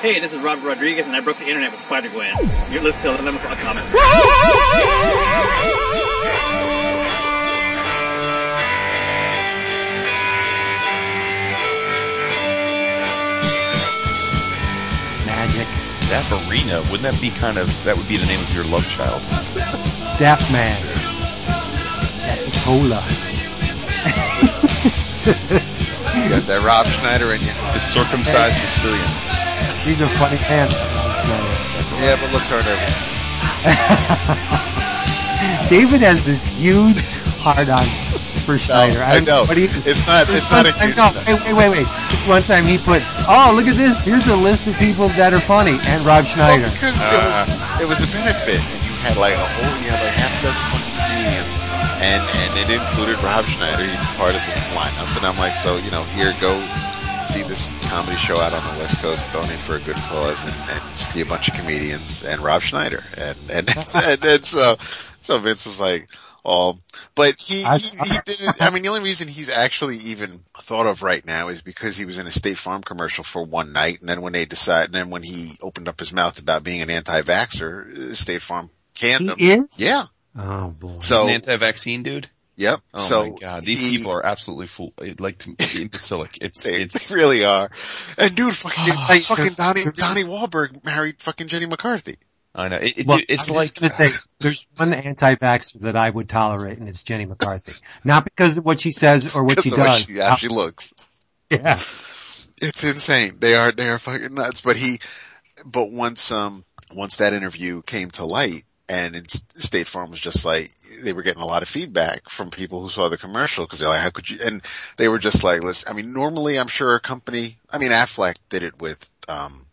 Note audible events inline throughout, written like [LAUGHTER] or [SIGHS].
Hey, this is Robert Rodriguez, and I broke the internet with Spider Gwen. You're listening to the 11 o'clock comics. Magic. Zapparina, wouldn't that be kind of, that would be the name of your love child? Deaf Man. Cola. You got that Rob Schneider in you. The circumcised Sicilian. He's a funny man. Yeah, but looks aren't everything. [LAUGHS] David has this huge hard on for Schneider. I know. What do you, It's not- it's not a huge- no, wait, wait, wait, wait. One time he put, oh, look at this. Here's a list of people that are funny. And Rob Schneider. Well, Schneider. because it was uh-huh. it was a benefit, and you had like a whole, you had like half a dozen fucking comedians, and and it included Rob Schneider. He was part of the lineup, and I'm like, so you know, here go see this comedy show out on the West Coast, donate for a good cause, and, and see a bunch of comedians and Rob Schneider, and and [LAUGHS] and, and so so Vince was like. Oh, but he, I- he, he didn't, I mean, the only reason he's actually even thought of right now is because he was in a State Farm commercial for one night, and then when they decided, and then when he opened up his mouth about being an anti-vaxxer, uh, State Farm canned him. He is? Yeah. Oh boy. So, An anti-vaccine dude? Yep. Oh so my god, these he- people are absolutely fool, like to, be [LAUGHS] imbecilic. It's, They, it's, they really are. And dude, fucking, Oh, fucking Donnie, Donnie Wahlberg married fucking Jenny McCarthy. I know, it, it, Well, it's I'm like, just say, there's one anti-vaxxer that I would tolerate, and it's Jenny McCarthy. Not because of what she says or what she of what does. she actually looks. yeah. It's insane. They are, they are fucking nuts. But he, but once, um, once that interview came to light and in State Farm was just like, they were getting a lot of feedback from people who saw the commercial because they're like, how could you, and they were just like, listen, I mean, normally I'm sure a company, I mean, Aflac did it with, um,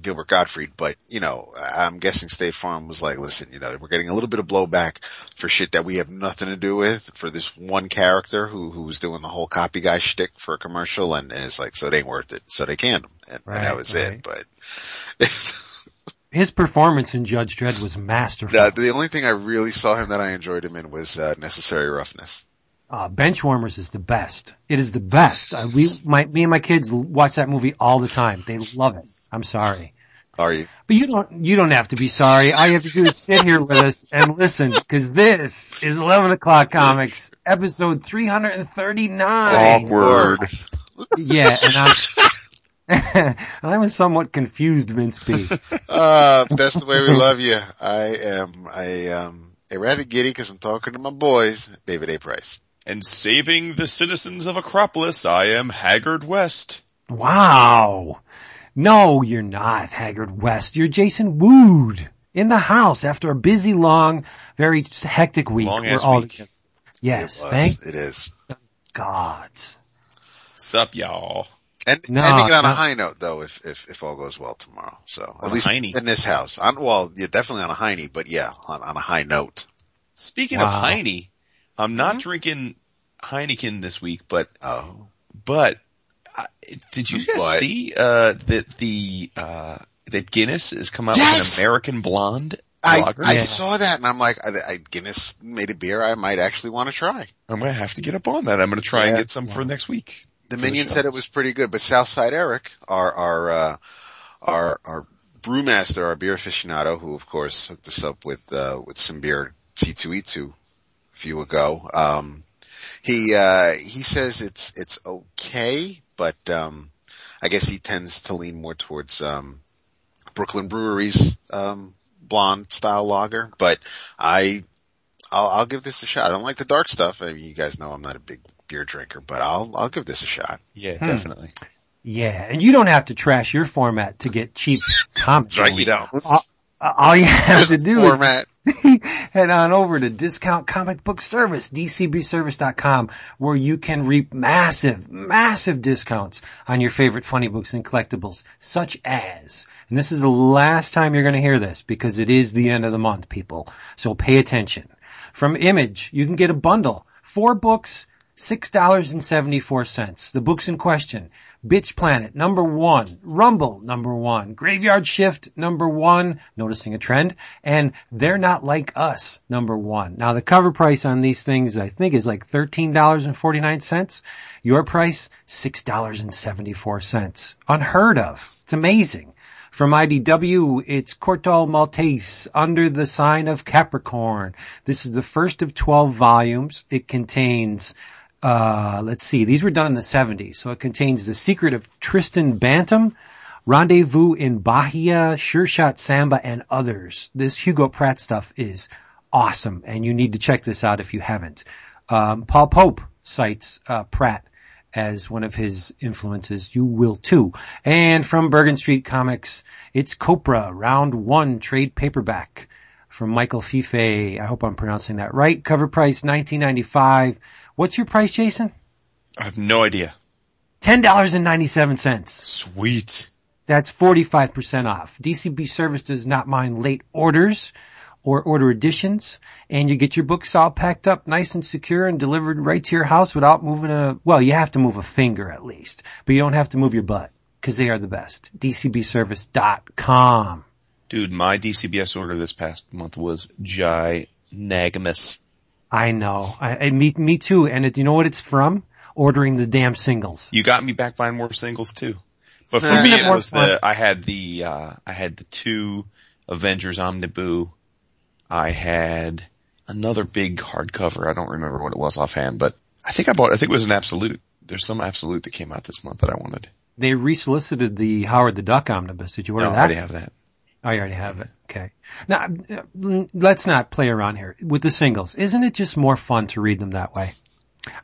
Gilbert Gottfried, but you know, I'm guessing State Farm was like, listen, you know, we're getting a little bit of blowback for shit that we have nothing to do with for this one character who, who was doing the whole copy guy shtick for a commercial and, and it's like, so it ain't worth it. So they canned him and, and that was right. it, but [LAUGHS] it's, His performance in Judge Dredd was masterful. the, the only thing I really saw him that I enjoyed him in was, uh, Necessary Roughness. uh, Benchwarmers is the best. It is the best. Uh, we, my, me and my kids watch that movie all the time. They love it. I'm sorry. Are you? But you don't, you don't have to be sorry. All you have to do is sit here with us and listen, cause this is 11 o'clock comics, episode 339. Awkward. Yeah, and I'm, [LAUGHS] I'm a somewhat confused Vince P. [LAUGHS] Uh, that's the way we love you. I am, I, um, a rather giddy because I'm talking to my boys, David A. Price. and saving the citizens of Arcopolis, I am Haggard West. Wow. No, you're not Haggard West. You're Jason Wood in the house after a busy, long, very hectic week. Long We're ass all week. Yes, It was. thank It is. God. Sup y'all? And No, ending it on no. a high note though, if, if, if all goes well tomorrow. So at a least hiney. in this house. On, well, yeah, definitely on a hiney, but yeah, on, on a high note. Speaking Wow. of Heine, I'm not Mhm. drinking Heineken this week, but, Oh. but, uh, did you guys What? see, uh, that the, uh, that Guinness has come out Yes! with an American blonde I. I Yeah. saw that and I'm like, I, I, Guinness made a beer I might actually want to try. I'm gonna have to get up on that. I'm gonna try and get some for next week. The minion said it was pretty good, but Southside Eric, our, our, uh, our, our brewmaster, our beer aficionado, who of course hooked us up with, uh, with some beer C2E2 a few ago, um, he, uh, he says it's, it's okay, but, um, I guess he tends to lean more towards, um, Brooklyn Brewery's, um, blonde style lager, but I, I'll, I'll give this a shot. I don't like the dark stuff. I mean, you guys know I'm not a big beer drinker, but I'll, I'll give this a shot. Yeah, Hmm. definitely. Yeah, and you don't have to trash your format to get cheap comics. Right, you don't. All, all you [LAUGHS] have to do is Format. [LAUGHS] head on over to Discount Comic Book Service, dcbservice.com, where you can reap massive, massive discounts on your favorite funny books and collectibles, such as, and this is the last time you're going to hear this because it is the end of the month, people. So pay attention. From Image, you can get a bundle, four books, $6.74. The books in question, Bitch Planet, number one, Rumble, number one, Graveyard Shift, number one, noticing a trend, and They're Not Like Us, number one. Now the cover price on these things, I think is like $13.49. Your price, $6.74. Unheard of. It's amazing. From IDW, it's Corto Maltese, Under the Sign of Capricorn. This is the first of 12 volumes. It contains, uh, let's see, these were done in the 70s, so it contains The Secret of Tristan Bantam, Rendezvous in Bahia, Sure Shot Samba, and others. This Hugo Pratt stuff is awesome, and you need to check this out if you haven't. Um, Paul Pope cites uh, Pratt as one of his influences. You will too. And from Bergen Street Comics, it's Copra Round One trade paperback from Michel Fiffe. I hope I'm pronouncing that right. Cover price 19.95. What's your price, Jason? I have no idea. Ten dollars and ninety-seven cents. Sweet. That's 45% off. DCB service does not mind late orders or order additions and you get your books all packed up nice and secure and delivered right to your house without moving a, well, you have to move a finger at least, but you don't have to move your butt because they are the best. DCBservice.com. Dude, my DCBS order this past month was giganimous. I know. I, I me, me too. And it, you know what it's from? Ordering the damn singles. You got me back buying more singles too. But for Uh, me, it was the, I had the, uh, I had the two Avengers Omniboo. I had another big hardcover. I don't remember what it was offhand, but I think I bought, I think it was an Absolute. There's some Absolute that came out this month that I wanted. They resolicited the Howard the Duck omnibus. Did you order No, I that? already have that. Oh, you already have it. Okay. Now, let's not play around here with the singles. Isn't it just more fun to read them that way?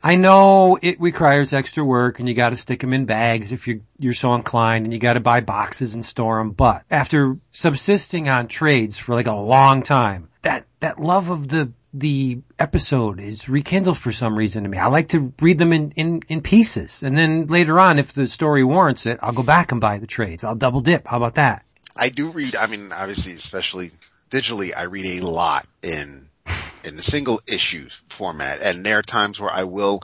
I know it requires extra work and you gotta stick them in bags if you're, you're so inclined and you gotta buy boxes and store them, but after subsisting on trades for like a long time, that, that love of the, the episode is rekindled for some reason to me. I like to read them in, in, in pieces and then later on, if the story warrants it, I'll go back and buy the trades. I'll double dip. How about that? I do read, I mean, obviously, especially digitally, I read a lot in, in the single issue format. And there are times where I will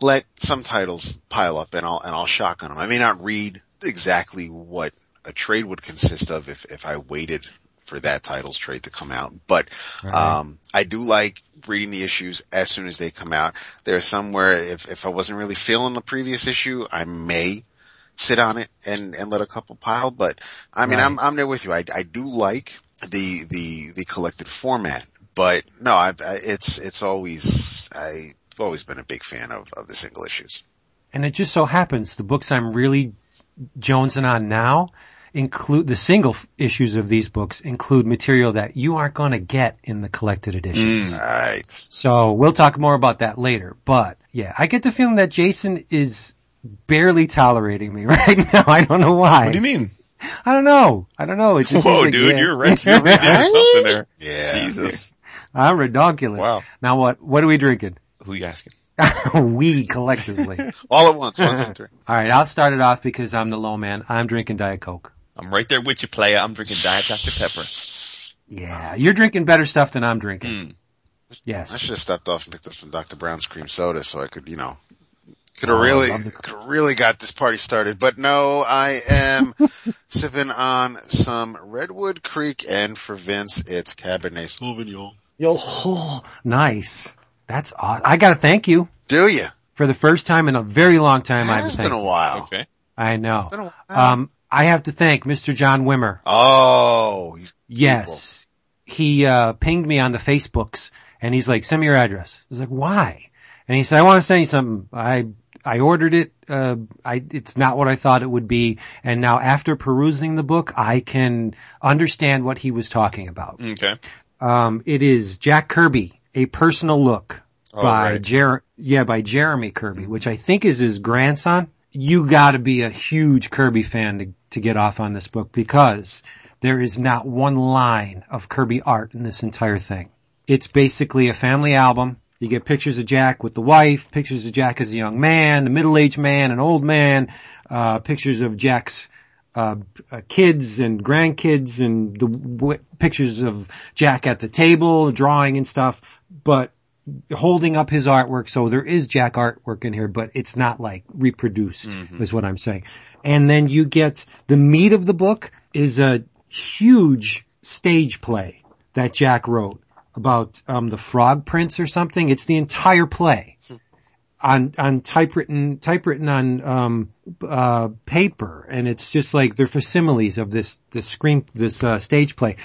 let some titles pile up and I'll, and I'll shotgun them. I may not read exactly what a trade would consist of if, if I waited for that title's trade to come out. But, um, I do like reading the issues as soon as they come out. There are some where if, if I wasn't really feeling the previous issue, I may sit on it and, and let a couple pile. But I mean, Right. I'm, I'm there with you. I, I do like the, the, the collected format, but no, I, I it's, it's always, I've always been a big fan of, of the single issues. And it just so happens the books I'm really jonesing on now include the single f- issues of these books include material that you aren't going to get in the collected editions. Mm. Right. So we'll talk more about that later. But yeah, I get the feeling that Jason is barely tolerating me [LAUGHS] right now. I don't know why. What do you mean? I don't know. I don't know. It just Whoa, seems like, dude, yeah. you're right. [LAUGHS] You're reading something there. Yeah. Jesus. I'm redonkulous. Wow. Now what? What are we drinking? Who you asking? [LAUGHS] we collectively. All at once, one, two, three. All right, I'll start it off because I'm the low man. I'm drinking Diet Coke. I'm right there with you, player. I'm drinking Diet Dr. Pepper. Yeah, you're drinking better stuff than I'm drinking. Mm. I should have stepped off and picked up some Dr. Brown's cream soda so I could, you know, could have Oh, really, love could have really got this party started. But no, I am [LAUGHS] sipping on some Redwood Creek and for Vince, it's Cabernet Sauvignon. Yo, oh, nice. That's odd. I gotta thank you Do you? for the first time in a very long time. I have It's to been a while. Okay. I know. Been a while. Um, I have to thank Mr. John Wimmer. oh, he's Yes. He, uh, pinged me on the Facebooks and he's like, send me your address. I was like, why? And he said, I want to send you something. I, I ordered it. Uh, I, it's not what I thought it would be. And now after perusing the book, I can understand what he was talking about. Okay. Um, it is Jack Kirby, A Personal Look Oh, by right. Jer- yeah, by Jeremy Kirby, which I think is his grandson. You gotta be a huge Kirby fan to, to get off on this book because there is not one line of Kirby art in this entire thing. It's basically a family album. You get pictures of Jack with the wife, pictures of Jack as a young man, a middle-aged man, an old man, uh, pictures of Jack's uh, uh, kids and grandkids and the w- pictures of Jack at the table, drawing and stuff, but holding up his artwork. So there is Jack artwork in here, but it's not like reproduced is what I'm saying. And then you get the meat of the book is a huge stage play that Jack wrote about um, the Frog Prince or something. It's the entire play. on on typewritten typewritten on um uh paper. And it's just like they're facsimiles of this this screen this uh stage play.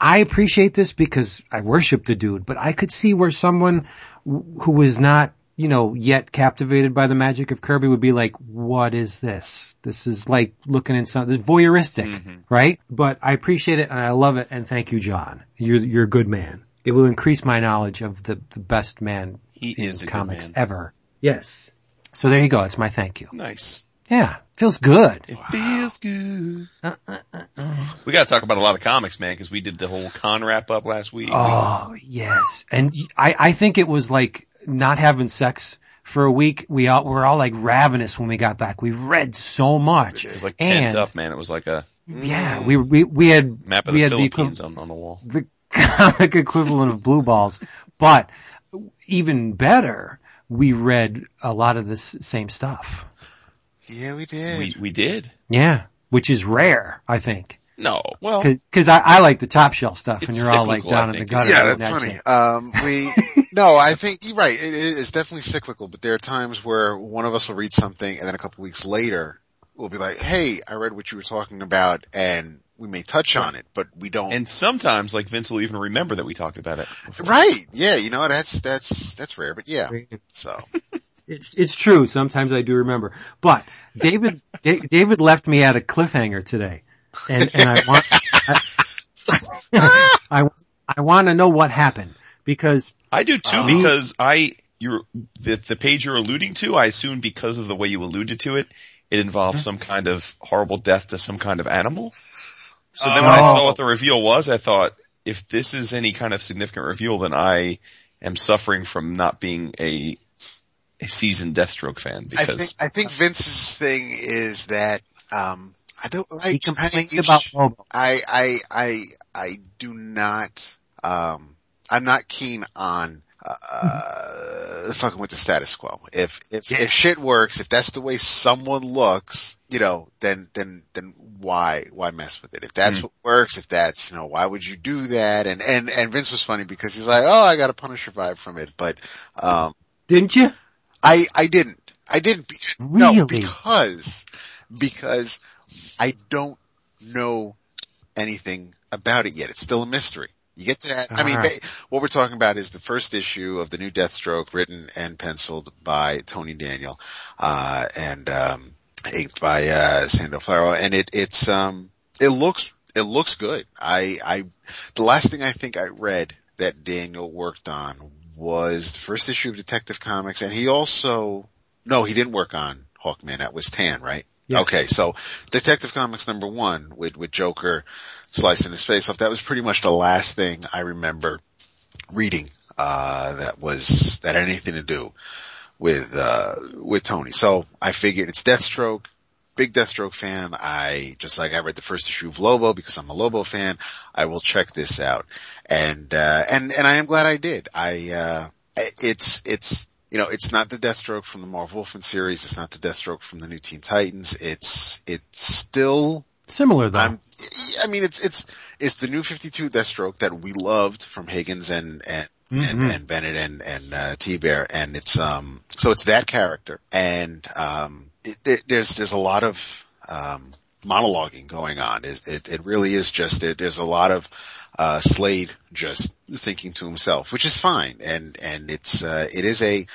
I appreciate this because i worship the dude but i could see where someone w- who was not you know yet captivated by the magic of kirby would be like what is this? This is like looking in some this is voyeuristic right? But i appreciate it and i love it. And thank you john. You're you're a good man it will increase my knowledge of the, the best man He in is a comics man. ever. Yes. So there you go. That's my thank you. Nice. Yeah. Feels good. It feels good. Uh, uh, uh, uh. We got to talk about a lot of comics, man, because we did the whole con wrap up last week. Oh, yes. And I, I think it was like not having sex for a week. We all, we're all like ravenous when we got back. We read so much. It was like and pent up, man. It was like a yeah, mm. we, we, we had, map of we the had the, Philippines equiv- on, on the wall. the comic equivalent of blue balls, but even better, we read a lot of the same stuff. Yeah, we did. We we did. Yeah. Which is rare, I think. No, well, Cause, cause I, I like the top shelf stuff and you're all like down in the gutter. yeah, reading that's that funny. shit. Um, we, [LAUGHS] no, I think you're right. It, it- it's definitely cyclical, but there are times where one of us will read something and then a couple weeks later we'll be like, hey, I read what you were talking about and we may touch on it, but we don't. and sometimes like Vince will even remember that we talked about it. right. Yeah. You know, that's, that's, that's rare, but yeah. So [LAUGHS] It's, it's true. Sometimes I do remember, but David, Da- David left me at a cliffhanger today and, and I want, I, [LAUGHS] I, I want to know what happened because I do too Oh. because I you're the the page you're alluding to. I assume because of the way you alluded to it, it involves some kind of horrible death to some kind of animal. So then when I saw Oh. what the reveal was, I thought if this is any kind of significant reveal, then I am suffering from not being a a seasoned Deathstroke fan I because think, I think Vince's thing is that, um, I don't like complained each- about Lobo. I, I, I, I do not, um, I'm not keen on, uh, fucking with the status quo. If, if, Yeah. if shit works, if that's the way someone looks, you know, then, then, then why, why mess with it? If that's Mm. what works, if that's, you know, why would you do that? And, and, and Vince was funny because he's like, oh, I got a Punisher vibe from it, but, um, Didn't you? I, I didn't. I didn't. Be, No, Really? because, because I don't know anything about it yet. It's still a mystery. You get to that. I mean, Alright. ba- what we're talking about is the first issue of the new Deathstroke written and penciled by Tony Daniel, uh, and, um, inked by, uh, Sandu Florea. And it, it's, um, it looks, it looks good. I, I, the last thing I think I read that Daniel worked on was the first issue of Detective Comics and he also, no, he didn't work on Hawkman. That was Tan, right? Yeah. Okay, so Detective Comics number one with, with Joker slicing his face off, that was pretty much the last thing I remember reading, uh, that was, that had anything to do with, uh, with Tony. So I figured it's Deathstroke, big Deathstroke fan. I, just like I read the first issue of Lobo because I'm a Lobo fan, I will check this out. And, uh, and, and I am glad I did. I, uh, it's, it's, you know, it's not the Deathstroke from the Marv Wolfman series. It's not the Deathstroke from the New Teen Titans. It's, it's still Similar though. I'm, I mean, it's, it's, it's the new 52 Deathstroke that we loved from Higgins and, and, and, Mhm. and Bennett and, and, uh, T-Bear. And it's, um, so it's that character. And, um, it, it, there's, there's a lot of, um, monologuing going on. It, it, it really is just, it, there's a lot of, uh, Slade just thinking to himself, which is fine. And, and it's, uh, it is a, it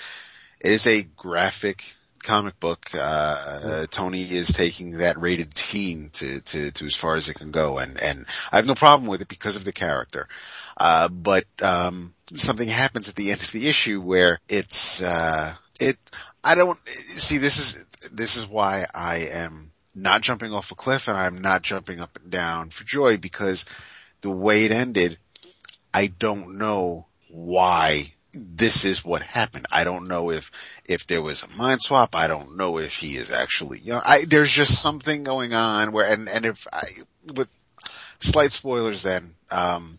is a graphic comic book. Uh, Tony is taking that rated teen to, to, to as far as it can go. And, and I have no problem with it because of the character. Uh, but, um, something happens at the end of the issue where it's, uh, it, I don't, see this is, this is why I am not jumping off a cliff and I'm not jumping up and down for joy because the way it ended, I don't know why this is what happened. I don't know if, if there was a mind swap. I don't know if he is actually, you know, I, there's just something going on where, and, and if I, with slight spoilers then, um,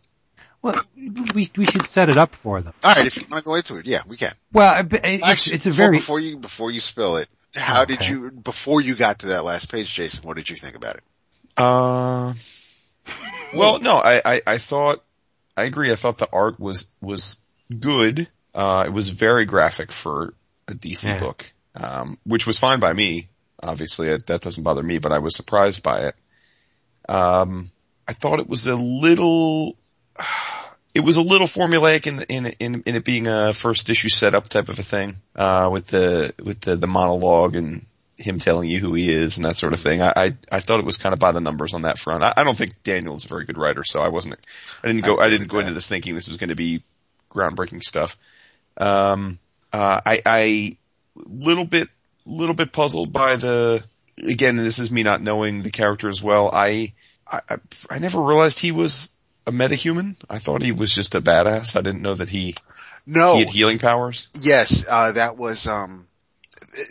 well, we, we should set it up for them. alright, if you want to go into it, yeah, we can. Well, I- it's, Actually, it's a before- very, before you, before you spill it, how did you, before you got to that last page, Jason, what did you think about it? Uh, well, no, I, I, I thought, I agree. I thought the art was, was good. Uh, it was very graphic for a DC Yeah. book, um, which was fine by me. Obviously, it, that doesn't bother me, but I was surprised by it. Um, I thought it was a little, [SIGHS] it was a little formulaic in, in, in, in it being a first issue setup type of a thing, uh, with the, with the, the monologue and him telling you who he is and that sort of thing. I, I, I thought it was kind of by the numbers on that front. I, I don't think Daniel is a very good writer, so I wasn't, I didn't go, I I, didn't go that. into this thinking this was going to be groundbreaking stuff. Um, uh, I, I, little bit, little bit puzzled by the, again, this is me not knowing the character as well. I, I, I- I never realized he was a metahuman. I thought he was just a badass. I didn't know that he, No, he had healing powers. Yes, uh, that was, um,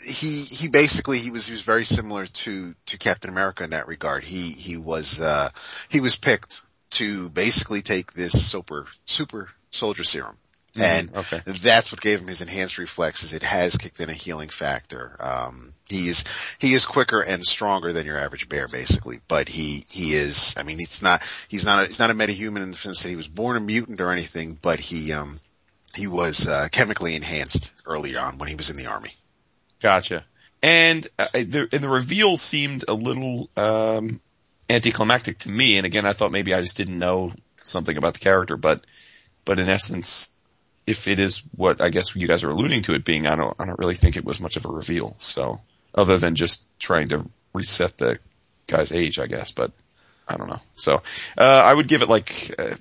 he, he basically, he was, he was very similar to, to Captain America in that regard. He, he was, uh, he was picked to basically take this super, super soldier serum. And okay. that's what gave him his enhanced reflexes. It has kicked in a healing factor. Um, he is, he is quicker and stronger than your average bear basically, but he, he is, I mean, he's not, he's not a, he's not a metahuman in the sense that he was born a mutant or anything, but he, um, he was uh, chemically enhanced early on when he was in the army. Gotcha. And uh, the and the reveal seemed a little um, anticlimactic to me. And again, I thought maybe I just didn't know something about the character, but but in essence, if it is what I guess you guys are alluding to it being, I don't I don't really think it was much of a reveal. So other than just trying to reset the guy's age, I guess, but I don't know. So uh, I would give it like. Uh,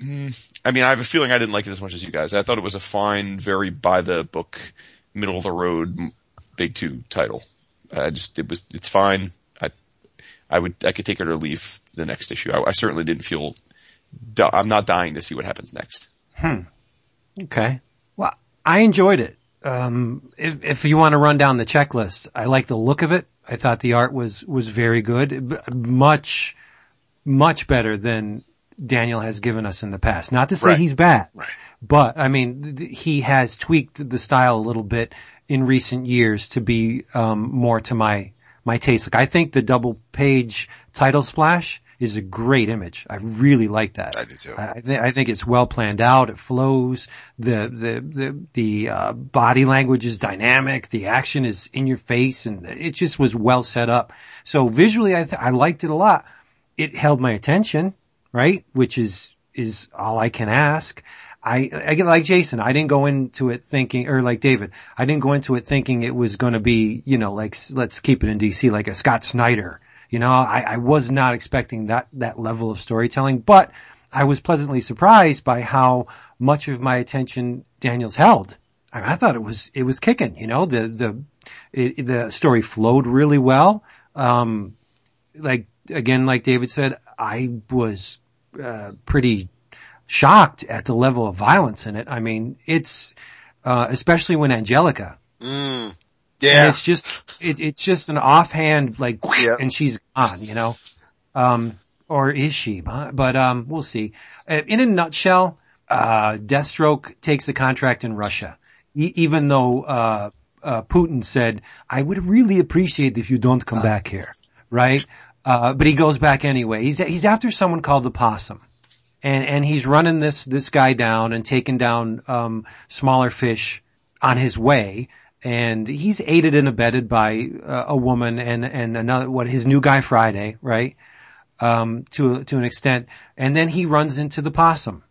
mm, I mean, I have a feeling I didn't like it as much as you guys. I thought it was a fine, very by the book, middle of the road, big two title. I just it was it's fine. I I would I could take it or leave the next issue. I, I certainly didn't feel. I'm not dying to see what happens next. Okay. Well, I enjoyed it. Um, if, if you want to run down the checklist, I like the look of it. I thought the art was, was very good. Much, much better than Daniel has given us in the past. Not to say Right. he's bad. Right. But I mean, th- he has tweaked the style a little bit in recent years to be um, more to my my taste. Like I think the double page title splash is a great image. I really like that. I do too. I, th- I think it's well planned out. It flows. The the the the uh, body language is dynamic. The action is in your face, and it just was well set up. So visually, I th- I liked it a lot. It held my attention, right? Which is is all I can ask. I, I like Jason, I didn't go into it thinking, or like David, I didn't go into it thinking it was going to be, you know, like, let's keep it in DC, like a Scott Snyder. You know, I, I was not expecting that, that level of storytelling, but I was pleasantly surprised by how much of my attention Daniels held. I, mean, I thought it was, it was kicking, you know, the, the, it, the story flowed really well. Um, like, again, like David said, I was, uh, pretty shocked at the level of violence in it. I mean, it's, uh, especially when Angelica, Mm. and Yeah. it's just, it, it's just an offhand, like, Yeah. and she's gone, you know? Um, or is she? But, but, um, we'll see. Uh, In a nutshell, uh, Deathstroke takes the contract in Russia. E- even though, uh, uh, Putin said, I would really appreciate if you don't come back here. Right? Uh, but he goes back anyway. He's, he's after someone called the possum and and he's running this this guy down and taking down um smaller fish on his way. And he's aided and abetted by uh, a woman and and another what his new guy Friday right? Um to to an extent. And then he runs into the possum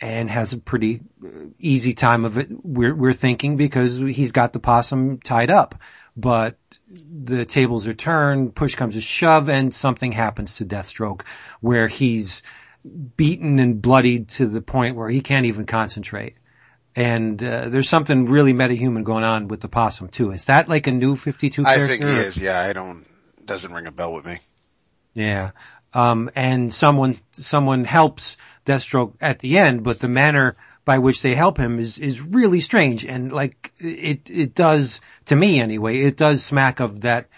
and has a pretty uh, easy time of it we're we're thinking because he's got the possum tied up. But the tables are turned push comes to shove and something happens to Deathstroke where he's beaten and bloodied to the point where he can't even concentrate. And uh, there's something really metahuman going on with the possum too. Is that like a new 52 character? I think he is. Yeah. I don't, doesn't ring a bell with me. Yeah. Um, and someone, someone helps Deathstroke at the end, but the manner by which they help him is, is really strange. And like, it, it does, to me anyway, it does smack of that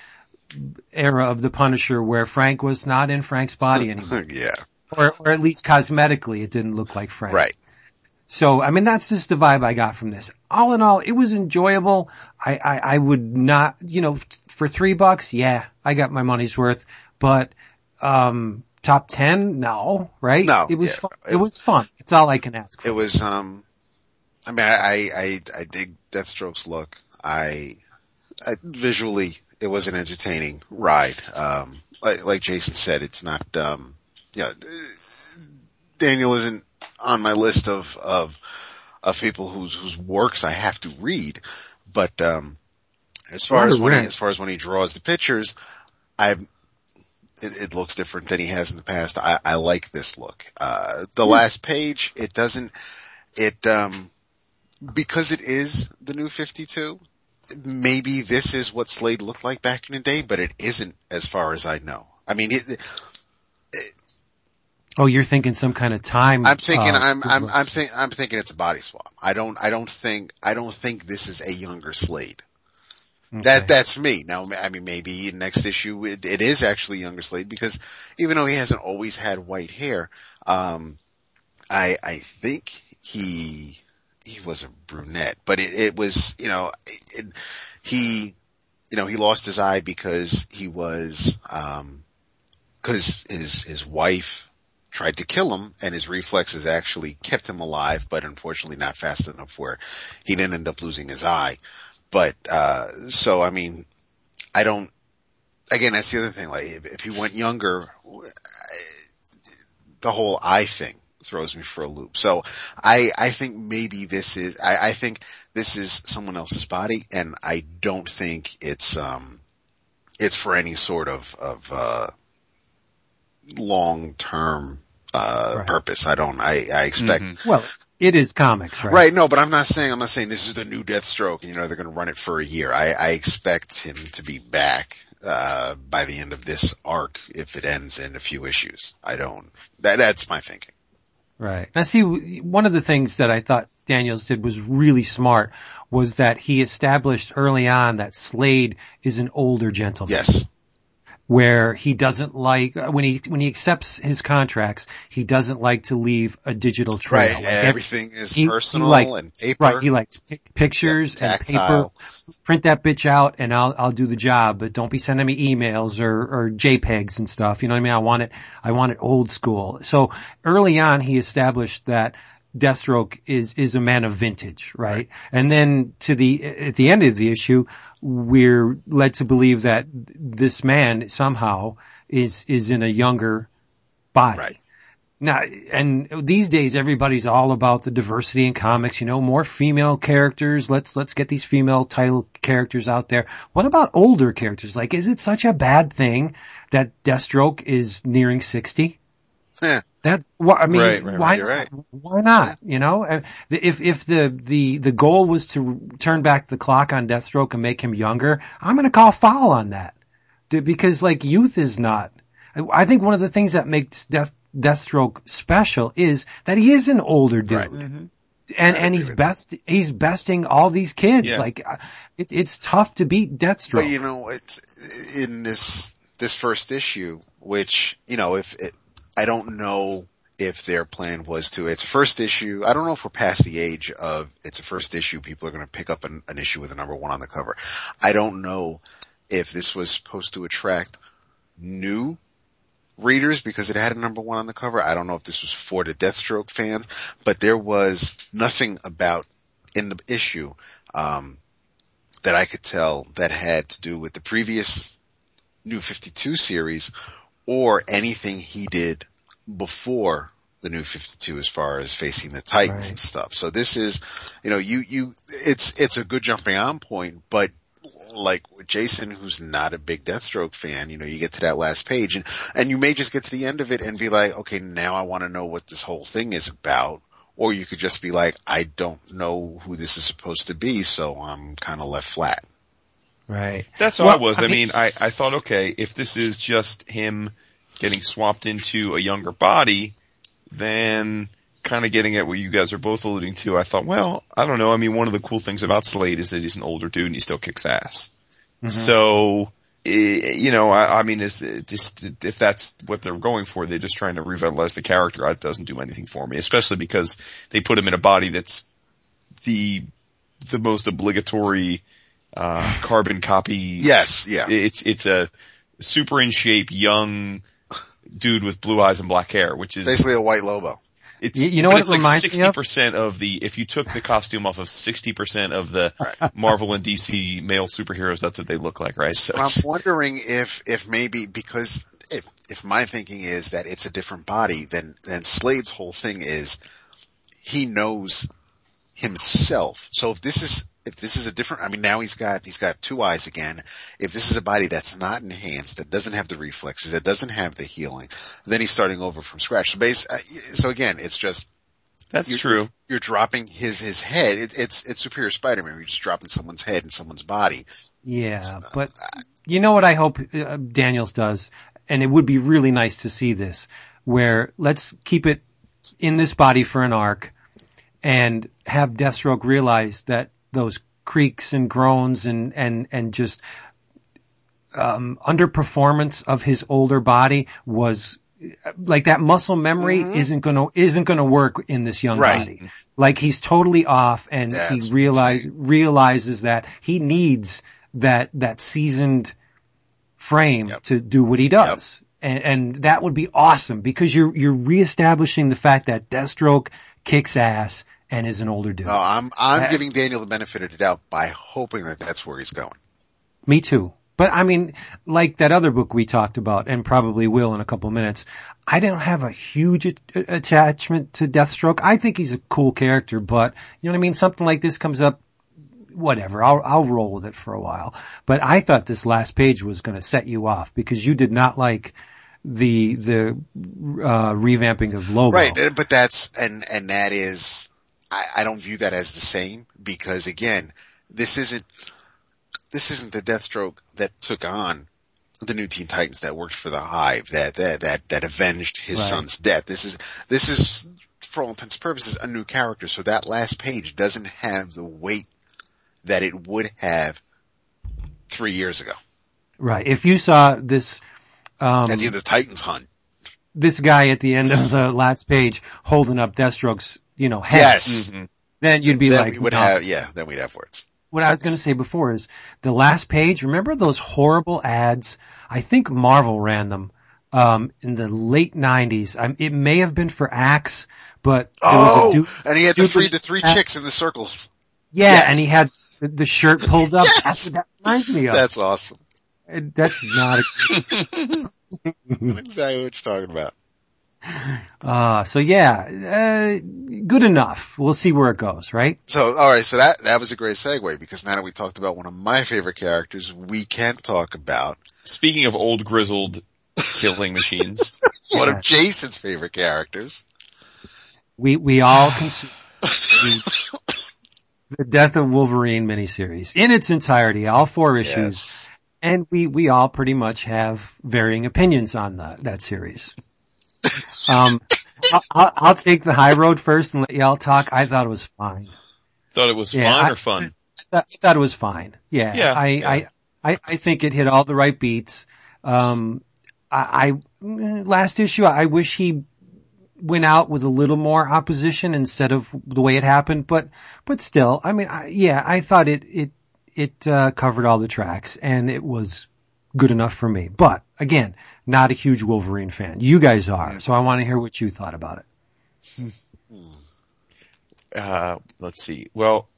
era of the Punisher where Frank was not in Frank's body [LAUGHS] anymore. yeah. Or, or at least cosmetically it didn't look like Frank. Right. So, I mean, that's just the vibe I got from this. All in all, it was enjoyable. I, I, I would not, you know, for three bucks, yeah, I got my money's worth, but, um, top 10? No, right? No, It was, yeah. fun. it was fun. It's all I can ask for. It was, um, I mean, I, I, I dig Deathstroke's look. I, I visually, it was an entertaining ride. Um, like, like Jason said, it's not, um, yeah, Daniel isn't on my list of, of, of people whose, whose works I have to read, but, um, as far as when he, as far as when he draws the pictures, I, it, it looks different than he has in the past. I, I like this look. Uh, the last page, it doesn't, it, um, because it is the new 52, maybe this is what Slade looked like back in the day, but it isn't as far as I know. I mean, it, Oh, you're thinking some kind of time. I'm thinking, uh, I'm, I'm, I'm think, I'm thinking it's a body swap. I don't, I don't think, I don't think this is a younger Slade. That, that's me. Now, I mean, maybe next issue it, it is actually younger Slade because even though he hasn't always had white hair, um, I, I think he, he was a brunette, but it, it was, you know, it, he, you know, he lost his eye because he was, um, cause his, his wife tried to kill him and his reflexes actually kept him alive, but unfortunately not fast enough where he didn't end up losing his eye. But, uh, so I mean, I don't, again, that's the other thing, like if, if he went younger, the whole eye thing throws me for a loop. So I, I think maybe this is, I, I think this is someone else's body and I don't think it's, um, it's for any sort of, of, uh, long term, uh, Right. purpose. I don't, I, I expect, Well, it is comics, right? Right, no, but I'm not saying, I'm not saying this is the new Deathstroke and you know, they're gonna run it for a year. I, I expect him to be back, uh, by the end of this arc if it ends in a few issues. I don't, that, that's my thinking. Right. Now see, one of the things that I thought Daniels did was really smart was that he established early on that Slade is an older gentleman. Yes. Where he doesn't like, when he, when he accepts his contracts, he doesn't like to leave a digital trail. Right, Like, every- everything is he- he personal likes- and paper. Right, he likes pic- pictures Yeah, and paper. Print that bitch out and I'll, I'll do the job, but don't be sending me emails or, or JPEGs and stuff. You know what I mean? I want it, I want it old school. So early on he established that Deathstroke is, is a man of vintage, right? And then to the, at the end of the issue, we're led to believe that this man somehow is, is in a younger body. Right. Now, and these days everybody's all about the diversity in comics, you know, more female characters. Let's, let's get these female title characters out there. What about older characters? Like, is it such a bad thing that Deathstroke is nearing 60? Yeah. That, wh- I mean, Right, right, why, you're right. why not? You know, Uh, if, if the, the, the goal was to turn back the clock on Deathstroke and make him younger, I'm going to call foul on that. Because like youth is not, I- I think one of the things that makes Death, Deathstroke special is that he is an older dude. Right. And, I and agree he's with best, he's besting all these kids. Yeah. Like, uh, it, it's tough to beat Deathstroke. But you know, it's in this this first issue, which you know, if it, I don't know if their plan was to. It's a first issue. I don't know if we're past the age of it's a first issue. People are going to pick up an, an issue with a number one on the cover. I don't know if this was supposed to attract new readers because it had a number one on the cover. I don't know if this was for the Deathstroke fans, but there was nothing about in the issue um, that I could tell that had to do with the previous New 52 series or anything he did before the New 52 as far as facing the Titans Right. and stuff. So this is, you know, you, you, it's, it's a good jumping on point, but like Jason, who's not a big Deathstroke fan, you know, you get to that last page and, and you may just get to the end of it and be like, okay, now I want to know what this whole thing is about. Or you could just be like, I don't know who this is supposed to be, so I'm kind of left flat. Right. That's how Well, I was. I, I mean, mean- I, I thought, okay, if this is just him getting swapped into a younger body, then kind of getting at what you guys are both alluding to, I thought, well, I don't know. I mean, one of the cool things about Slade is that he's an older dude and he still kicks ass. So, eh, you know, I, I mean, is just if that's what they're going for, they're just trying to revitalize the character. It doesn't do anything for me, especially because they put him in a body that's the the most obligatory uh, carbon copy. Yes, yeah. It's it's a super in shape young dude with blue eyes and black hair, which is Basically a white Lobo. It's, You- you know what it's it like reminds me of? 60% of the, if you took the costume off of 60% of the [LAUGHS] Marvel and DC male superheroes, that's what they look like, right? So I'm wondering if, if maybe because if, if my thinking is that it's a different body, then, then Slade's whole thing is he knows himself. So if this is, if this is a different, I mean now he's got, he's got two eyes again. If this is a body that's not enhanced, that doesn't have the reflexes, that doesn't have the healing, then he's starting over from scratch. So base, uh, so again, it's just, that's you're, true. You're dropping his, his head. It, it's, it's Superior Spider-Man. You're just dropping someone's head in someone's body. Yeah, but you know what I hope uh, Daniels does, and it would be really nice to see this, where let's keep it in this body for an arc, and have Deathstroke realize that those creaks and groans and and and just um, underperformance of his older body was like that muscle memory isn't gonna isn't gonna work in this young Right. body. Like he's totally off, and That's he realize realizes that he needs that that seasoned frame Yep. to do what he does. And, and that would be awesome because you're you're reestablishing the fact that Deathstroke kicks ass and is an older dude. No, I'm, I'm Uh, giving Daniel the benefit of the doubt by hoping that that's where he's going. Me too. But I mean, like that other book we talked about, and probably will in a couple minutes, I don't have a huge a- attachment to Deathstroke. I think he's a cool character, but you know what I mean? Something like this comes up, whatever, I'll, I'll roll with it for a while. But I thought this last page was going to set you off because you did not like the, the, uh, revamping of Lobo. Right, but that's, and, and that is, I, I don't view that as the same because again, this isn't, this isn't the Deathstroke that took on the new Teen Titans that worked for the Hive, that, that, that, that avenged his Right. son's death. This is, this is, for all intents and purposes, a new character, so that last page doesn't have the weight that it would have three years ago. Right. If you saw this, um, At the end of the Titans hunt. this guy at the end of the last page holding up Deathstroke's, you know, head. Yes. Then you'd be Then like, we would no. have, yeah, then we'd have words. what I was going to say before is the last page. Remember those horrible ads? I think Marvel ran them um, in the late '90s. Um, it may have been for Axe, but there was a Oh, dude- and he had the three, with- the three chicks in the circle. yeah, yes. and he had the, the shirt pulled up. Yes. That's what that reminds me of. That's awesome. And That's not. A, [LAUGHS] exactly what you're talking about. Uh, so yeah, uh, good enough. We'll see where it goes. Right? So, alright, so that, that was a great segue because now that we talked about one of my favorite characters, we can't talk about Speaking of old grizzled killing machines, [LAUGHS] one of Jason's favorite characters. We we all consume the, [LAUGHS] the Death of Wolverine miniseries in its entirety, all four issues, Yes. and we we all pretty much have varying opinions on that that series. Um, I'll, I'll, take the high road first and let y'all talk. I thought it was fine. thought it was Yeah, fun I- or fun? I thought it was fine. Yeah, Yeah, I, yeah. I I I think it hit all the right beats. Um, I, I last issue I wish he went out with a little more opposition instead of the way it happened, but but still, I mean, I, yeah, I thought it it it uh, covered all the tracks and it was good enough for me. But again, not a huge Wolverine fan. You guys are, so I want to hear what you thought about it. Uh, let's see. Well,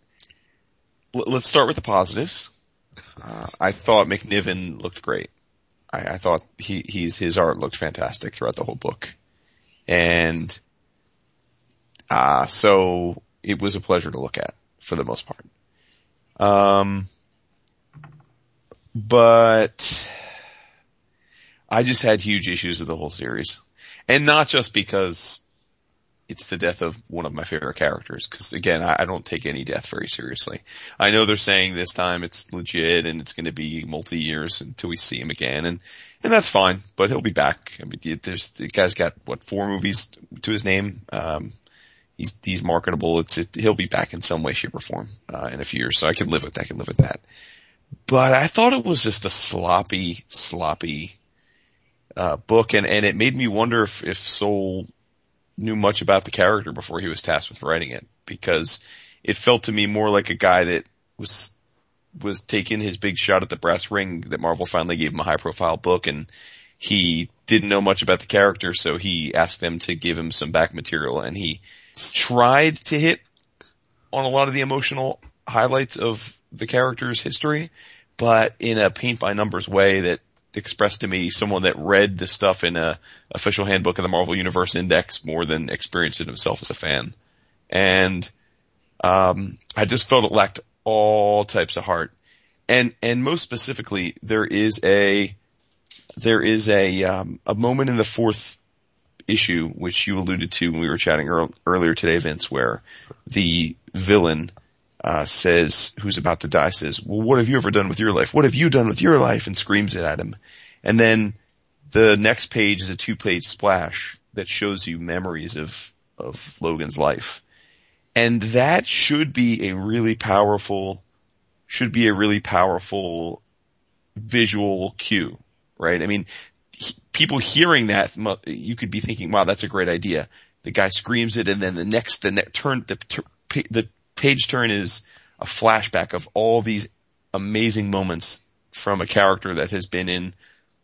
l- let's start with the positives. Uh, I thought McNiven looked great. I, I thought he, he's, his art looked fantastic throughout the whole book. And, uh, so it was a pleasure to look at for the most part. Um, but I just had huge issues with the whole series. And not just because it's the death of one of my favorite characters. Cause again, I, I don't take any death very seriously. I know they're saying this time it's legit and it's going to be multi years until we see him again. And, and that's fine, but he'll be back. I mean, there's, the guy's got what, four movies to his name. Um, he's, he's marketable. It's, it, he'll be back in some way, shape or form, uh, in a few years. So I can live with that. I can live with that. But I thought it was just a sloppy, sloppy, uh, book and, and it made me wonder if, if Soule knew much about the character before he was tasked with writing it because it felt to me more like a guy that was was taking his big shot at the brass ring that Marvel finally gave him a high profile book and he didn't know much about the character, so he asked them to give him some back material and he tried to hit on a lot of the emotional highlights of the character's history, but in a paint by numbers way that expressed to me someone that read the stuff in a official handbook of the Marvel Universe Index more than experienced it himself as a fan. And, um, I just felt it lacked all types of heart. And, and most specifically, there is a, there is a, um, a moment in the fourth issue, which you alluded to when we were chatting earlier today, Vince, where the villain, uh, says, who's about to die says, well, what have you ever done with your life? What have you done with your life? And screams it at him. And then the next page is a two page splash that shows you memories of, of Logan's life. And that should be a really powerful, should be a really powerful visual cue, right? I mean, people hearing that, you could be thinking, wow, that's a great idea. The guy screams it and then the next, the next turn, the, the page turn is a flashback of all these amazing moments from a character that has been in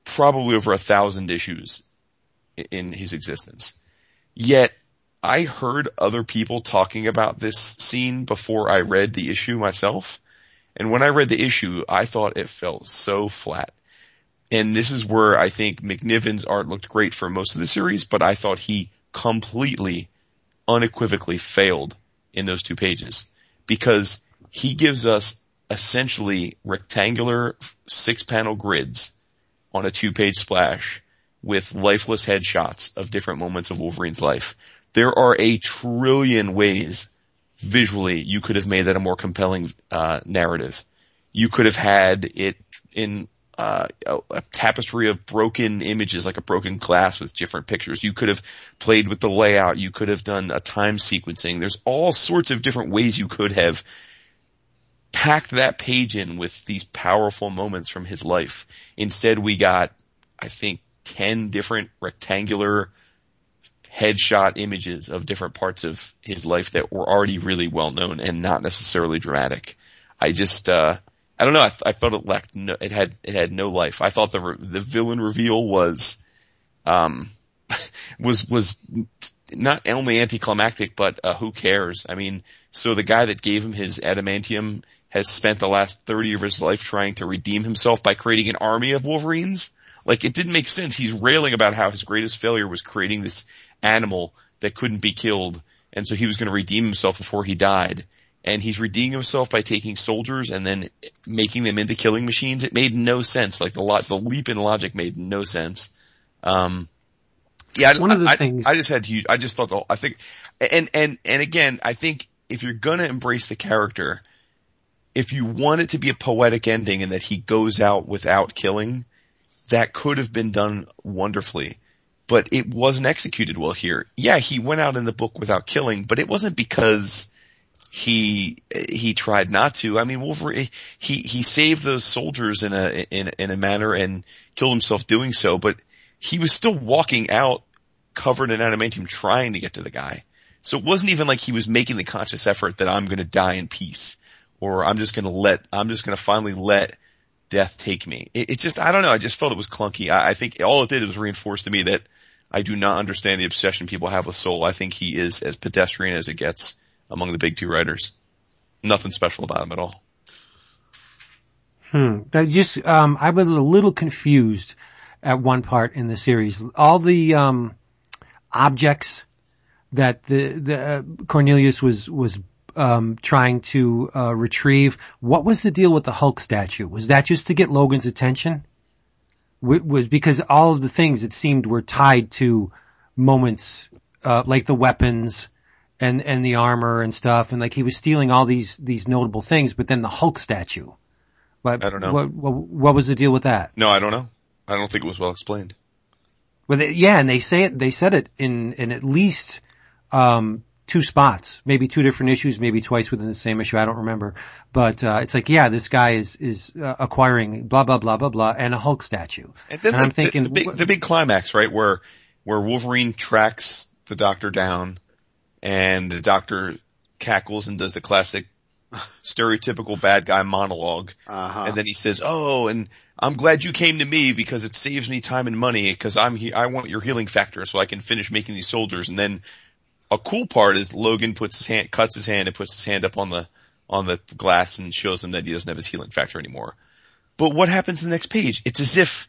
probably over a thousand issues in his existence. Yet I heard other people talking about this scene before I read the issue myself. And when I read the issue, I thought it felt so flat. And this is where I think McNiven's art looked great for most of the series, but I thought he completely, unequivocally failed in those two pages because he gives us essentially rectangular six panel grids on a two page splash with lifeless headshots of different moments of Wolverine's life. There are a trillion ways visually you could have made that a more compelling uh, narrative. You could have had it in uh, a, tapestry of broken images, like a broken glass with different pictures. You could have played with the layout. You could have done a time sequencing. There's all sorts of different ways you could have packed that page in with these powerful moments from his life. Instead, we got, I think, 10 different rectangular headshot images of different parts of his life that were already really well known and not necessarily dramatic. I just, uh, I don't know. I, I felt it lacked. No, it had it had no life. I thought the the villain reveal was, um, [LAUGHS] was was not only anticlimactic, but uh, who cares? I mean, so the guy that gave him his adamantium has spent the last thirty of his life trying to redeem himself by creating an army of Wolverines. Like it didn't make sense. He's railing about how his greatest failure was creating this animal that couldn't be killed, and so he was going to redeem himself before he died and he's redeeming himself by taking soldiers and then making them into killing machines. It made no sense. Like the lot, the leap in logic made no sense. Um, yeah, one of the I, things I just had huge. I just thought the. I think, and and and again, I think if you're gonna embrace the character, if you want it to be a poetic ending and that he goes out without killing, that could have been done wonderfully. But it wasn't executed well here. Yeah, he went out in the book without killing, but it wasn't because he he tried not to. I mean, Wolverine he he saved those soldiers in a in in a manner and killed himself doing so, but he was still walking out covered in adamantium trying to get to the guy. So it wasn't even like he was making the conscious effort that I'm going to die in peace or I'm just going to let I'm just going to finally let death take me. It, it, just I don't know. I just felt it was clunky. I, I think all it did was reinforce to me that I do not understand the obsession people have with Soule. I think he is as pedestrian as it gets among the big two writers. Nothing special about him at all. Hmm. That just, um, I was a little confused at one part in the series. All the, um, objects that the, the, uh, Cornelius was, was, um, trying to, uh, retrieve. What was the deal with the Hulk statue? Was that just to get Logan's attention? Was because all of the things it seemed were tied to moments, uh, like the weapons, and and the armor and stuff, and like he was stealing all these these notable things, but then the Hulk statue. But I don't know. What, what, what was the deal with that? No, I don't know. I don't think it was well explained. Well, they, yeah, and they say it. They said it in in at least um, two spots, maybe two different issues, maybe twice within the same issue. I don't remember, but uh, it's like, yeah, this guy is is uh, acquiring blah blah blah blah blah and a Hulk statue. And then and the, I'm thinking the, the, big, the big climax, right, where where Wolverine tracks the Doctor down and the doctor cackles and does the classic stereotypical bad guy monologue. Uh-huh. And then he says, oh, and I'm glad you came to me because it saves me time and money because I'm he- I want your healing factor so I can finish making these soldiers. And then a cool part is Logan puts his hand, cuts his hand and puts his hand up on the, on the glass and shows him that he doesn't have his healing factor anymore. But what happens in the next page? It's as if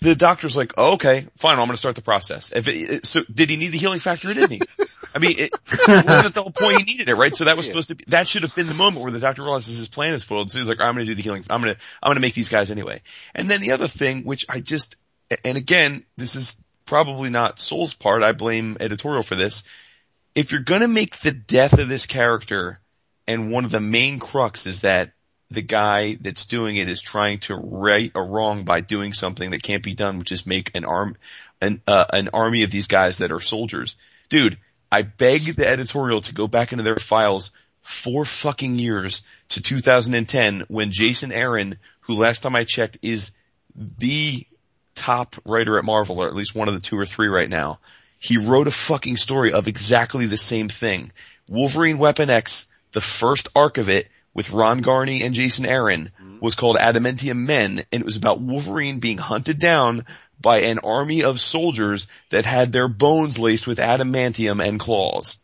the doctor's like, oh, okay, fine, I'm going to start the process. If it, it- so did he need the healing factor or didn't he? I mean, it, [LAUGHS] wasn't that the whole point he needed it, right? So that was Yeah. supposed to be, that should have been the moment where the doctor realizes his plan is foiled. So he's like, I'm going to do the healing, I'm going to, I'm going to make these guys anyway. And then the other thing, which I just, and again, this is probably not Soule's part, I blame editorial for this. If you're going to make the death of this character and one of the main crux is that the guy that's doing it is trying to right a wrong by doing something that can't be done, which is make an arm, an, uh, an army of these guys that are soldiers. Dude, I beg the editorial to go back into their files four fucking years to 2010 when Jason Aaron, who last time I checked is the top writer at Marvel, or at least one of the two or three right now. He wrote a fucking story of exactly the same thing. Wolverine Weapon X, the first arc of it, with Ron Garney and Jason Aaron, mm-hmm. was called Adamantium Men, and it was about Wolverine being hunted down by an army of soldiers that had their bones laced with adamantium and claws.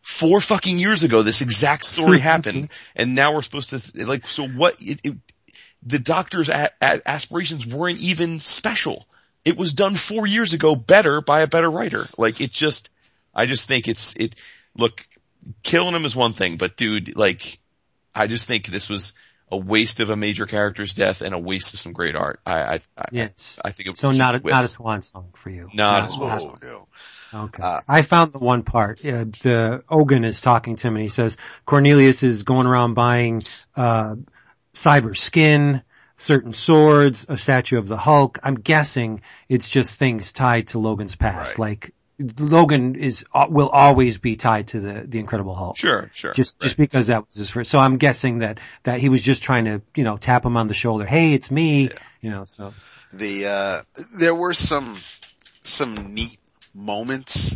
Four fucking years ago, this exact story [LAUGHS] happened, and now we're supposed to, like, so what, it, it, the doctor's a, a, aspirations weren't even special. It was done four years ago better by a better writer. Like, it just, I just think it's, it, look, killing him is one thing, but dude, like, I just think this was a waste of a major character's death and a waste of some great art. I, I, I, Yes. I think it was So not a, whiff. not a swan song for you. Not a No, swan not- song. Oh no. Okay. Uh, I found the one part. Uh, the Ogun is talking to him and he says Cornelius is going around buying uh cyber skin, certain swords, a statue of the Hulk. I'm guessing it's just things tied to Logan's past. Right. Like Logan is uh, will always be tied to the the Incredible Hulk. Sure, sure. Just right. just because that was his first. So I'm guessing that that he was just trying to you know tap him on the shoulder. Hey, it's me. You know. So The, uh, there were some, some neat moments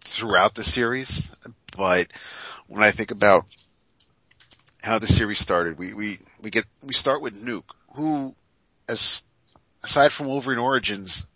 throughout the series, but when I think about how the series started, we, we, we get, we start with Nuke, who, as, aside from Wolverine Origins,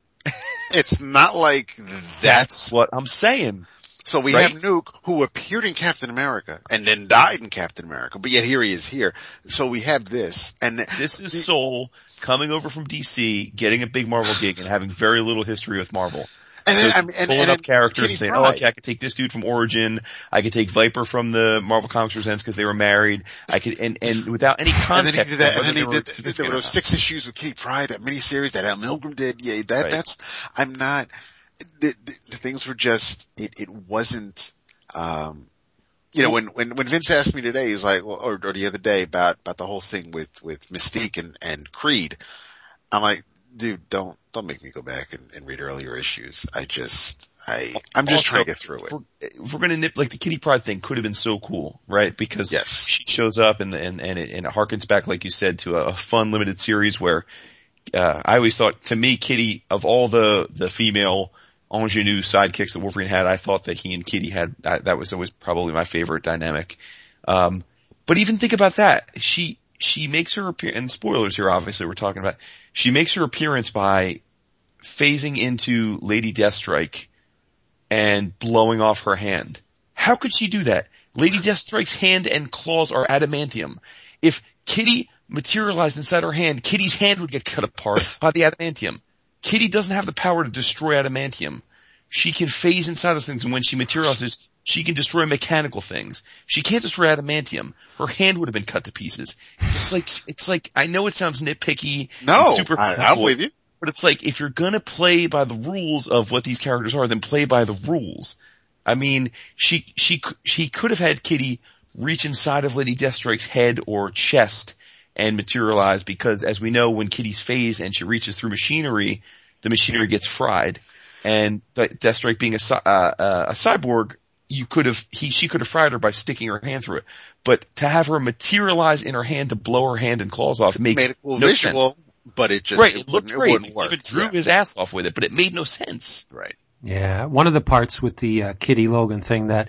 it's not like that's, That's what I'm saying. so we right. have Nuke who appeared in Captain America and then died in Captain America, but yet here he is here. So we have this and This is Soul coming over from DC, getting a big Marvel gig and having very little history with Marvel. And So then, I mean, and, pulling and up characters and saying, oh, okay, I could take this dude from Origin. I could take Viper from the Marvel Comics Presents because they were married. I could, and, and without any And then he did that, and then he did, there were those six issues with Kitty Pryde, that miniseries that Al Milgrom did. Yeah, that, Right. that's, I'm not, the, the, the things were just, it, it wasn't, um, you know, when, when, when Vince asked me today, he was like, well, or, or the other day about, about the whole thing with, with Mystique and, and Creed, I'm like, dude, don't, don't make me go back and, and read earlier issues. I just, I, I'm just Also, trying to get through it. If we're, gonna nip, like the Kitty Pryde thing could have been so cool, right? Because Yes. she shows up and, and, and it, and it harkens back, like you said, to a, a fun limited series where, uh, I always thought, to me, Kitty, of all the, the female ingenue sidekicks that Wolverine had, I thought that he and Kitty had, that, that was always probably my favorite dynamic. Um, but even think about that. She, she makes her appearance, and spoilers here obviously we're talking about, she makes her appearance by phasing into Lady Deathstrike and blowing off her hand. How could she do that? Lady Deathstrike's hand and claws are adamantium. If Kitty materialized inside her hand, Kitty's hand would get cut apart by the adamantium. Kitty doesn't have the power to destroy adamantium. She can phase inside those things and when she materializes, she can destroy mechanical things. She can't destroy adamantium. Her hand would have been cut to pieces. It's like, it's like, I know it sounds nitpicky. No, super I, I'm with you. but it's like, if you're gonna play by the rules of what these characters are, then play by the rules. I mean, she, she, she could have had Kitty reach inside of Lady Deathstrike's head or chest and materialize because as we know, when Kitty's phase and she reaches through machinery, the machinery gets fried. And Deathstrike being a, uh, uh, a cyborg, you could have, he, she could have fried her by sticking her hand through it. But to have her materialize in her hand to blow her hand and claws off makes Made it cool no visual, sense. but it just, Right, it, it looked wouldn't- great. It He work. even drew Yeah. his ass off with it, but it made no sense. Right. Yeah, one of the parts with the uh, Kitty Logan thing that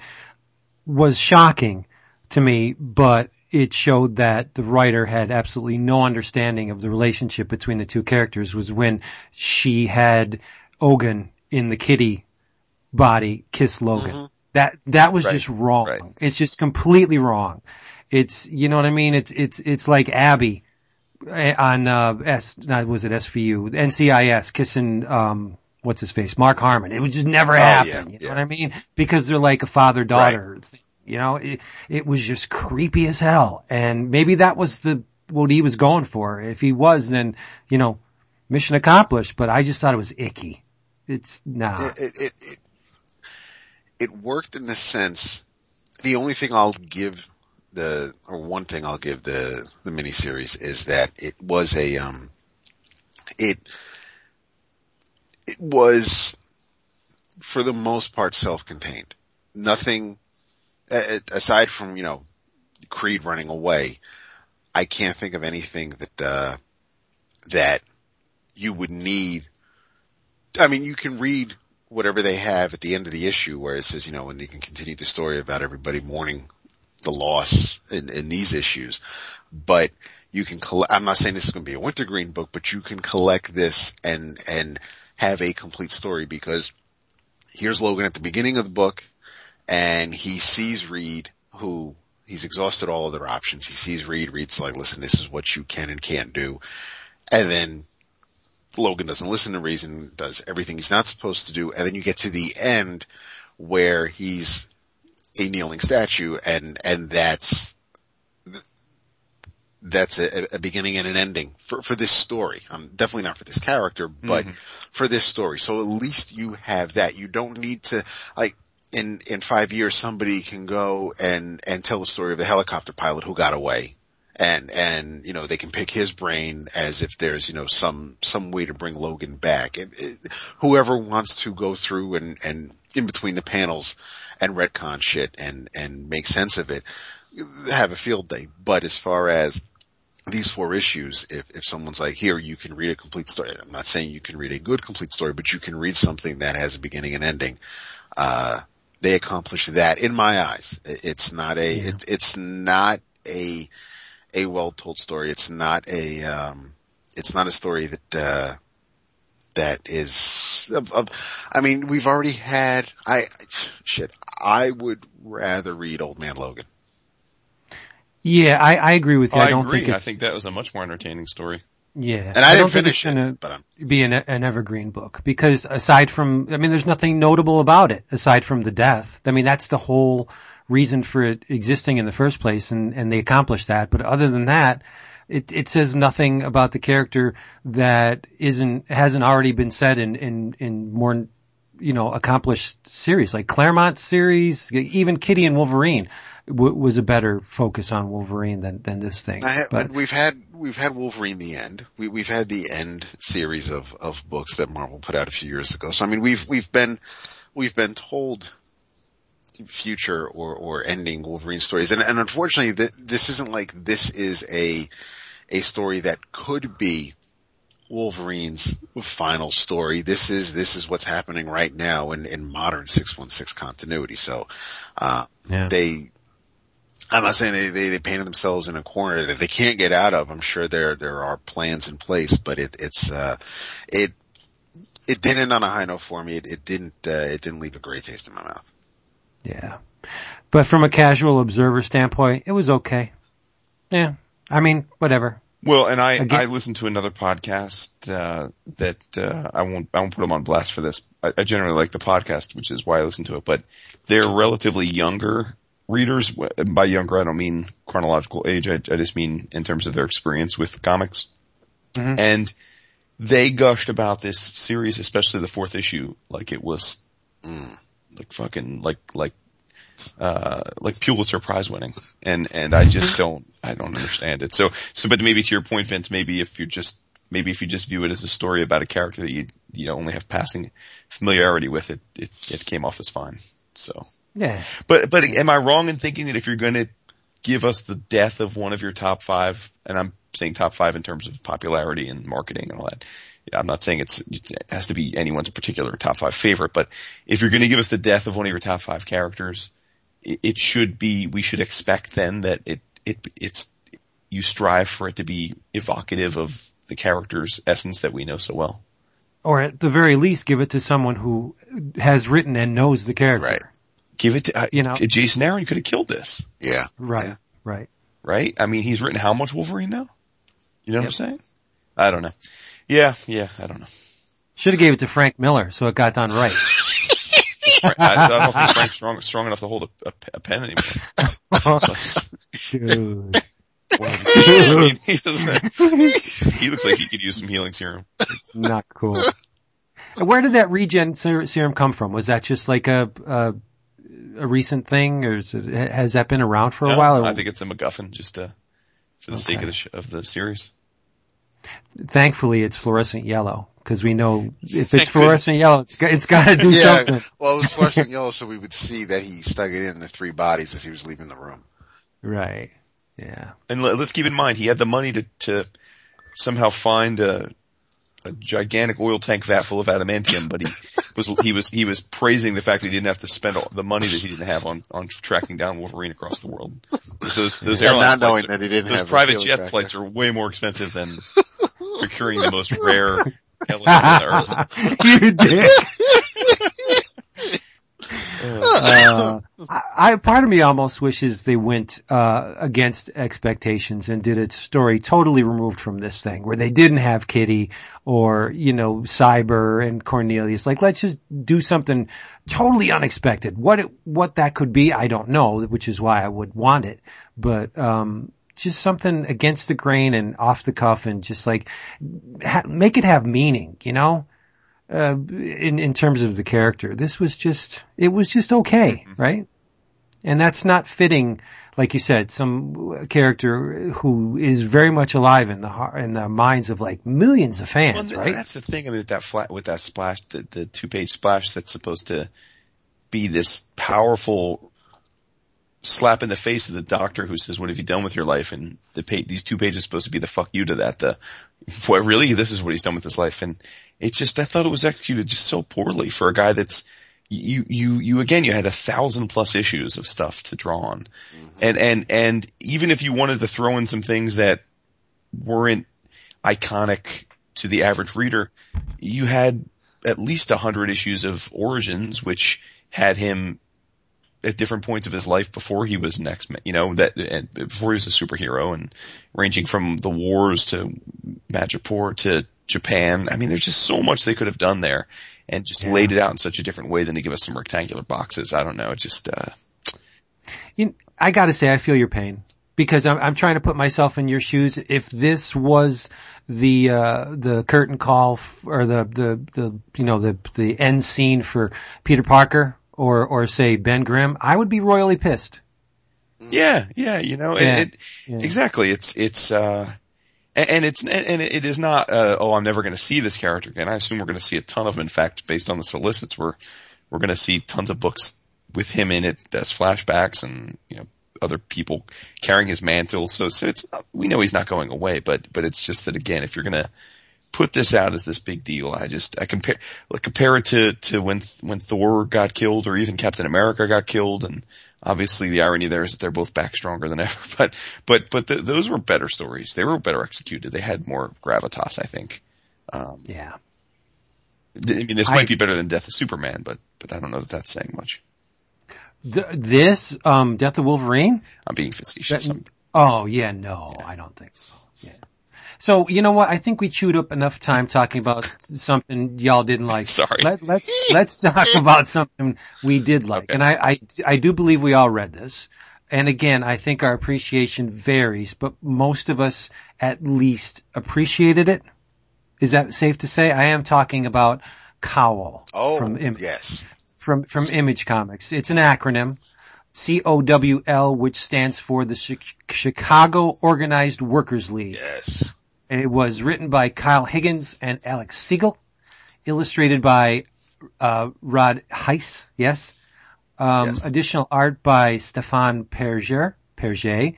was shocking to me, but it showed that the writer had absolutely no understanding of the relationship between the two characters was when she had Ogun in the kitty body kiss Logan. Mhm. That, that was Right, just wrong. right. It's just completely wrong. It's, you know what I mean? It's, it's, it's like Abby eh, on, uh, S, not, was it SVU? NCIS kissing, um, what's his face? Mark Harmon. It would just never happen. yeah, you know yeah. what I mean? Because they're like a father-daughter. You know, it, it was just creepy as hell. And maybe that was the, what he was going for. If he was, then, you know, mission accomplished, but I just thought it was icky. It's, nah. it, it, it, worked in the sense, the only thing I'll give the, or one thing I'll give the, the miniseries is that it was a, um, it, it was for the most part self-contained. Nothing, aside from, you know, Creed running away, I can't think of anything that, uh, that you would need I mean, you can read whatever they have at the end of the issue where it says, you know, and you can continue the story about everybody mourning the loss in, in these issues, but you can collect, I'm not saying this is going to be a wintergreen book, but you can collect this and, and have a complete story because here's Logan at the beginning of the book and he sees Reed who he's exhausted all other options. He sees Reed, Reed's like, listen, this is what you can and can't do. And then Logan doesn't listen to reason, does everything he's not supposed to do, and then you get to the end where he's a kneeling statue and, and that's, that's a, a beginning and an ending for, for this story. Um, definitely not for this character, but for this story. So at least you have that. You don't need to, like, in, in five years somebody can go and, and tell the story of the helicopter pilot who got away and and you know they can pick his brain as if there's you know some some way to bring Logan back. It, it, whoever wants to go through and and in between the panels and retcon shit and and make sense of it, have a field day. But as far as these four issues, if if someone's like, here you can read a complete story. I'm not saying you can read a good complete story, but you can read something that has a beginning and ending. Uh, they accomplish that in my eyes. It's not a, it, it's not a, a well-told story. It's not a, um, it's not a story that, uh, that is, of, of, I mean, we've already had, I, shit, I would rather read Old Man Logan. Yeah, I, I agree with you. I, I, don't agree. think I think that was a much more entertaining story. yeah. And I, don't didn't think finish it's gonna it, but I'm, be an, an evergreen book because aside from, I mean, there's nothing notable about it aside from the death. I mean, that's the whole reason for it existing in the first place and, and they accomplished that. But other than that, it, it says nothing about the character that isn't, hasn't already been said in, in, in more, you know, accomplished series like Claremont series, even Kitty and Wolverine w- was a better focus on Wolverine than, than this thing. I But- we've had we've had Wolverine the end. We, we've had the end series of of books that Marvel put out a few years ago. So I mean, we've we've been we've been told future or or ending Wolverine stories, and and unfortunately, th- this isn't like this is a a story that could be Wolverine's final story. This is this is what's happening right now in in modern six one six continuity. So, uh, Yeah. they I'm not saying they, they, they painted themselves in a corner that they can't get out of. I'm sure there, there are plans in place, but it, it's, uh, it, it didn't on a high note for me. It, it didn't, uh, it didn't leave a great taste in my mouth. Yeah. But from a casual observer standpoint, it was okay. Yeah. I mean, whatever. Well, and I, Again- I listened to another podcast, uh, that, uh, I won't, I won't put them on blast for this. I, I generally like the podcast, which is why I listen to it, but they're relatively younger readers. By younger, I don't mean chronological age. I, I just mean in terms of their experience with comics. Mhm. And they gushed about this series, especially the fourth issue, like it was, Mm. Like fucking, like, like, uh, like Pulitzer Prize winning. And, and I just don't, I don't understand it. So, so, but maybe to your point, Vince, maybe if you just, maybe if you just view it as a story about a character that you, you know, only have passing familiarity with it, it, it came off as fine. So, Yeah. but, but am I wrong in thinking that if you're going to give us the death of one of your top five, and I'm saying top five in terms of popularity and marketing and all that, I'm not saying it's, it has to be anyone's particular top five favorite, but if you're going to give us the death of one of your top five characters, it, it should be, we should expect then that it, it, it's, you strive for it to be evocative of the character's essence that we know so well. Or at the very least, give it to someone who has written and knows the character. Right. Give it to, uh, You know- Jason Aaron could have killed this, Yeah. Right. Yeah. Right. right? I mean, he's written how much Wolverine now? You know what I'm saying? I don't know. Yeah, yeah, I don't know. Should have gave it to Frank Miller so it got done right. [LAUGHS] I, don't know if Frank's strong, strong enough to hold a, a, a pen anymore. Dude. I mean, he, he looks like he could use some healing serum. Not cool. Where did that regen ser- serum come from? Was that just like a, a, a recent thing or is it, has that been around for a No, while? Or- I think it's a MacGuffin just to, for the sake of the, sh- of the series. Thankfully it's fluorescent yellow because we know if it's Thank fluorescent yellow, it's got, it's got to do [LAUGHS] Yeah. something. Well, it was fluorescent yellow so we would see that he stuck it in the three bodies as he was leaving the room. Right. Yeah. And let- let's keep in mind, he had the money to, to somehow find a, a gigantic oil tank vat full of adamantium, but he [LAUGHS] was, he was, he was praising the fact that he didn't have to spend all the money that he didn't have on, on tracking down Wolverine across the world. Those, those Yeah, [LAUGHS] airline not knowing are- that he didn't those have a private jet factor. flights are way more expensive than procuring the most rare element on Earth. you did. Uh, I, I, part of me almost wishes they went, uh, against expectations and did a story totally removed from this thing where they didn't have Kitty or, you know, Cyber and Cornelius. Like, let's just do something totally unexpected. What it, what that could be, I don't know, which is why I would want it, but, um, just something against the grain and off the cuff and just like ha- make it have meaning, you know? Uh, in, in terms of the character, this was just, it was just okay, right? And that's not fitting, like you said, some character who is very much alive in the heart, in the minds of like millions of fans, Well, right? That's the thing. I mean, with that flat, with that splash, the, the two page splash that's supposed to be this powerful slap in the face of the doctor who says, what have you done with your life? And the pa- these two pages are supposed to be the fuck you to that. The, [LAUGHS] what really, this is what he's done with his life. And it just, I thought it was executed just so poorly for a guy that's, you, you, you again, you had a thousand plus issues of stuff to draw on. Mm-hmm. And, and, and even if you wanted to throw in some things that weren't iconic to the average reader, you had at least a hundred issues of Origins, which had him at different points of his life before he was X-Men, you know, that, and before he was a superhero and ranging from the wars to Madripoor to Japan. I mean, there's just so much they could have done there and just laid it out in such a different way than to give us some rectangular boxes. I don't know. It just, uh, You, I gotta say, I feel your pain because I'm, I'm trying to put myself in your shoes. If this was the, uh, the curtain call f- or the, the, the, you know, the, the end scene for Peter Parker or, or say Ben Grimm, I would be royally pissed. Yeah, yeah, you know, Yeah, it, it yeah. exactly. It's it's uh, and, and it's and it is not. Uh, oh, I'm never going to see this character again. I assume we're going to see a ton of. 'em. In fact, based on the solicits, we're we're going to see tons of books with him in it as flashbacks and you know other people carrying his mantle. So so it's we know he's not going away, but but it's just that again, if you're going to put this out as this big deal, I just I compare like compare it to to when when Thor got killed or even Captain America got killed and obviously the irony there is that they're both back stronger than [LAUGHS] ever, but, but, but th those were better stories. They were better executed. They had more gravitas, I think. Um, Yeah. I mean, this I- might be better than Death of Superman, but, but I don't know that that's saying much. Th- this, um, Death of Wolverine? I'm being facetious. That- oh yeah, no, I don't think so. Yeah. So you know what? I think we chewed up enough time talking about something y'all didn't like. Sorry. Let, let's let's talk [LAUGHS] about something we did like, Okay. and I, I I do believe we all read this. And again, I think our appreciation varies, but most of us at least appreciated it. Is that safe to say? I am talking about Cowl Oh, from Im- yes. from from Image Comics. It's an acronym, COWL, which stands for the Chicago Organized Workers League. Yes. It was written by Kyle Higgins and Alex Siegel, illustrated by uh, Rod Heiss. Yes. Um, Yes. Additional art by Stefan Perger. Perger.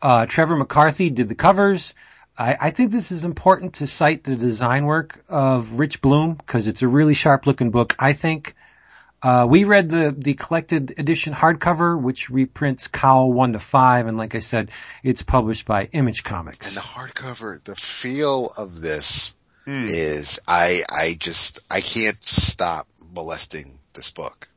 Uh, Trevor McCarthy did the covers. I, I think this is important to cite the design work of Rich Bloom because it's a really sharp looking book. I think Uh, we read the, the collected edition hardcover, which reprints Cowl 1 to 5, and like I said, it's published by Image Comics. And the hardcover, the feel of this is, I, I just, I can't stop molesting this book.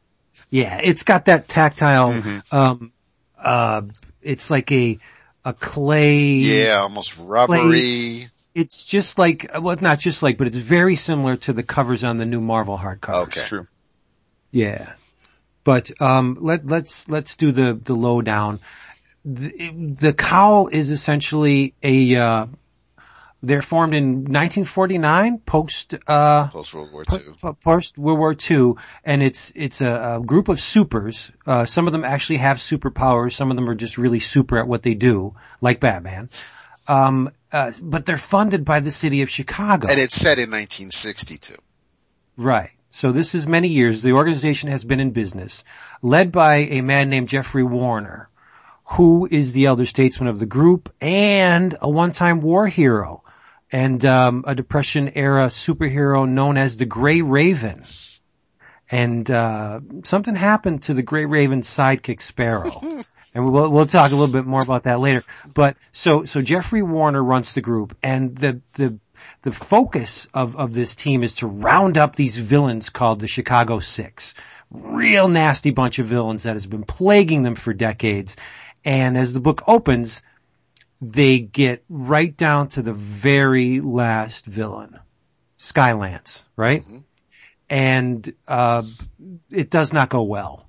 Yeah, it's got that tactile, Mm-hmm. um, uh, it's like a, a clay. Yeah, almost rubbery. It's just like, well, not just like, but it's very similar to the covers on the new Marvel hardcovers. Okay. It's true. Yeah. But, um, let, let's, let's do the, the lowdown. The, the cowl is essentially a, uh, they're formed in 1949, post, uh, Post World War II. po- post World War II, and it's it's a, a group of supers. Uh, some of them actually have superpowers. Some of them are just really super at what they do, like Batman. Um, uh, but they're funded by the city of Chicago. And it's set in 1962. Right. So this is many years. The organization has been in business, led by a man named Geoffrey Warner, who is the elder statesman of the group and a one-time war hero and um, a Depression era superhero known as the Gray Raven. And uh, something happened to the Gray Raven's sidekick Sparrow. [LAUGHS] And we'll, we'll talk a little bit more about that later. But so, so Geoffrey Warner runs the group and the, the, the focus of, of this team is to round up these villains called the Chicago Six. Real nasty bunch of villains that has been plaguing them for decades. And as the book opens, they get right down to the very last villain. Skylance, right? And, uh, it does not go well.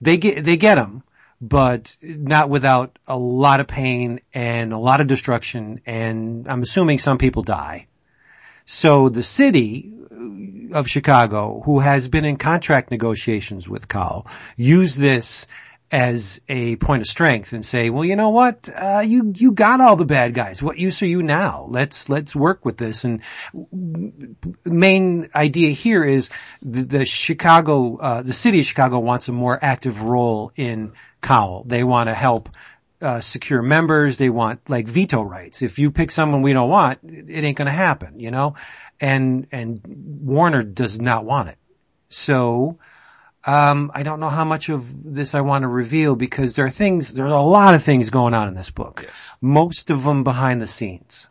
They get, they get him, but not without a lot of pain and a lot of destruction and I'm assuming some people die. So the city of Chicago, who has been in contract negotiations with Cowl, use this as a point of strength and say, well, you know what? Uh, you, you got all the bad guys. What use are you now? Let's, let's work with this. And main idea here is the, the Chicago, uh, the city of Chicago wants a more active role in Cowl. They want to help uh, secure members. They want like veto rights. If you pick someone we don't want, it ain't going to happen, you know? And, and Warner does not want it. So, um, I don't know how much of this I want to reveal because there are things, there are a lot of things going on in this book. Yes. Most of them behind the scenes.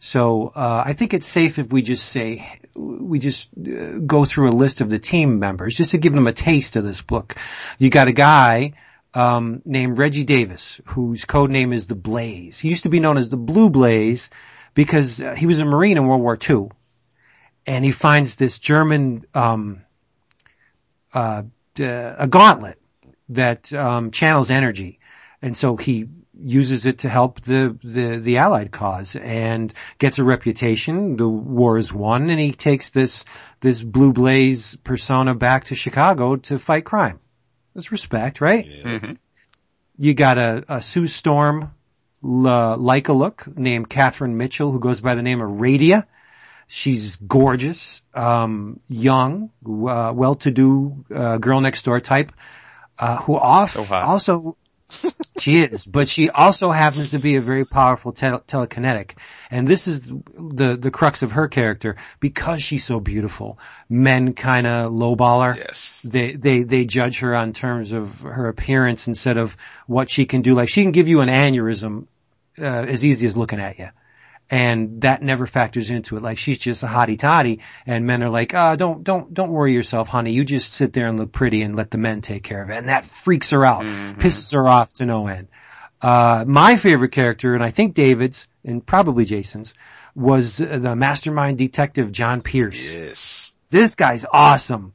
So, uh, I think it's safe if we just say, we just uh, go through a list of the team members just to give them a taste of this book. You got a guy, um, named Reggie Davis, whose code name is the Blaze. He used to be known as the Blue Blaze because uh, he was a Marine in World War II. And he finds this German, um, uh, d- a gauntlet that, um, channels energy. And so he uses it to help the, the, the Allied cause and gets a reputation. The war is won and he takes this, this Blue Blaze persona back to Chicago to fight crime. That's respect, right? You got a, a Sue Storm l- like a look named Catherine Mitchell who goes by the name of Radia. She's gorgeous, um, young, uh, well-to-do, uh, girl next door type, uh, who also, So also, [LAUGHS] she is, but she also happens to be a very powerful tele- telekinetic. And this is the, the crux of her character. Because she's so beautiful, men kinda lowball her Yes. they they they judge her on terms of her appearance instead of what she can do. Like she can give you an aneurysm uh, as easy as looking at you, and that never factors into it. Like she's just a hottie toddy, and men are like, "Ah, don't don't don't worry yourself, honey. You just sit there and look pretty and let the men take care of it." And that freaks her out, pisses her off to no end. Uh, my favorite character, and I think David's, and probably Jason's, was the mastermind detective John Pierce Yes. this guy's awesome.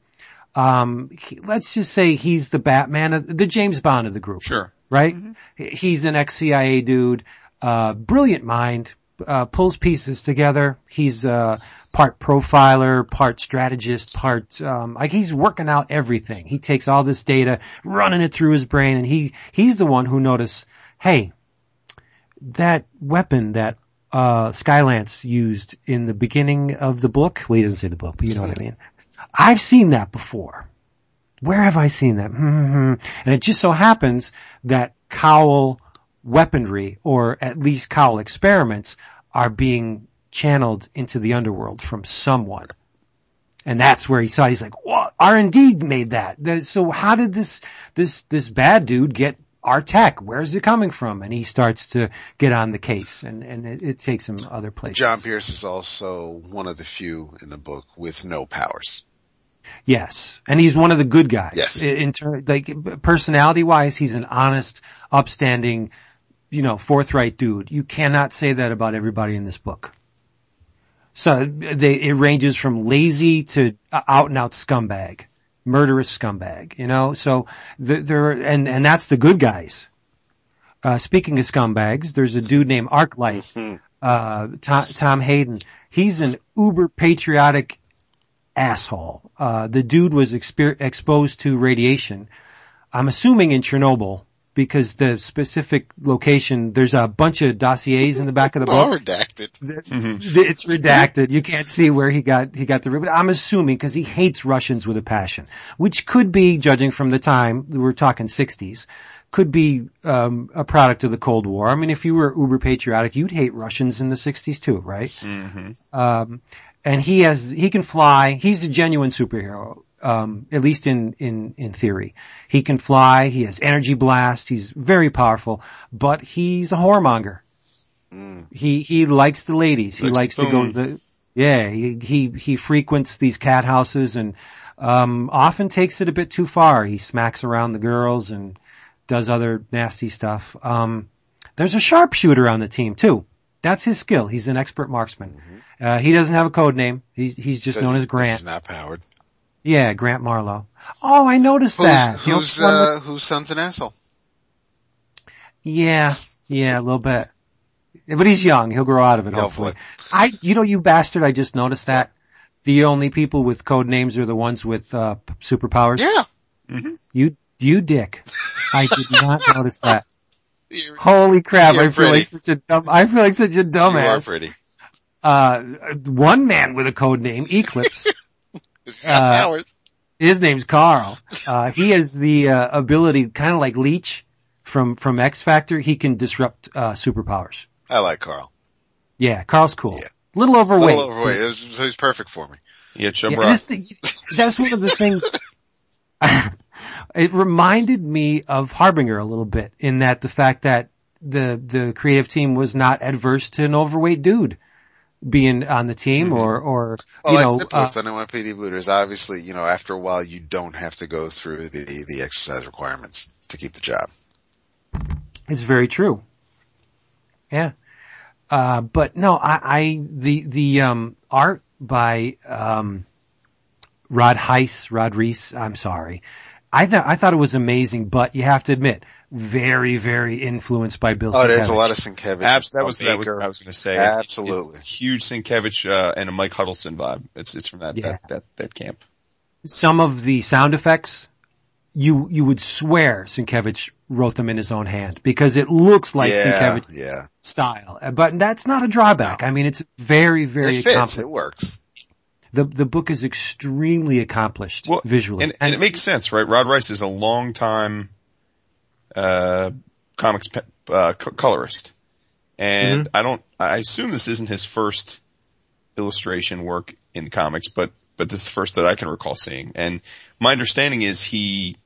Um, he- let's just say he's the Batman, of, the James Bond of the group. Sure. Right? He- He's an ex-CIA dude, uh, brilliant mind, uh, pulls pieces together. He's, uh, part profiler, part strategist, part, um, like he's working out everything. He takes all this data, running it through his brain, and he, he's the one who noticed, hey, that weapon that uh, Skylance used in the beginning of the book. Well, he doesn't say the book, but you know what I mean. I've seen that before. Where have I seen that? hmm And it just so happens that cowl weaponry, or at least cowl experiments, are being channeled into the underworld from someone. And that's where he saw, he's like, what? R&D made that. So how did this, this, this bad dude get our tech? Where's it coming from? And he starts to get on the case and, and it, it takes him other places. John Pierce is also one of the few in the book with no powers. Yes. And he's one of the good guys. Yes. In, in turn, like personality wise, he's an honest, upstanding, you know, forthright dude. You cannot say that about everybody in this book. So they, it ranges from lazy to out and out scumbag, murderous scumbag, you know, so there, and, and that's the good guys. Uh, speaking of scumbags, there's a dude named Arclight, [LAUGHS] uh, Tom, Tom Hayden. He's an uber patriotic asshole. Uh, the dude was exper- exposed to radiation. I'm assuming in Chernobyl because the specific location, there's a bunch of dossiers in the back of the All book. [LAUGHS] redacted. It's redacted. You can't see where he got he got the. But I'm assuming because he hates Russians with a passion, which could be, judging from the time we're talking 60s, could be um, a product of the Cold War. I mean, if you were uber patriotic, you'd hate Russians in the 60s too, right? Um, and he has he can fly. He's a genuine superhero. Um, at least in, in, in theory. He can fly, he has energy blast, he's very powerful, but he's a whoremonger. He, he likes the ladies. He likes Likes to go to the, yeah, he, he, he frequents these cat houses and, um, often takes it a bit too far. He smacks around the girls and does other nasty stuff. Um, there's a sharpshooter on the team too. That's his skill. He's an expert marksman. Uh, he doesn't have a code name. He's, he's just known as Grant. He's not powered. Yeah, Grant Marlowe. Oh, I noticed Who's, that. You know, who's, uh, with- whose son's an asshole? yeah, yeah, a little bit. But he's young. He'll grow out of it, hopefully. Hopefully. I, you know, you bastard, I just noticed that. The only people with code names are the ones with, uh, p- superpowers. Yeah. You, you dick. I did not [LAUGHS] notice that. You're, Holy crap, I feel like such a dumb, I feel like such a dumbass. you are pretty. Uh, one man with a code name, Eclipse. [LAUGHS] He's Uh. His name's Carl. Uh, he has the uh, ability, kind of like Leech from from X Factor. He can disrupt uh, superpowers. I like Carl. Yeah, Carl's cool. Yeah. Little A overweight. little overweight, so he's perfect for me. Yeah, Chub Yeah, Rock. this that's one of the things. [LAUGHS] it reminded me of Harbinger a little bit in that the fact that the the creative team was not adverse to an overweight dude being on the team or or Well, you like know simple, uh, it's NYPD Blue. There's obviously, you know, after a while you don't have to go through the, the exercise requirements to keep the job. It's very true. Yeah. Uh, but no, I, I, the, the, um, art by, um, Rod Heiss, Rod Reis, I'm sorry. I thought, I thought it was amazing, but you have to admit, very, very influenced by Bill Oh, there's a lot of Sienkiewicz. Abs- that was that was what I was going to say. It's- Absolutely. it's huge Sienkiewicz uh, and a Mike Huddleston vibe. It's it's from that Yeah. that, that that camp. Some of the sound effects, you, you would swear Sienkiewicz wrote them in his own hand because it looks like yeah, Sienkiewicz yeah. style. But that's not a drawback. I mean, it's very, very It fits. It works. The the book is extremely accomplished Well, visually, and, and it makes sense, right? Rod Reis is a long time uh, comics pe- uh, co- colorist, and I don't. I assume this isn't his first illustration work in comics, but but this is the first that I can recall seeing. And my understanding is he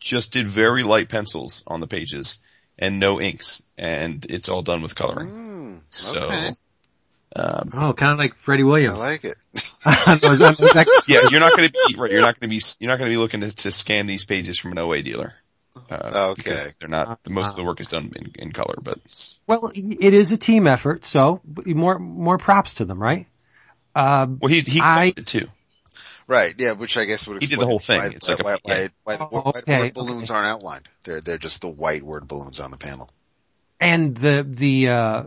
just did very light pencils on the pages and no inks, and it's all done with coloring. Mm, So. Um, oh, kind of like Freddie Williams. I like it. On those- on those yeah, you're not going to be right. You're not going to be. You're not going to be looking to, to scan these pages from an OA dealer. Uh, Okay. They're not. The, most of the work is done in, in color, but well, it is a team effort, so more more props to them, right? Uh, well, he he I- colored it too. Right, yeah, which I guess would He did the whole thing. Why, It's like a- why, why, why, Oh, why the okay, word balloons okay. aren't outlined. They're, they're just the white word balloons on the panel. and the the uh,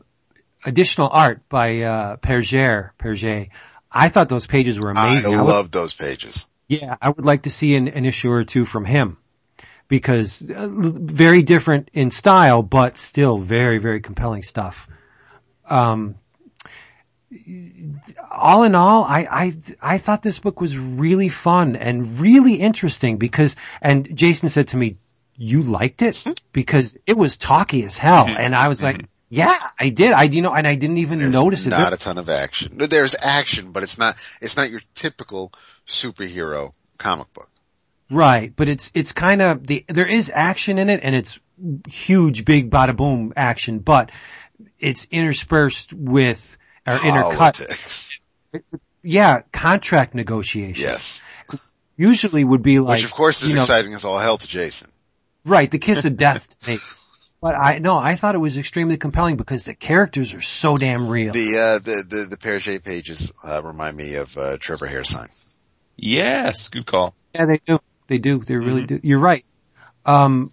additional art by uh, Perger, Perger, I thought those pages were amazing. I I love those pages. Yeah, I would like to see an, an issue or two from him because uh, very different in style, but still very, very compelling stuff. Um, all in all, I, I, I thought this book was really fun and really interesting because, and Jason said to me, you liked it because it was talky as hell. And I was like, yeah, I did. I, you know, and I didn't even There's notice it. not a ton of action. There's action, but it's not, it's not your typical superhero comic book. Right, but it's it's kind of the there is action in it, and it's huge, big, bada boom action, but it's interspersed with or intercut. Politics. Yeah, contract negotiations. Yes. Usually would be like, Which of course is you know, exciting as all hell to Jason. right, the kiss of [LAUGHS] death to me. But I no, I thought it was extremely compelling because the characters are so damn real. The, uh, the, the, the Piaget pages, uh, remind me of, uh, Trevor Hairsine. Yes, good call. Yeah, they do. They do. They really do. You're right. Um,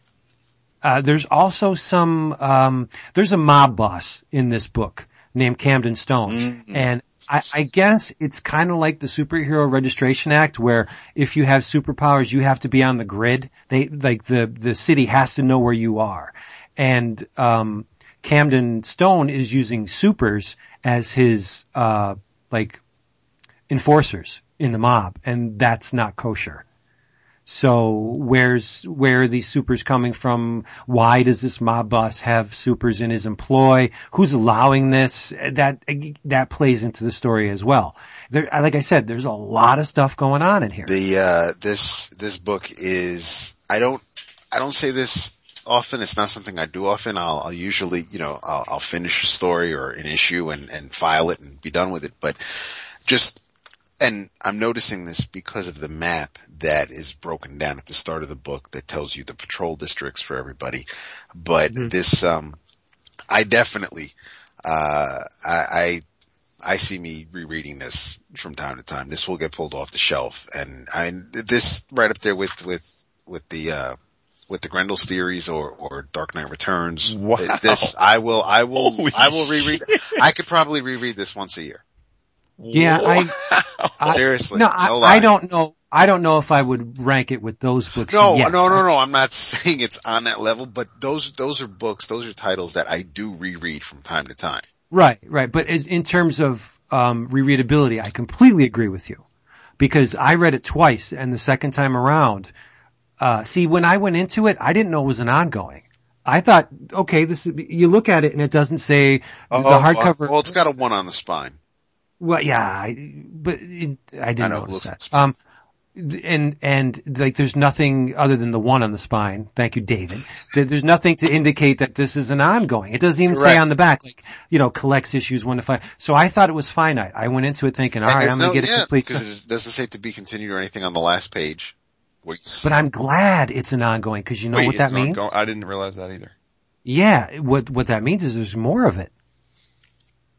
uh, there's also some, um, there's a mob boss in this book named Camden Stone. Mhm. And I, I guess it's kind of like the Superhero Registration Act where if you have superpowers, you have to be on the grid. They, like the, the city has to know where you are. And, um, Camden Stone is using supers as his, uh, like enforcers in the mob and that's not kosher. So where's, where are these supers coming from? Why does this mob boss have supers in his employ? Who's allowing this? That, that plays into the story as well. There, like I said, there's a lot of stuff going on in here. The, uh, this, this book is, I don't, I don't say this often. It's not something I do often. I'll, I'll usually, you know, I'll, I'll finish a story or an issue and, and file it and be done with it. But just, and I'm noticing this because of the map that is broken down at the start of the book that tells you the patrol districts for everybody. But this, um, I definitely, uh, I, I, I see me rereading this from time to time. This will get pulled off the shelf and I, this right up there with, with, with the, uh, with the Grendel's theories or, or Dark Knight Returns. Wow. This, I will, I will, Holy I will reread. I could probably reread this once a year. Yeah, I, I Seriously. no, I, lie. I don't know. I don't know if I would rank it with those books. No, yet. no, no, no. I'm not [LAUGHS] saying it's on that level, but those, those are books, those are titles that I do reread from time to time. Right, right. But in terms of um, rereadability, I completely agree with you because I read it twice, and the second time around, uh, see, when I went into it, I didn't know it was an ongoing. I thought, okay, this is, you look at it and it doesn't say Oh, the hardcover. Well, it's got a one on the spine. Well, yeah, I, but it, I didn't I know, it notice that. Um, and and like there's nothing other than the one on the spine. Thank you, David. There's nothing to indicate that this is an ongoing. It doesn't even say on the back like you know collects issues one to five. So I thought it was finite. I went into it thinking, all right, I'm gonna get a yeah, complete. because it doesn't say to be continued or anything on the last page. But I'm glad it's an ongoing because you know Wait, what that means. go- I didn't realize that either. Yeah, what what that means is there's more of it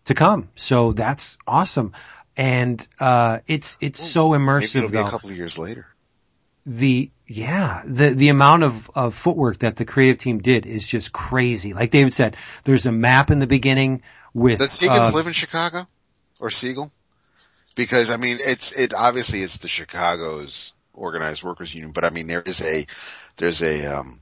to come. So that's awesome, and uh, it's it's so immersive. Maybe it'll be a couple of years later. the yeah the the amount of of footwork that the creative team did is just crazy. Like David said, there's a map in the beginning with Does Seagans uh, live in Chicago? Or Siegel? Because I mean, it's, it obviously it's the Chicago's organized workers union, but I mean, there is a, there's a, um,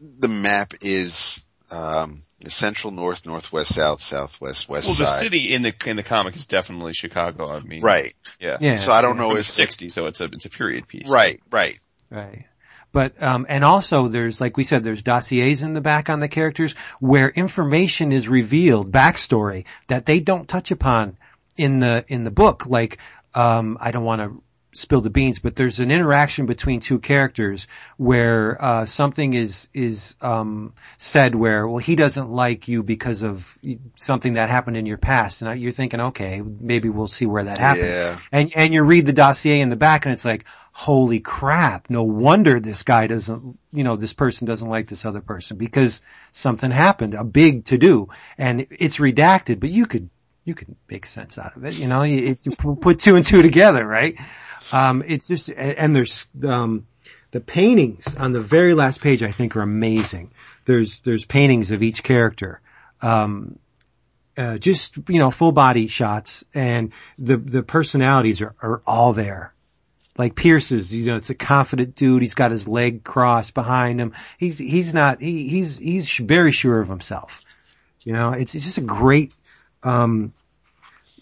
the map is, um, the central, north, northwest, south, southwest, west Well, the side. city in the in the comic is definitely Chicago. I mean, Right. Yeah. yeah So I don't know From the if, '60s, so it's a it's a period piece. right, right. Right. But um and also there's like we said there's dossiers in the back on the characters where information is revealed backstory that they don't touch upon in the in the book like um I don't want to spill the beans but there's an interaction between two characters where uh something is is um said where well he doesn't like you because of something that happened in your past. And you're thinking okay maybe we'll see where that happens. Yeah. and and you read the dossier in the back and it's like holy crap no wonder this guy doesn't you know this person doesn't like this other person because something happened a big to do and it's redacted but you could you can make sense out of it you know you, you put two and two together right um it's just and there's um the paintings on the very last page I think are amazing there's there's paintings of each character um uh, just you know full body shots and the the personalities are, are all there like Pierce's, you know, it's a confident dude. He's got his leg crossed behind him. He's, he's not, he, he's, he's very sure of himself. You know, it's, it's just a great, um,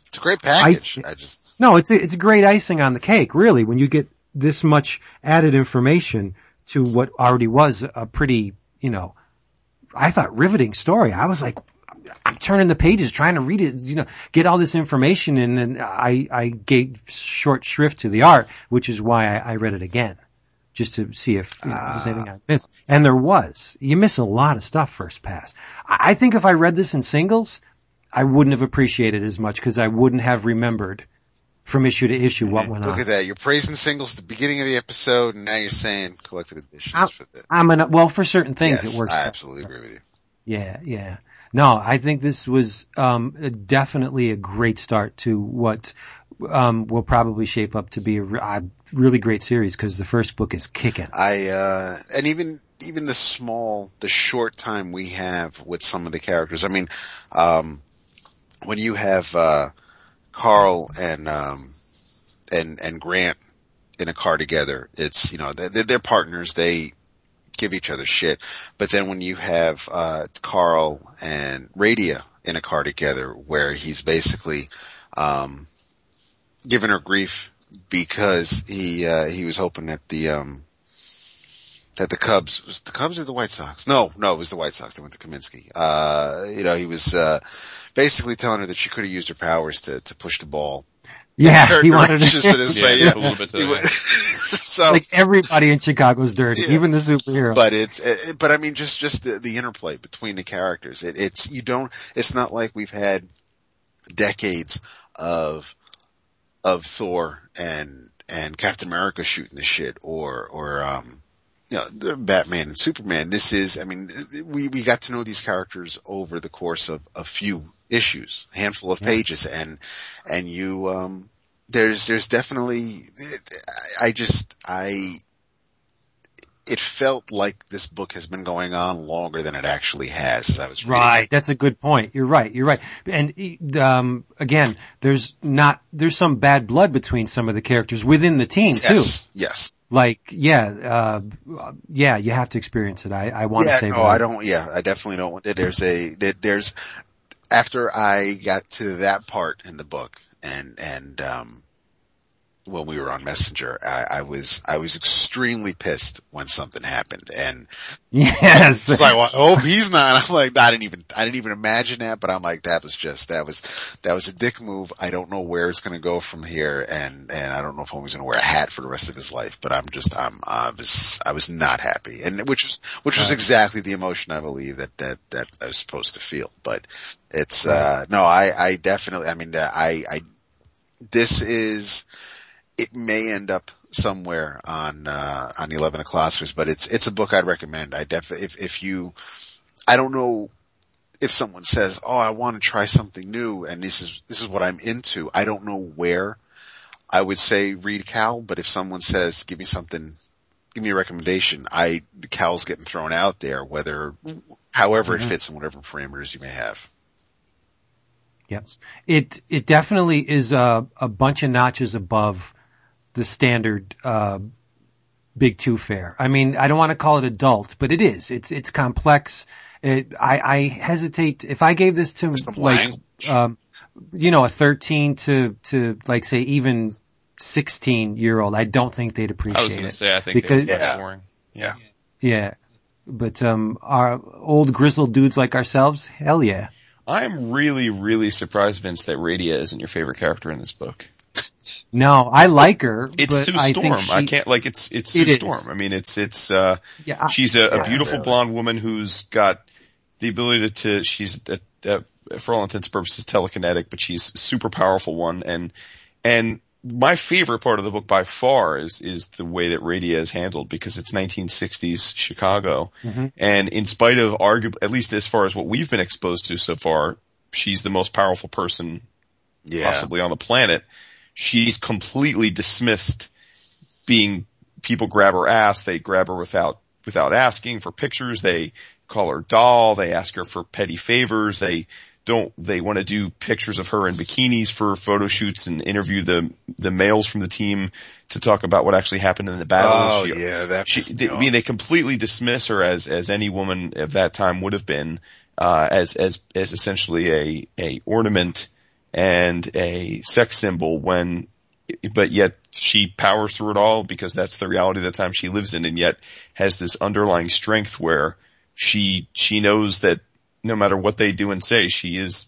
It's a great package. I just, no, it's a, it's a great icing on the cake, really, when you get this much added information to what already was a pretty, you know, I thought riveting story. I was like, I'm turning the pages, trying to read it, you know, get all this information, and then I I gave short shrift to the art, which is why I, I read it again, just to see if you know, there's anything I missed. And there was. You miss a lot of stuff first pass. I, I think if I read this in singles, I wouldn't have appreciated it as much because I wouldn't have remembered from issue to issue what went Look on. Look at that. You're praising singles at the beginning of the episode and now you're saying collected editions I'll- for this. I'm gonna well for certain things yes, it works. I absolutely agree with you. Yeah, yeah. No, I think this was um, definitely a great start to what um, will probably shape up to be a, re- a really great series because the first book is kicking. I, uh, and even, even the small, the short time we have with some of the characters. I mean, um, when you have, uh, Carl and, um, and, and Grant in a car together, it's, you know, they're, they're partners. They give each other shit. But then when you have, uh, Carl and Radia in a car together where he's basically, um, giving her grief because he, uh, he was hoping that the, um, that the Cubs, was the Cubs or the White Sox? No, no, it was the White Sox. They went to Comiskey. Uh, you know, he was, uh, basically telling her that she could have used her powers to, to push the ball. Yeah, certain he wanted directions in to. his Yeah, way. yeah, Yeah. a little bit to that, yeah. [LAUGHS] [LAUGHS] so, like everybody in Chicago's dirty, Yeah. even the superhero. but it's, it, but I mean, just, just the, the interplay between the characters. It, it's, you don't, it's not like we've had decades of, of Thor and, and Captain America shooting the shit or, or, um, you know, Batman and Superman. This is, I mean, we, we got to know these characters over the course of a few issues, a handful of pages and, and you, um, there's, there's definitely, I just, I, it felt like this book has been going on longer than it actually has as I was reading. Right, that's a good point. You're right. You're right. And um, again, there's not there's some bad blood between some of the characters within the team too. Yes, yes. Like, yeah, uh, yeah, you have to experience it. I, I want to Yeah, say, no, that. I don't, yeah, I definitely don't. There's a, there's, after I got to that part in the book and, and, um, when we were on Messenger, I, I was, I was extremely pissed when something happened and Yes, it's like, well, oh, he's not. I'm like, I didn't even, I didn't even imagine that, but I'm like, that was just, that was, that was a dick move. I don't know where it's going to go from here. And, and I don't know if I'm going to wear a hat for the rest of his life, but I'm just, I'm, I was, I was not happy. And which was, which was exactly the emotion I believe that, that, that I was supposed to feel. But it's, uh, no, I, I definitely, I mean, uh, I, I, this is, it may end up somewhere on uh on the eleven o'clockers, but it's it's a book I'd recommend. I def if if you I don't know if someone says, "Oh, I want to try something new," and this is this is what I'm into. I don't know where I would say read Cowl, but if someone says, "Give me something," give me a recommendation. I Cowl's getting thrown out there, whether however it fits in whatever parameters you may have. Yep. It it definitely is a a bunch of notches above the standard uh Big Two fare. I mean, I don't want to call it adult, but it is. It's it's complex. It, I I hesitate if I gave this to Some like um you know a 13 to to like say even 16 year old. I don't think they'd appreciate I was going it. to say, I think Because- it's Yeah. boring. Yeah. Yeah. But um our old grizzled dudes like ourselves, hell yeah. I'm really, really surprised, Vince, that Radia isn't your favorite character in this book. No, I like her, It's but Sue I Storm. think she, I can't like it's it's Sue It is. Storm. I mean, it's it's uh Yeah, I- she's a, a beautiful really. blonde woman who's got the ability to, to she's uh uh for all intents and purposes telekinetic, but she's a super powerful one and and my favorite part of the book by far is is the way that Radia is handled because it's 1960s Chicago, Mhm. and in spite of arguably, at least as far as what we've been exposed to so far, she's the most powerful person Yeah. possibly on the planet. She's completely dismissed being people grab her ass. They grab her without, without asking for pictures. They call her doll. They ask her for petty favors. They don't, they want to do pictures of her in bikinis for photo shoots and interview the, the males from the team to talk about what actually happened in the battle. Oh She- yeah, that she, they, I mean, they completely dismiss her as, as any woman of that time would have been, uh, as, as, as essentially a, a ornament and a sex symbol when, but yet she powers through it all because that's the reality of the time she lives in and yet has this underlying strength where she, she knows that no matter what they do and say, she is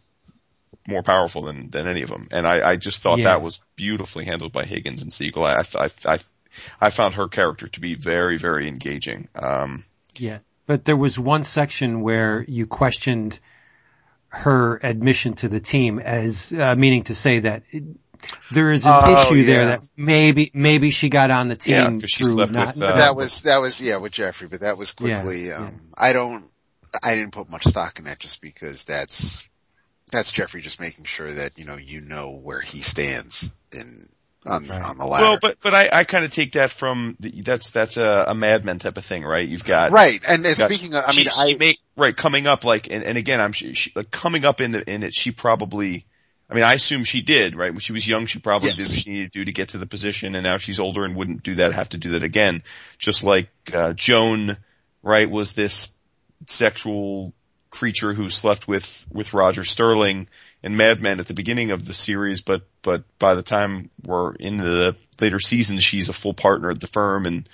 more powerful than, than any of them. And I, I just thought Yeah. that was beautifully handled by Higgins and Siegel. I, I, I, I found her character to be very, very engaging. Um, Yeah. But there was one section where you questioned her admission to the team as, uh, meaning to say that it, there is an Oh, issue there that maybe, maybe she got on the Yeah, she through slept not, with, But uh, that was that was yeah with Jeffrey, but that was quickly. yeah. um I don't. I didn't put much stock in that just because that's that's Jeffrey just making sure that you know you know where he stands in on Right. on the ladder. well, but, but I, I kind of take that from, the, that's, that's a, a Mad Men type of thing, right? You've got, right, and, and got- speaking of, I she- mean, she I may- right, coming up like, and, and again, I'm, she, she, like coming up in the, in it, she probably, I mean, I assume she did, right? When she was young, she probably Yes. did what she needed to do to get to the position, and now she's older and wouldn't do that, have to do that again. Just like, uh, Joan, right, was this sexual creature who slept with, with Roger Sterling and Mad Men at the beginning of the series, but, but by the time we're in the later seasons, she's a full partner at the firm and,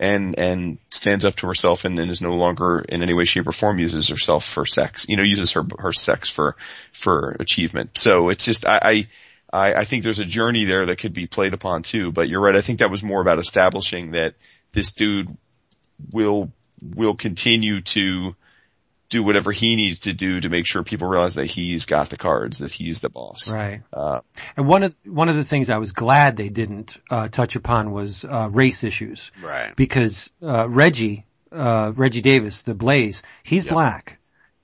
and, and stands up to herself and, and is no longer in any way, shape or form uses herself for sex, you know, uses her, her sex for, for achievement. So it's just, I, I, I, I think there's a journey there that could be played upon too, but you're right. I think that was more about establishing that this dude will, will continue to do whatever he needs to do to make sure people realize that he's got the cards, that he's the boss. Right. Uh, And one of, one of the things I was glad they didn't, uh, touch upon was, uh, race issues. right. because uh, Reggie, uh, Reggie Davis, the Blaze, he's black,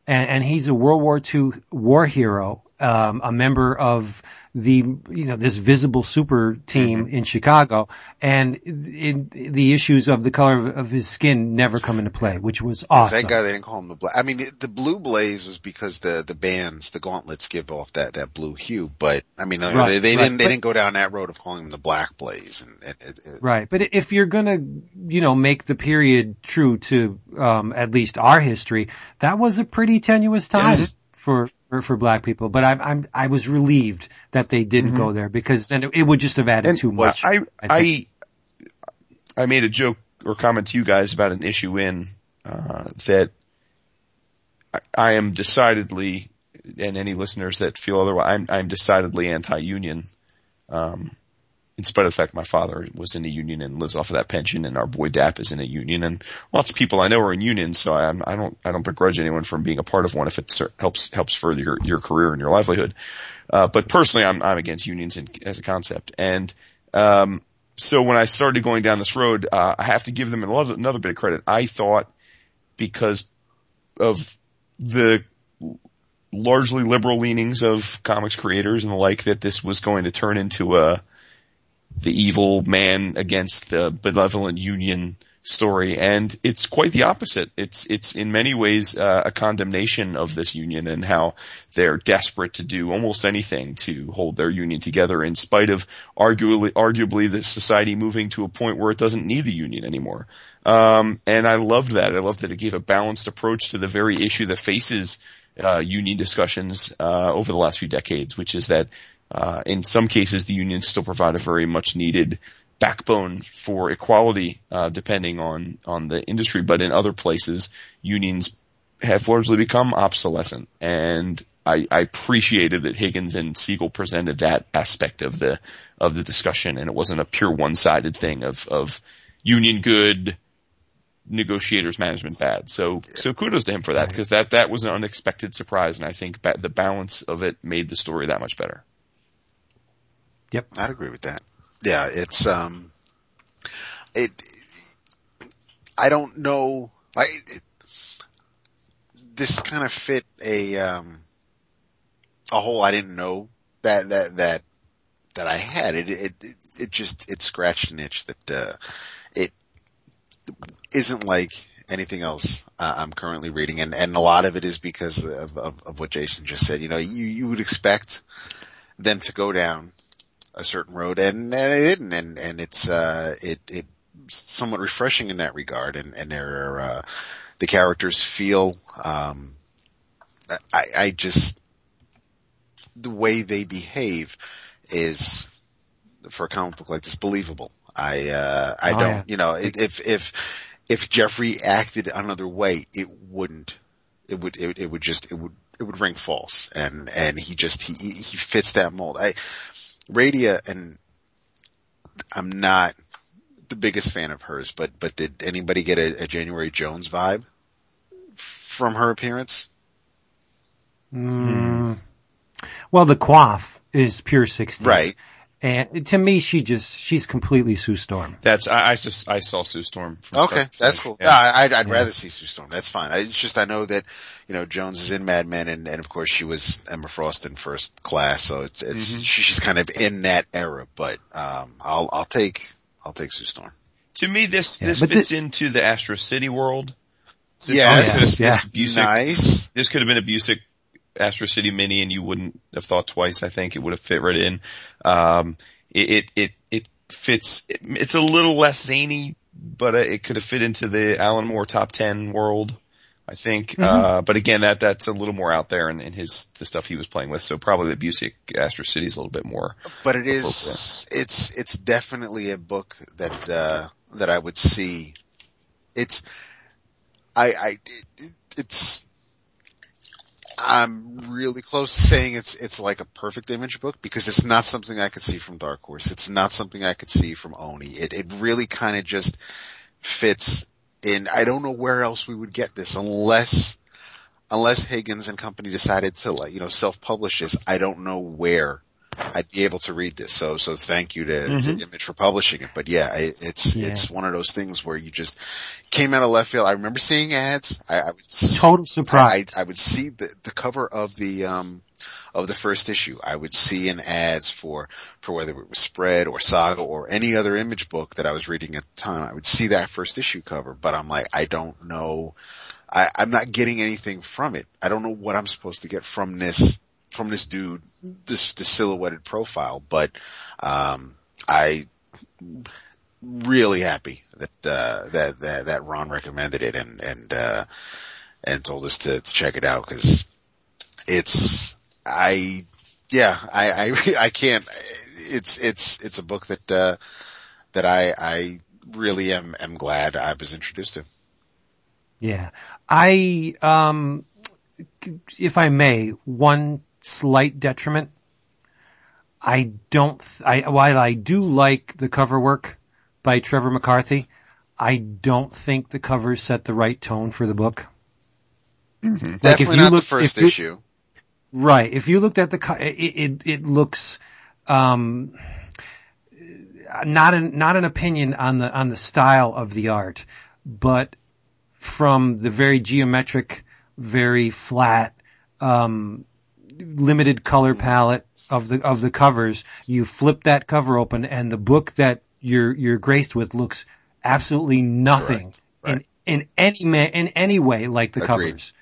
and, and he's a World War II war hero, um, a member of the you know this visible super team in Chicago, and in, the issues of the color of, of his skin never come into play, which was awesome. Thank God they didn't call him the black. I mean, the blue blaze was because the the bands, the gauntlets, give off that that blue hue. But I mean, Right, they, they right. didn't they But- didn't go down that road of calling him the black blaze. And, it, Right, but if you're gonna, you know, make the period true to um, at least our history, that was a pretty tenuous time for, for for black people. But I'm I'm I was relieved that they didn't go there because then it, it would just have added too much. I, I. I, I made a joke or comment to you guys about an issue in, uh, that I, I am decidedly, and any listeners that feel otherwise, I'm, I'm decidedly anti-union. Um, in spite of the fact my father was in a union and lives off of that pension and our boy Dap is in a union and lots of people I know are in unions, so I'm, I don't, I don't begrudge anyone from being a part of one if it helps, helps further your, your career and your livelihood. Uh, but personally I'm, I'm against unions in, as a concept. And, um, so when I started going down this road, uh, I have to give them another, another bit of credit. I thought because of the largely liberal leanings of comics creators and the like that this was going to turn into a, the evil man against the benevolent union story. And it's quite the opposite. It's it's in many ways uh, a condemnation of this union and how they're desperate to do almost anything to hold their union together in spite of arguably arguably the society moving to a point where it doesn't need the union anymore. Um, and I loved that. I loved that it gave a balanced approach to the very issue that faces uh, union discussions uh, over the last few decades which is that uh, in some cases, the unions still provide a very much needed backbone for equality, uh, depending on on the industry. But in other places, unions have largely become obsolescent, and I, I appreciated that Higgins and Siegel presented that aspect of the of the discussion, and it wasn't a pure one sided thing of of union good, negotiators management bad. So so kudos to him for that because that that was an unexpected surprise, and I think ba- the balance of it made the story that much better. Yep. I'd agree with that. Yeah, it's um, it. I don't know. I it, this kind of fit a um a hole I didn't know that that that that I had. It it it, it just it scratched an itch that uh it isn't like anything else uh, I'm currently reading, and and a lot of it is because of, of of what Jason just said. You know, you you would expect them to go down a certain road and, and it didn't and, and it's, uh, it, it somewhat refreshing in that regard and, and there are, uh, the characters feel, um, I, I just, the way they behave is for a comic book like this believable. I, uh, I Oh, don't, yeah. you know, if, if, if Jeffrey acted another way, it wouldn't, it would, it, it would just, it would, it would ring false. And, and he just, he, he fits that mold. I, Radia and I'm not the biggest fan of hers, but, but did anybody get a, a January Jones vibe from her appearance? Mm. Well, the quaff is pure 60s. Right. And to me, she just, she's completely Sue Storm. That's I, I just I saw Sue Storm. From Okay, that's cool. Yeah. No, I- I'd, I'd rather see Sue Storm. That's fine. I, it's just I know that you know Jones is in Mad Men, and, and of course she was Emma Frost in First Class, so it's, it's Mhm. she's kind of in that era. But um, I'll I'll take I'll take Sue Storm. To me, this Yeah, this fits thi- into the Astro City world. This, Yes. this, this, Yeah. this Busiek- Nice. this could have been a Busiek Astro City mini, and you wouldn't have thought twice. I think it would have fit right in. Um, it it it, it fits. It, it's a little less zany, but uh, it could have fit into the Alan Moore top ten world. I think, uh, but again, that, that's a little more out there in, in his, the stuff he was playing with. So probably the Busiek Astro City is a little bit more. But it is it's it's definitely a book that uh, that I would see. It's I I it, it's I'm really close to saying it's it's like a perfect image book because it's not something I could see from Dark Horse. It's not something I could see from Oni. It it really kind of just fits in. I don't know where else we would get this unless unless Higgins and company decided to like you know self publish this. I don't know where I'd be able to read this. So, so thank you to, to Image for publishing it. But yeah, it, it's, Yeah. it's one of those things where you just came out of left field. I remember seeing ads. I, I would, Total surprise. I, I would see the, the cover of the, um, of the first issue. I would see in ads for, for whether it was Spread or Saga or any other image book that I was reading at the time. I would see that first issue cover, but I'm like, I don't know. I, I'm not getting anything from it. I don't know what I'm supposed to get from this, from this dude, this, this silhouetted profile, but, um, I, really happy that, uh, that, that, that Ron recommended it and, and, uh, and told us to, to check it out because it's, I, yeah, I, I, [LAUGHS] I can't, it's, it's, it's a book that, uh, that I, I really am, am glad I was introduced to. Yeah. I, um, if I may, one slight detriment. I don't, I, while I do like the cover work by Trevor McCarthy, I don't think the covers set the right tone for the book. Like, if Definitely you not look- the first if you- issue. Right. If you looked at the, co- it, it, it looks, um, not an, not an opinion on the, on the style of the art, but from the very geometric, very flat, um, limited color palette of the, of the covers, you flip that cover open and the book that you're, you're graced with looks absolutely nothing Right. in, in any, ma- in any way like the Agreed. covers.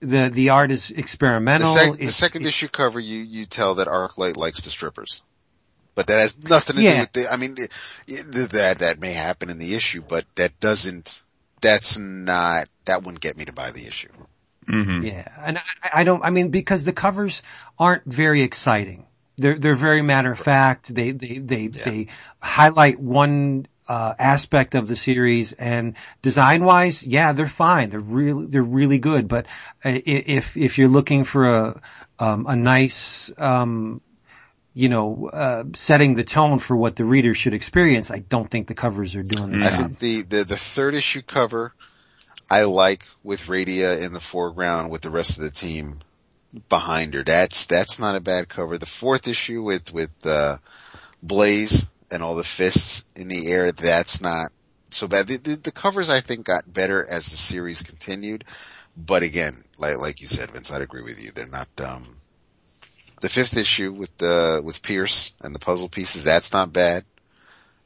The, the art is The, experimental. sec- the second issue cover, you, you tell that Arclight likes the strippers. But that has nothing to Yeah. do with the, I mean, that, that may happen in the issue, but that doesn't, that's not, that wouldn't get me to buy the issue. Mm-hmm. Yeah, and I, I don't. I mean, because the covers aren't very exciting. They're they're very matter of fact. They they they they highlight one uh, aspect of the series, and design wise, yeah, they're fine. They're really they're really good. But if if you're looking for a um, a nice um, you know, uh, setting the tone for what the reader should experience, I don't think the covers are doing the I think the, the, the third issue cover I like with Radia in the foreground with the rest of the team behind her. That's, that's not a bad cover. The fourth issue with, with, uh, Blaze and all the fists in the air, that's not so bad. The, the, the covers I think got better as the series continued, but again, like, like you said, Vince, I'd agree with you. They're not, um, the fifth issue with, uh, with Pierce and the puzzle pieces, that's not bad.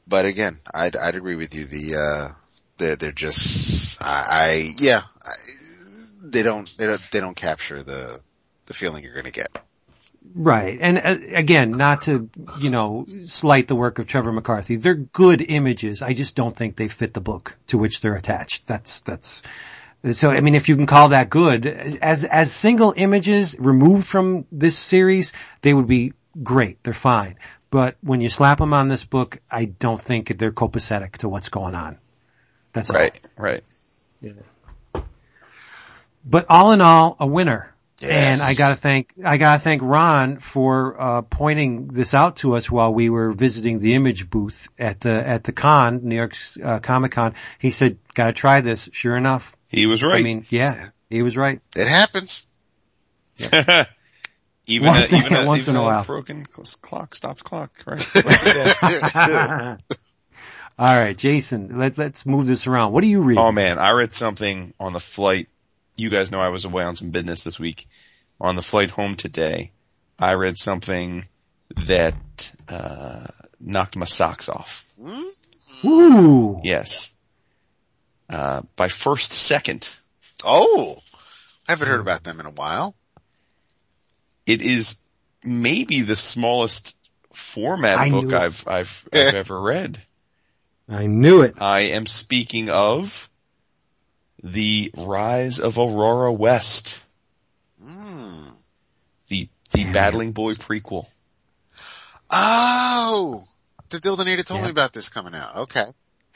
But again, I'd, I'd agree with you. The, uh, they're, they're just, I, I yeah, I, they don't, they don't, they don't capture the, the feeling you're gonna get. Right. And uh, again, not to, you know, slight the work of Trevor McCarthy. They're good images. I just don't think they fit the book to which they're attached. That's, that's, so I mean, if you can call that good, as, as single images removed from this series, they would be great. They're fine. But when you slap them on this book, I don't think they're copacetic to what's going on. That's all. Right, right. but all in all, a winner. Yes. And I gotta thank, I gotta thank Ron for, uh, pointing this out to us while we were visiting the image booth at the, at the con, New York's, uh, Comic Con. He said, gotta try this. Sure enough. He was right. I mean, yeah, he was right. It happens. [LAUGHS] even Once- a, even once even in a while. broken clock stops clock, right? [LAUGHS] [LAUGHS] All right, Jason, let, let's move this around. What do you read? oh man, I read something on the flight. You guys know I was away on some business this week. On the flight home today, I read something that, uh, knocked my socks off. Ooh. Yes. Uh, by first second. Oh, I haven't heard about them in a while. It is maybe the smallest format I book. I've, I've, I've [LAUGHS] ever read. I knew it. I am speaking of the rise of Aurora West, Mm. the, the Battling Boy prequel. Oh, the Dildinator told Yeah. me about this coming out. Okay. [LAUGHS]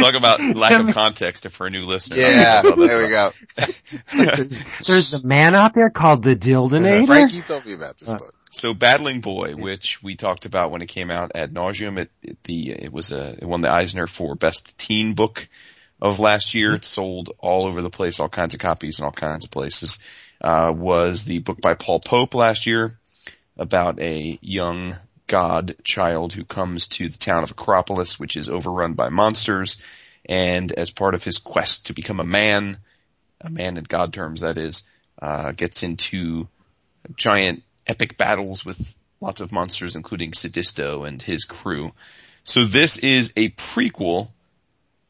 Talk about lack of context for a new listener. Yeah, there we go. [LAUGHS] [LAUGHS] There's a man out there called the Dildinator. Frankie told me about this Uh, book. So Battling Boy, which we talked about when it came out ad nauseum, it, it the it was a it won the Eisner for best teen book of last year. It sold all over the place, all kinds of copies in all kinds of places. Uh, was the book by Paul Pope last year about a young god child who comes to the town of Arcopolis, which is overrun by monsters, and as part of his quest to become a man, a man in god terms that is, uh, gets into giant epic battles with lots of monsters, including Sadisto and his crew. So this is a prequel.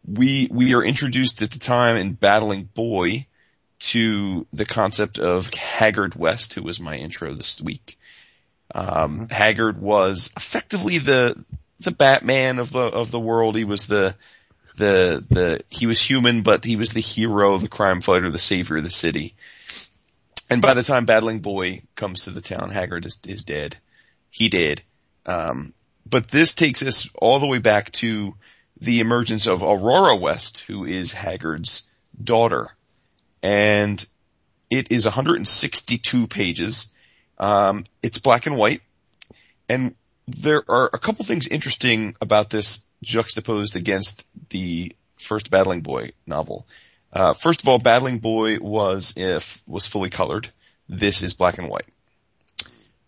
We, we are introduced at the time in Battling Boy to the concept of Haggard West, who was my intro this week. Um, Haggard was effectively the, the Batman of the, of the world. He was the, the, the, he was human, but he was the hero, the crime fighter, the savior of the city. And by the time Battling Boy comes to the town, Haggard is, is dead. He did. Um, but this takes us all the way back to the emergence of Aurora West, who is Haggard's daughter. And it is 162 pages. Um, it's black and white. And there are a couple things interesting about this juxtaposed against the first Battling Boy novel. Uh, first of all, Battling Boy was if was fully colored. This is black and white.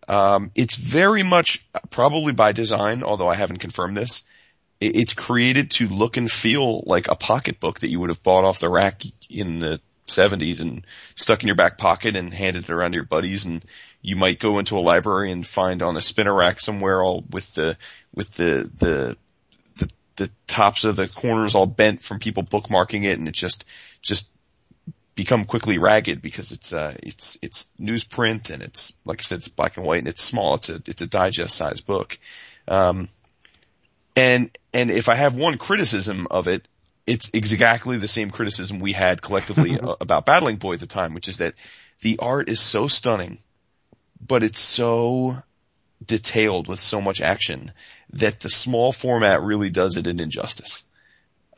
Um, it's very much probably by design, although I haven't confirmed this. It's created to look and feel like a pocketbook that you would have bought off the rack in the 70s and stuck in your back pocket and handed it around to your buddies and you might go into a library and find on a spinner rack somewhere all with the, with the, the, the, the tops of the corners all bent from people bookmarking it and it just, just become quickly ragged because it's, uh, it's, it's newsprint and it's, like I said, it's black and white and it's small. It's a, it's a digest size book. Um, and, and if I have one criticism of it, it's exactly the same criticism we had collectively [LAUGHS] about Battling Boy at the time, which is that the art is so stunning, but it's so detailed with so much action that the small format really does it an injustice.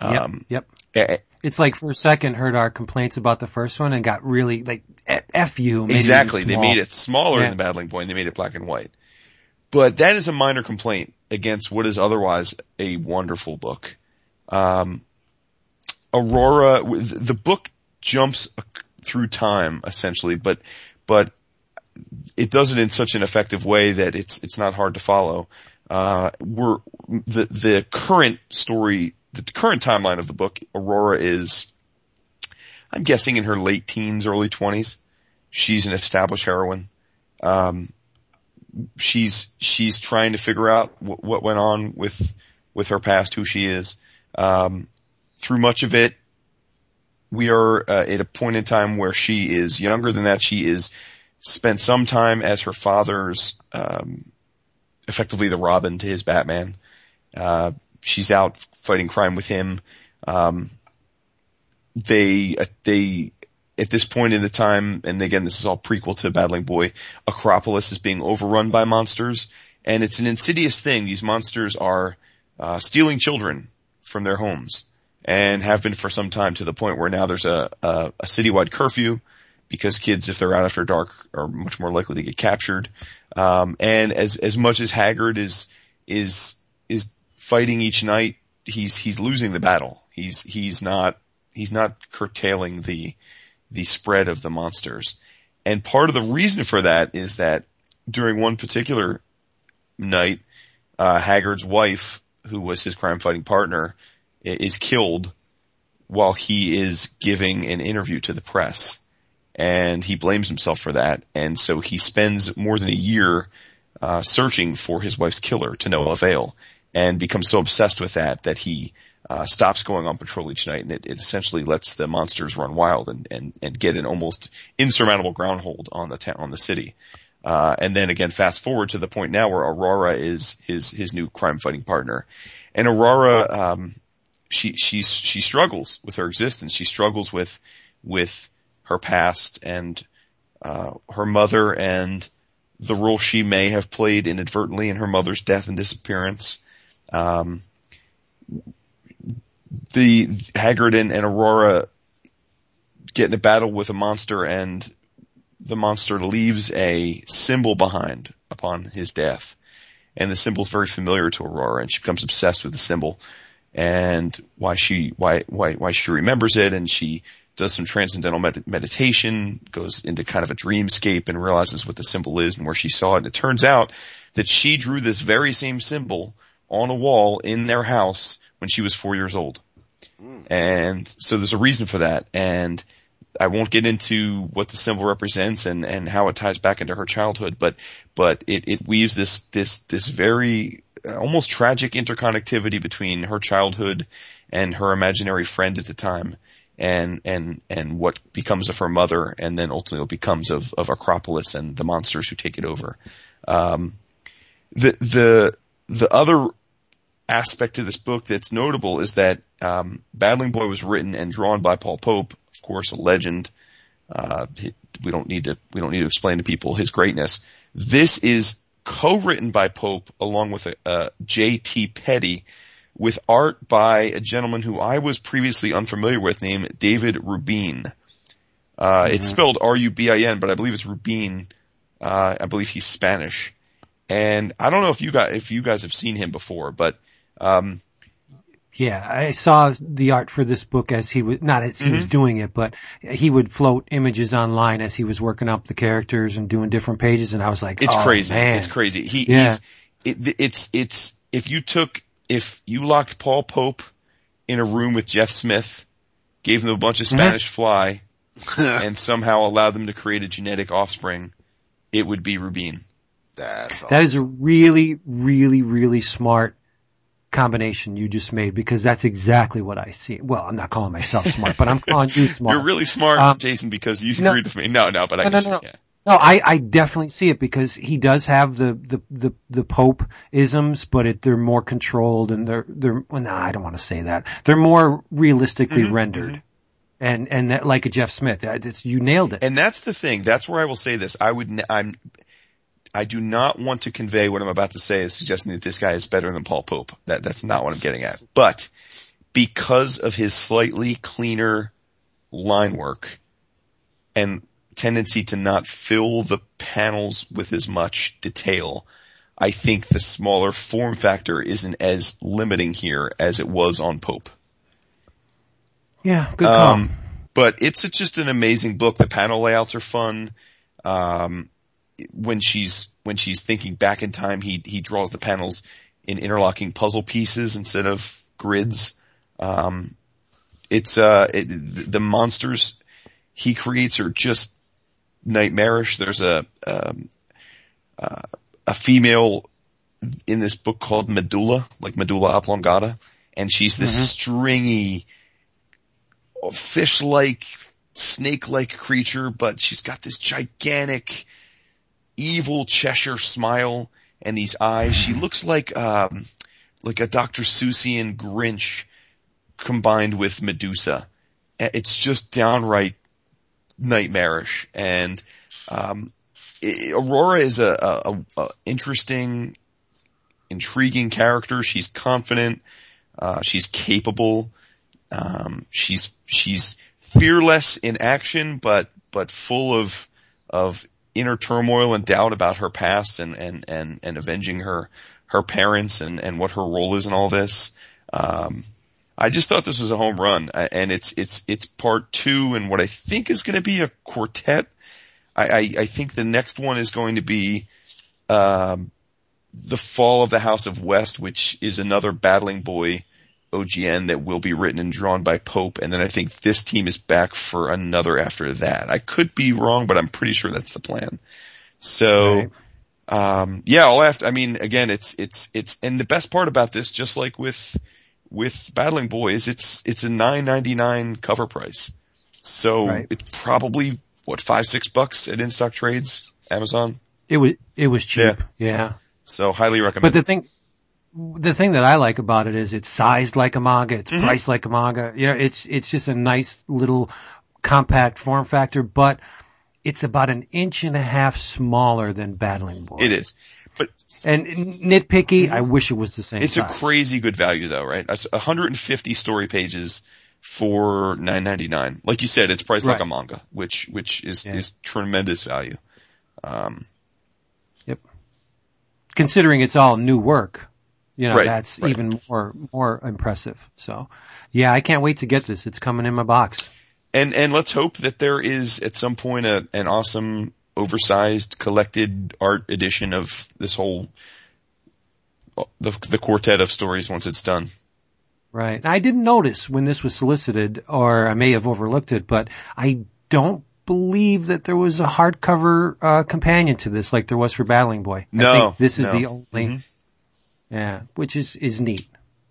Yep. Um, yep. eh, It's like for a second heard our complaints about the first one and got really like F- you. Exactly. They made it smaller Yeah. the Battling Point. they made it black and white. But that is a minor complaint against what is otherwise a wonderful book. Um, Aurora, the book jumps through time essentially, but, but it does it in such an effective way that it's, it's not hard to follow. Uh, we're, the, the current story, the current timeline of the book, Aurora is, I'm guessing in her late teens, early twenties. She's an established heroine. Um, she's, she's trying to figure out wh- what went on with, with her past, who she is. Um, through much of it, we are uh, at a point in time where she is younger than that. She is spent some time as her father's, um, effectively the Robin to his Batman. Uh, she's out fighting crime with him. Um, they, uh, they, at this point in the time, and again, this is all prequel to Battling Boy, Arcopolis is being overrun by monsters, and it's an insidious thing. These monsters are, uh, stealing children from their homes. and have been for some time to the point where now there's a, a, a citywide curfew because kids, if they're out after dark, are much more likely to get captured. Um, and as as much as Haggard is is is fighting each night, he's he's losing the battle. He's he's not he's not curtailing the the spread of the monsters. And part of the reason for that is that during one particular night, uh, Haggard's wife, who was his crime fighting partner, is killed while he is giving an interview to the press. And he blames himself for that. And so he spends more than a year, uh, searching for his wife's killer to no avail and becomes so obsessed with that that he, uh, stops going on patrol each night and it, it, essentially lets the monsters run wild and, and, and get an almost insurmountable ground hold on the town, on the city. Uh, and then again, fast forward to the point now where Aurora is his, his new crime fighting partner. And Aurora, um, she, she, she struggles with her existence. She struggles with, with her past and, uh, her mother and the role she may have played inadvertently in her mother's death and disappearance. Um, the Haggard and, and Aurora get in a battle with a monster and the monster leaves a symbol behind upon his death. And the symbol is very familiar to Aurora and she becomes obsessed with the symbol and why she, why, why, why she remembers it and she does some transcendental med- meditation, goes into kind of a dreamscape and realizes what the symbol is and where she saw it. And it turns out that she drew this very same symbol on a wall in their house when she was four years old. And so there's a reason for that. And I won't get into what the symbol represents and, and how it ties back into her childhood, but, but it, it weaves this, this, this very almost tragic interconnectivity between her childhood and her imaginary friend at the time and, and, and what becomes of her mother and then ultimately what becomes of, of Arcopolis and the monsters who take it over. Um, the, the, the other aspect of this book that's notable is that um, Battling Boy was written and drawn by Paul Pope, of course, a legend. Uh, we don't need to we don't need to explain to people his greatness. This is co-written by Pope along with a, a J.T. Petty, with art by a gentleman who I was previously unfamiliar with, named David Rubin. Uh, mm-hmm. It's spelled R-U-B-I-N, but I believe it's Rubin. Uh, I believe he's Spanish. And I don't know if you guys, if you guys have seen him before, but um, yeah, I saw the art for this book as he was, not as he mm-hmm. was doing it, but he would float images online as he was working up the characters and doing different pages and I was like, it's oh, crazy. Man. It's crazy. He, yeah. It, it's, it's, if you took, if you locked Paul Pope in a room with Jeff Smith, gave him a bunch of mm-hmm. Spanish mm-hmm. fly, [LAUGHS] and somehow allowed them to create a genetic offspring, it would be Rubin. That's awesome. That is a really, really, really smart combination you just made because that's exactly what I see. Well, I'm not calling myself smart, but I'm calling you [LAUGHS] smart. You're really smart, um, Jason, because you no, agreed with me. No, no, but I no, no, no. Yeah. No, I, I definitely see it because he does have the, the, the, the Pope isms, but it, they're more controlled and they're, they're, well, no, I don't want to say that. They're more realistically mm-hmm, rendered. Mm-hmm. And, and that, like a Jeff Smith, it's, you nailed it. And that's the thing. That's where I will say this. I would, I'm, I do not want to convey what I'm about to say as suggesting that this guy is better than Paul Pope. That, that's not what I'm getting at. But because of his slightly cleaner line work and tendency to not fill the panels with as much detail, I think the smaller form factor isn't as limiting here as it was on Pope. Yeah, good call. Um, but it's just an amazing book. The panel layouts are fun. Um, when she's when she's thinking back in time, he he draws the panels in interlocking puzzle pieces instead of grids. Um, it's uh it, the monsters he creates are just nightmarish. There's a um, uh, a female in this book called Medulla, like Medulla oblongata, and she's this mm-hmm. stringy, fish-like, snake-like creature, but she's got this gigantic evil Cheshire smile and these eyes. She looks like, um, like a Dr. Seussian Grinch combined with Medusa. It's just downright nightmarish. And, um, it, Aurora is a, a, a, interesting, intriguing character. She's confident. Uh, she's capable. Um, she's she's fearless in action, but but full of of inner turmoil and doubt about her past and and and and avenging her her parents and and what her role is in all this. Um, I just thought this was a home run, uh, and it's it's it's part two and what I think is going to be a quartet. I, I, I think the next one is going to be um, the fall of the House of West, which is another battling boy OGN that will be written and drawn by Pope, and then I think this team is back for another after that. I could be wrong, but I'm pretty sure that's the plan. So, Right. um, yeah, I'll have to, I mean, again, it's, it's, it's, and the best part about this, just like with, with Battling Boys, it's, it's a nine ninety nine cover price. So Right. it's probably, what, five, six bucks at in-stock trades, Amazon? It was it was cheap. Yeah. So highly recommend. But the thing, the thing that I like about it is it's sized like a manga, it's Mm-hmm. priced like a manga. Yeah, it's it's just a nice little compact form factor, but it's about an inch and a half smaller than Battling Boy. it is. But And nitpicky, I wish it was the same. It's a crazy good value though, right? It's 150 story pages for 9.99. Like you said, it's priced like a manga, which which is Yeah. is tremendous value. Yep. Considering it's all new work, you know, Right, that's right. even more more impressive. So, yeah, I can't wait to get this. It's coming in my box. And and let's hope that there is at some point a an awesome oversized collected art edition of this whole the the quartet of stories once it's done. Right. I didn't notice when this was solicited, or I may have overlooked it, but I don't believe that there was a hardcover uh, companion to this, like there was for Battling Boy. I No, think this is no. the only. Yeah, which is is neat.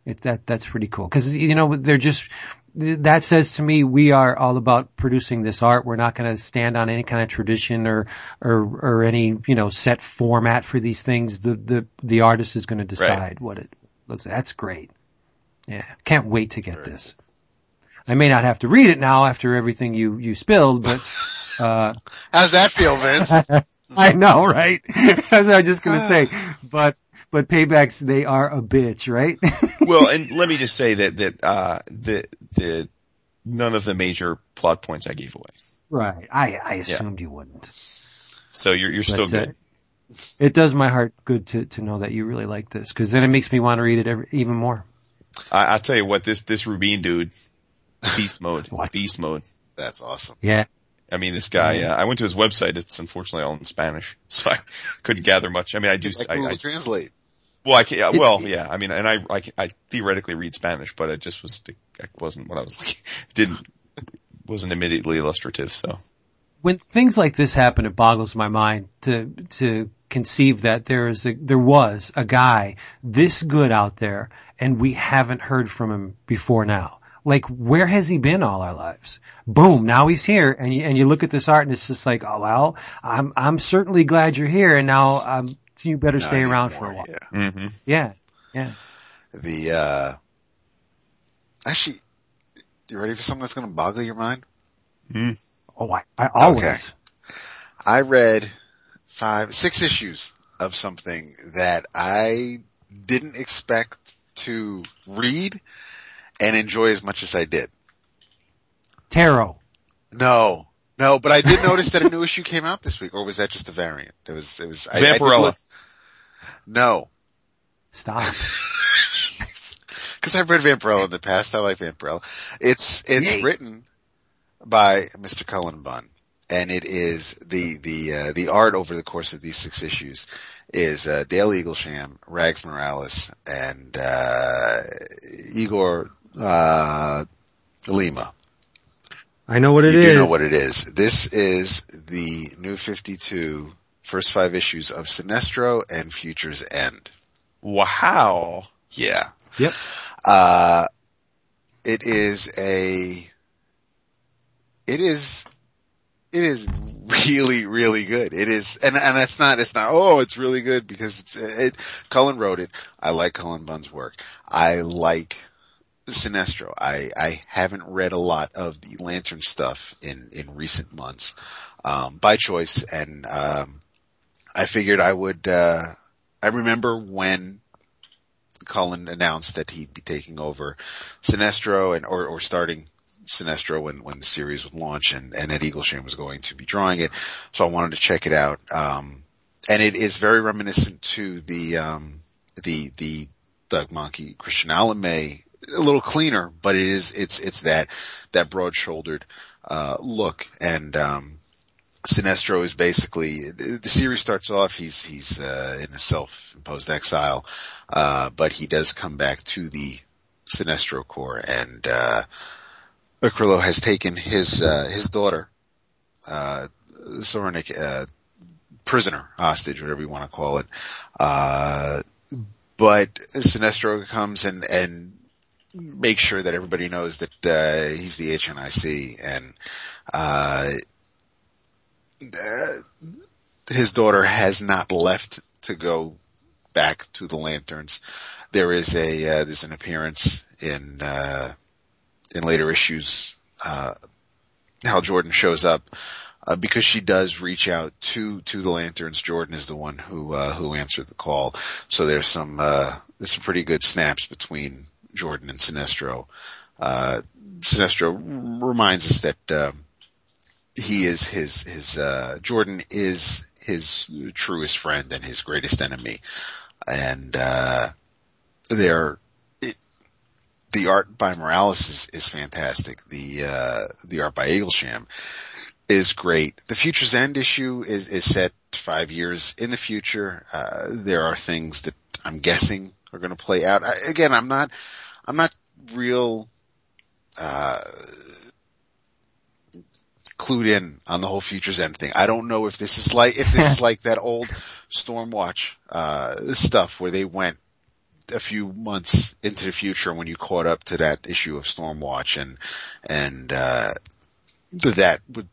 It, that that's pretty cool because you know they're just that says to me we are all about producing this art. We're not going to stand on any kind of tradition or or or any you know set format for these things. The the the artist is going to decide what it looks. Like. That's great. Yeah, can't wait to get this. I may not have to read it now after everything you you spilled, but [LAUGHS] uh How's that feel, Vince? [LAUGHS] I know, right? [LAUGHS] I was just gonna say, [SIGHS] but but paybacks they are a bitch, right? [LAUGHS] well, and let me just say that that uh the the none of the major plot points I gave away. right. I I assumed you wouldn't. So you're you're still But, uh, good. It does my heart good to to know that you really like this because then it makes me want to read it every, even more. I, I'll tell you what, this this Rubin dude, beast mode, [LAUGHS] What? beast mode. That's awesome. Yeah. I mean, this guy. Uh, I went to his website. It's unfortunately all in Spanish, [LAUGHS] so I couldn't gather much. I mean, I do. I, I, Translate. Well, I can, yeah, well, [LAUGHS] yeah. I mean, and I, I, I theoretically read Spanish, but it just was. It wasn't what I was looking. Didn't wasn't immediately illustrative. So when things like this happen, it boggles my mind to to conceive that there is a there was a guy this good out there, and we haven't heard from him before now. Like, where has he been all our lives? Boom! Now he's here, and you and you look at this art, and it's just like, oh well, I'm I'm certainly glad you're here, and now um, you better stay around anymore, for a while. Yeah. hmm Yeah, yeah. The, uh, actually, you ready for something that's going to boggle your mind? Oh, I, I always. Okay. I read five, six issues of something that I didn't expect to read and enjoy as much as I did. Tarot. No, no, but I did notice that a new [LAUGHS] issue came out this week, or was that just a variant? It was, it was, I, I did look- no, Stop. [LAUGHS] Cause I've read Vampirella in the past. I like Vampirella. It's, it's Yay. written by Mr. Cullen Bunn. And it is the, the, uh, the art over the course of these six issues is, uh, Dale Eaglesham, Rags Morales, and, uh, Igor, uh, Lima. I know what it you is. do know what it is. This is the new 52 first five issues of Sinestro and Future's End. wow. Yeah. Yep. Uh, it is a, it is, it is really, really good. It is, and, and it's not, it's not, oh, it's really good because it's, it, Cullen wrote it. I like Cullen Bunn's work. I like Sinestro. I, I haven't read a lot of the Lantern stuff in, in recent months, um, by choice and, um, I figured I would, uh, I remember when Cullen announced that he'd be taking over Sinestro and or, or starting Sinestro when when the series would launch, and and Ed Eaglesham was going to be drawing it. So I wanted to check it out. Um, and it is very reminiscent to the um, the the Doug Mahnke Christian Alamy a little cleaner, but it is it's it's that that broad shouldered uh, look and um, Sinestro is basically the series starts off he's he's uh, in a self-imposed exile, uh, but he does come back to the Sinestro Corps, and uh, has taken his uh, his daughter, uh, Soranik, uh, prisoner, hostage, whatever you want to call it. Uh, but Sinestro comes and and makes sure that everybody knows that uh, he's the HNIC, and his daughter has not left to go back to the lanterns. There is a, uh, there's an appearance in, uh, in later issues, uh, Hal Jordan shows up, uh, because she does reach out to, to the lanterns. Jordan is the one who, uh, who answered the call. So there's some, uh, there's some pretty good snaps between Jordan and Sinestro. Uh, Sinestro reminds us that, um, he is his, his, uh, Jordan is his truest friend and his greatest enemy. And, uh, they're, the art by Morales is, is fantastic. The, uh, the art by Eaglesham is great. The Future's End issue is, is set five years in the future. Uh, there are things that I'm guessing are going to play out. I, again, I'm not, I'm not real, uh, clued in on the whole Futures End thing. I don't know if this is like, if this is [LAUGHS] like that old Stormwatch, uh, stuff where they went a few months into the future when you caught up to that issue of Stormwatch and, and, uh, that would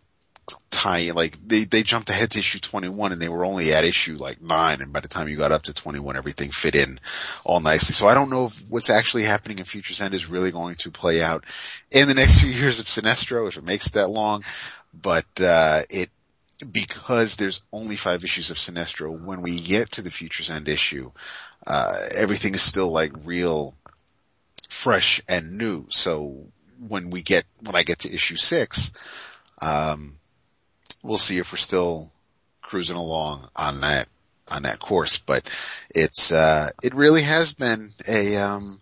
tie like they they jumped ahead to issue 21 and they were only at issue like 9 and by the time you got up to 21 everything fit in all nicely. So i don't know if what's actually happening in future's end is really going to play out in the next [LAUGHS] few years of sinestro if it makes that long. But uh it because there's only five issues of sinestro when we get to the future's end issue uh everything is still like real fresh and new. So when we get when i get to issue 6 um we'll see if we're still cruising along on that on that course. But it's uh, it really has been a um,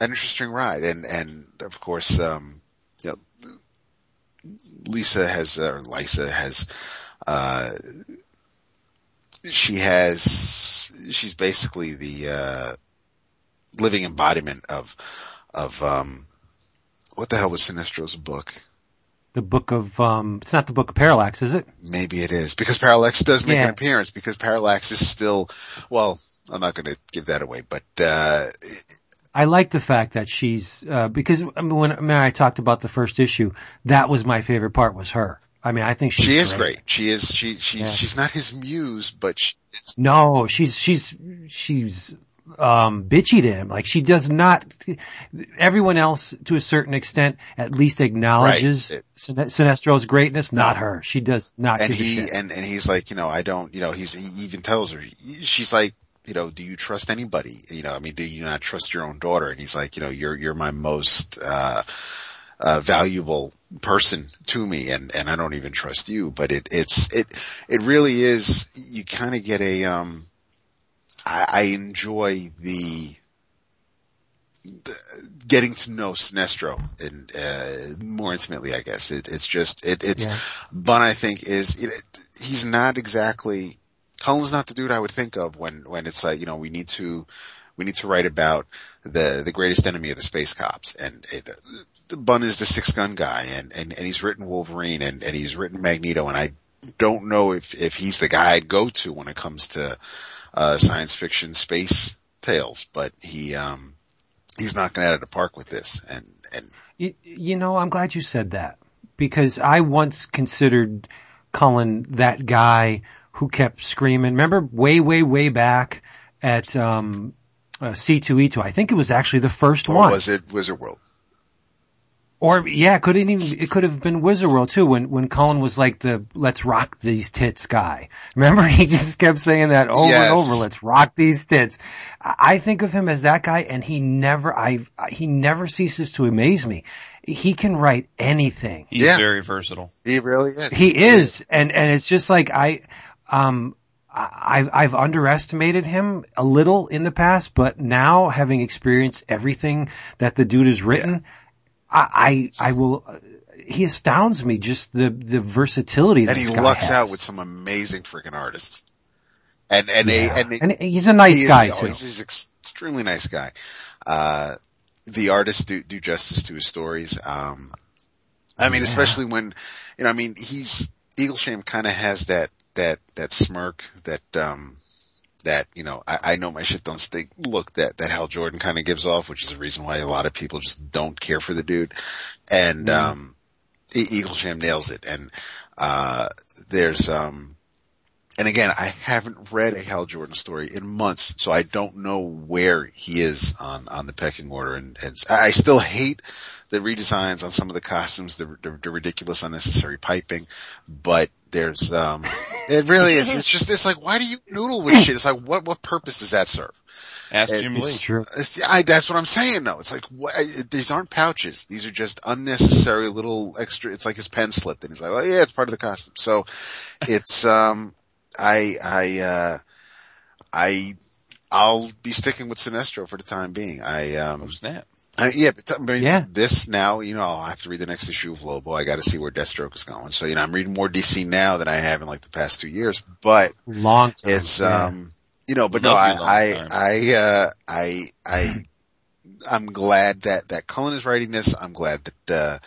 an interesting ride, and and of course, um, you know, Lyssa has or Lyssa has. Uh, she has, she's basically the, uh, living embodiment of, of, um, what the hell was Sinestro's book? The book of um it's not the book of parallax is it maybe it is because parallax does make Yeah. an appearance because parallax is still well i'm not going to give that away but uh i like the fact that she's uh because I mean, when, i talked about the first issue that was my favorite part was her i mean i think she's she is great she is she she's Yeah. she's not his muse but she, no she's she's she's um bitchy to him. Like she does not everyone else to a certain extent at least acknowledges Right. Sinestro's greatness. Not her. She does not and he and and he's like you know i don't you know he's he even tells her she's like you know do you trust anybody? You know i mean do you not trust your own daughter? And he's like you know you're you're my most uh uh, valuable person to me and, and I don't even trust you, but it, it's, it, it really is, you kind of get a, um, I, I enjoy the, the getting to know Sinestro and, uh, more intimately, I guess. It, it's just, it, it's, Yeah. Bunn, I think is, it, he's not exactly, Cullen's not the dude I would think of when, when it's like, you know, we need to, we need to write about the, the greatest enemy of the space cops and it, Bunn is the six gun guy and, and, and he's written Wolverine and, and he's written Magneto and I don't know if, if he's the guy I'd go to when it comes to, uh, science fiction space tales, but he, um, he's knocking out of the park with this and, and You, you know, I'm glad you said that because I once considered Cullen that guy who kept screaming. Remember way, way, way back at, um, uh, C2E2. I think it was actually the first or one. was it Wizard World? Or yeah, it could even it could have been Wizard World too when when Cullen was like the let's rock these tits guy. Remember [LAUGHS] he just kept saying that over Yes. and over. Let's rock these tits. I I think of him as that guy, and he never I he never ceases to amaze me. He can write anything. He's Yeah. very versatile. He really is. He is, and and it's just like I, um, I I've- I've underestimated him a little in the past, but now having experienced everything that the dude has written, I I I will. uh, He astounds me just the the versatility that and he lucks has. out with some amazing freaking artists. And and Yeah. they and, and he's a nice he guy oh, too. He's, he's ex- extremely nice guy. Uh, the artists do, do justice to his stories. Um, I mean, Yeah. especially when, you know, I mean, he's, Eaglesham kind of has that, that, that smirk that, um, that, you know, I, I know my shit don't stink look that, that Hal Jordan kind of gives off, which is the reason why a lot of people just don't care for the dude. And, Mhm. um, E- Eaglesham nails it. And, uh, there's, um, and again, I haven't read a Hal Jordan story in months, so I don't know where he is on, on the pecking order. And, and I I still hate the redesigns on some of the costumes, the, the, the ridiculous unnecessary piping, but there's, um, [LAUGHS] it really is. It's just, it's like, why do you noodle with shit? It's like, what, what purpose does that serve? Ask It- Jim it's- Lee. True. It's- I, that's what I'm saying though. It's like, what, these aren't pouches. These are just unnecessary little extra, it's like his pen slipped and he's like, well, yeah, it's part of the costume. So it's, [LAUGHS] um, I, I, uh, I, I'll be sticking with Sinestro for the time being. I, Oh um, snap. I, yeah, but I mean, Yeah. this now, you know, I'll have to read the next issue of Lobo. I got to see where Deathstroke is going. So, you know, I'm reading more DC now than I have in like the past two years, but Long. Term, it's, yeah. um, you know, but no, I, I. I, uh, I, I, I'm glad that, that Cullen is writing this. I'm glad that, uh,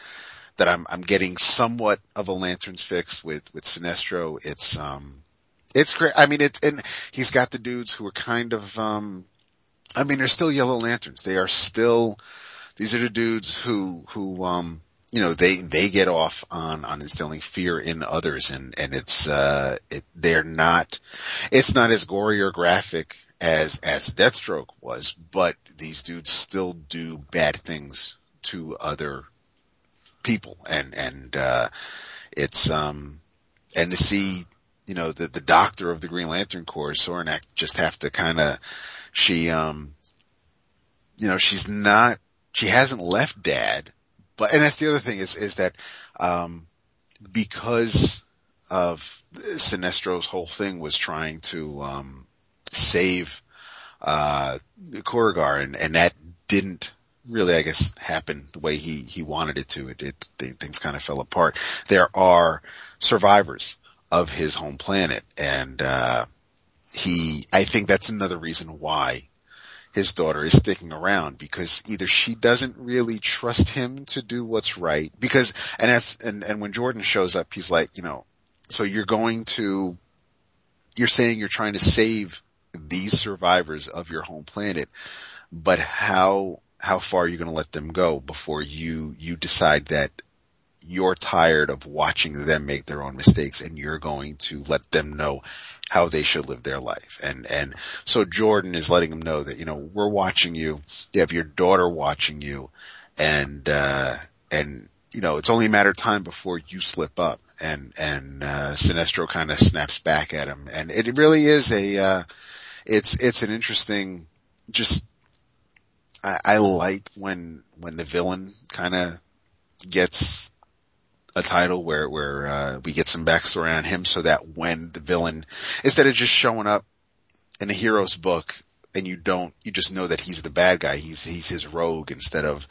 that I'm, I'm getting somewhat of a Lanterns fix with, with Sinestro. It's, um, it's great. I mean, it's, and he's got the dudes who are kind of, um, I mean, they're still Yellow Lanterns. They are still, these are the dudes who, who, um, you know, they, they get off on, on instilling fear in others and, and it's, uh, it, they're not, it's not as gory or graphic as, as Deathstroke was, but these dudes still do bad things to other people and, and, uh, it's, um, and to see, you know, the, the doctor of the Green Lantern Corps, Soranik, just have to kind of, she, um, you know, she's not, she hasn't left dad, but, and that's the other thing is, is that, um, because of Sinestro's whole thing was trying to, um, save, uh, Korugar and, and that didn't really, I guess, happen the way he, he wanted it to. It, it, things kind of fell apart. There are survivors of his home planet and, uh, he, I think that's another reason why his daughter is sticking around because either she doesn't really trust him to do what's right. Because, and that's, and, and when Jordan shows up, he's like, you know, so you're going to, you're saying you're trying to save these survivors of your home planet, but how, how far are you going to let them go before you, you decide that you're tired of watching them make their own mistakes and you're going to let them know how they should live their life. And, and so Jordan is letting them know that, you know, we're watching you. You have your daughter watching you and, uh, and, you know, it's only a matter of time before you slip up and, and, uh, Sinestro kind of snaps back at him. And it really is a, uh, it's, it's an interesting, just, I, I like when, when the villain kind of gets a title where, where, uh, we get some backstory on him so that when the villain, instead of just showing up in a hero's book and you don't, you just know that he's the bad guy, he's, he's his rogue instead of,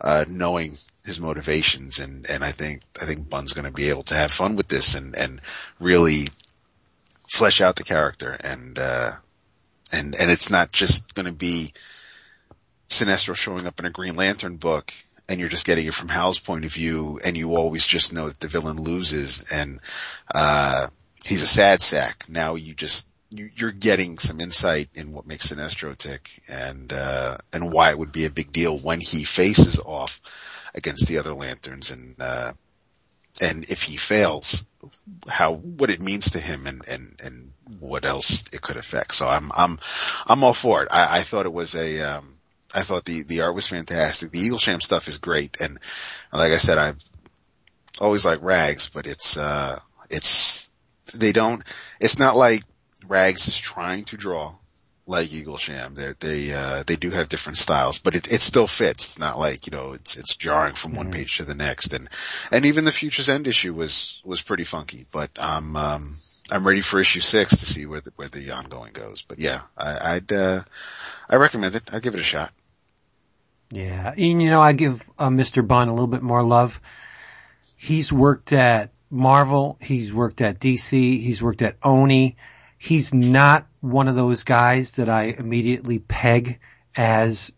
uh, knowing his motivations. And, and I think, I think Bunn's gonna be able to have fun with this and, and really flesh out the character. And, uh, and, and it's not just gonna be Sinestro showing up in a Green Lantern book and you're just getting it from Hal's point of view and you always just know that the villain loses and, uh, he's a sad sack. Now you just, you, you're getting some insight in what makes Sinestro tick and, uh, and why it would be a big deal when he faces off against the other lanterns and, uh, and if he fails, how, what it means to him and, and, and what else it could affect. So I'm, I'm, I'm all for it. I, I thought it was a, um, I thought the, the art was fantastic. The Eaglesham stuff is great. And like I said, I always like Rags, but it's, uh, it's, they don't, it's not like Rags is trying to draw like Eaglesham. They they uh they do have different styles, but it it still fits. It's not like you know it's it's jarring from one page to the next. And and even the Future's End issue was was pretty funky. But I'm um I'm ready for issue six to see where the where the ongoing goes. But yeah, I, I'd uh I recommend it. I'd give it a shot. Yeah, and you know, I give uh, Mr. Bunn a little bit more love. He's worked at Marvel, he's worked at DC, he's worked at Oni. He's not one of those guys that I immediately peg as,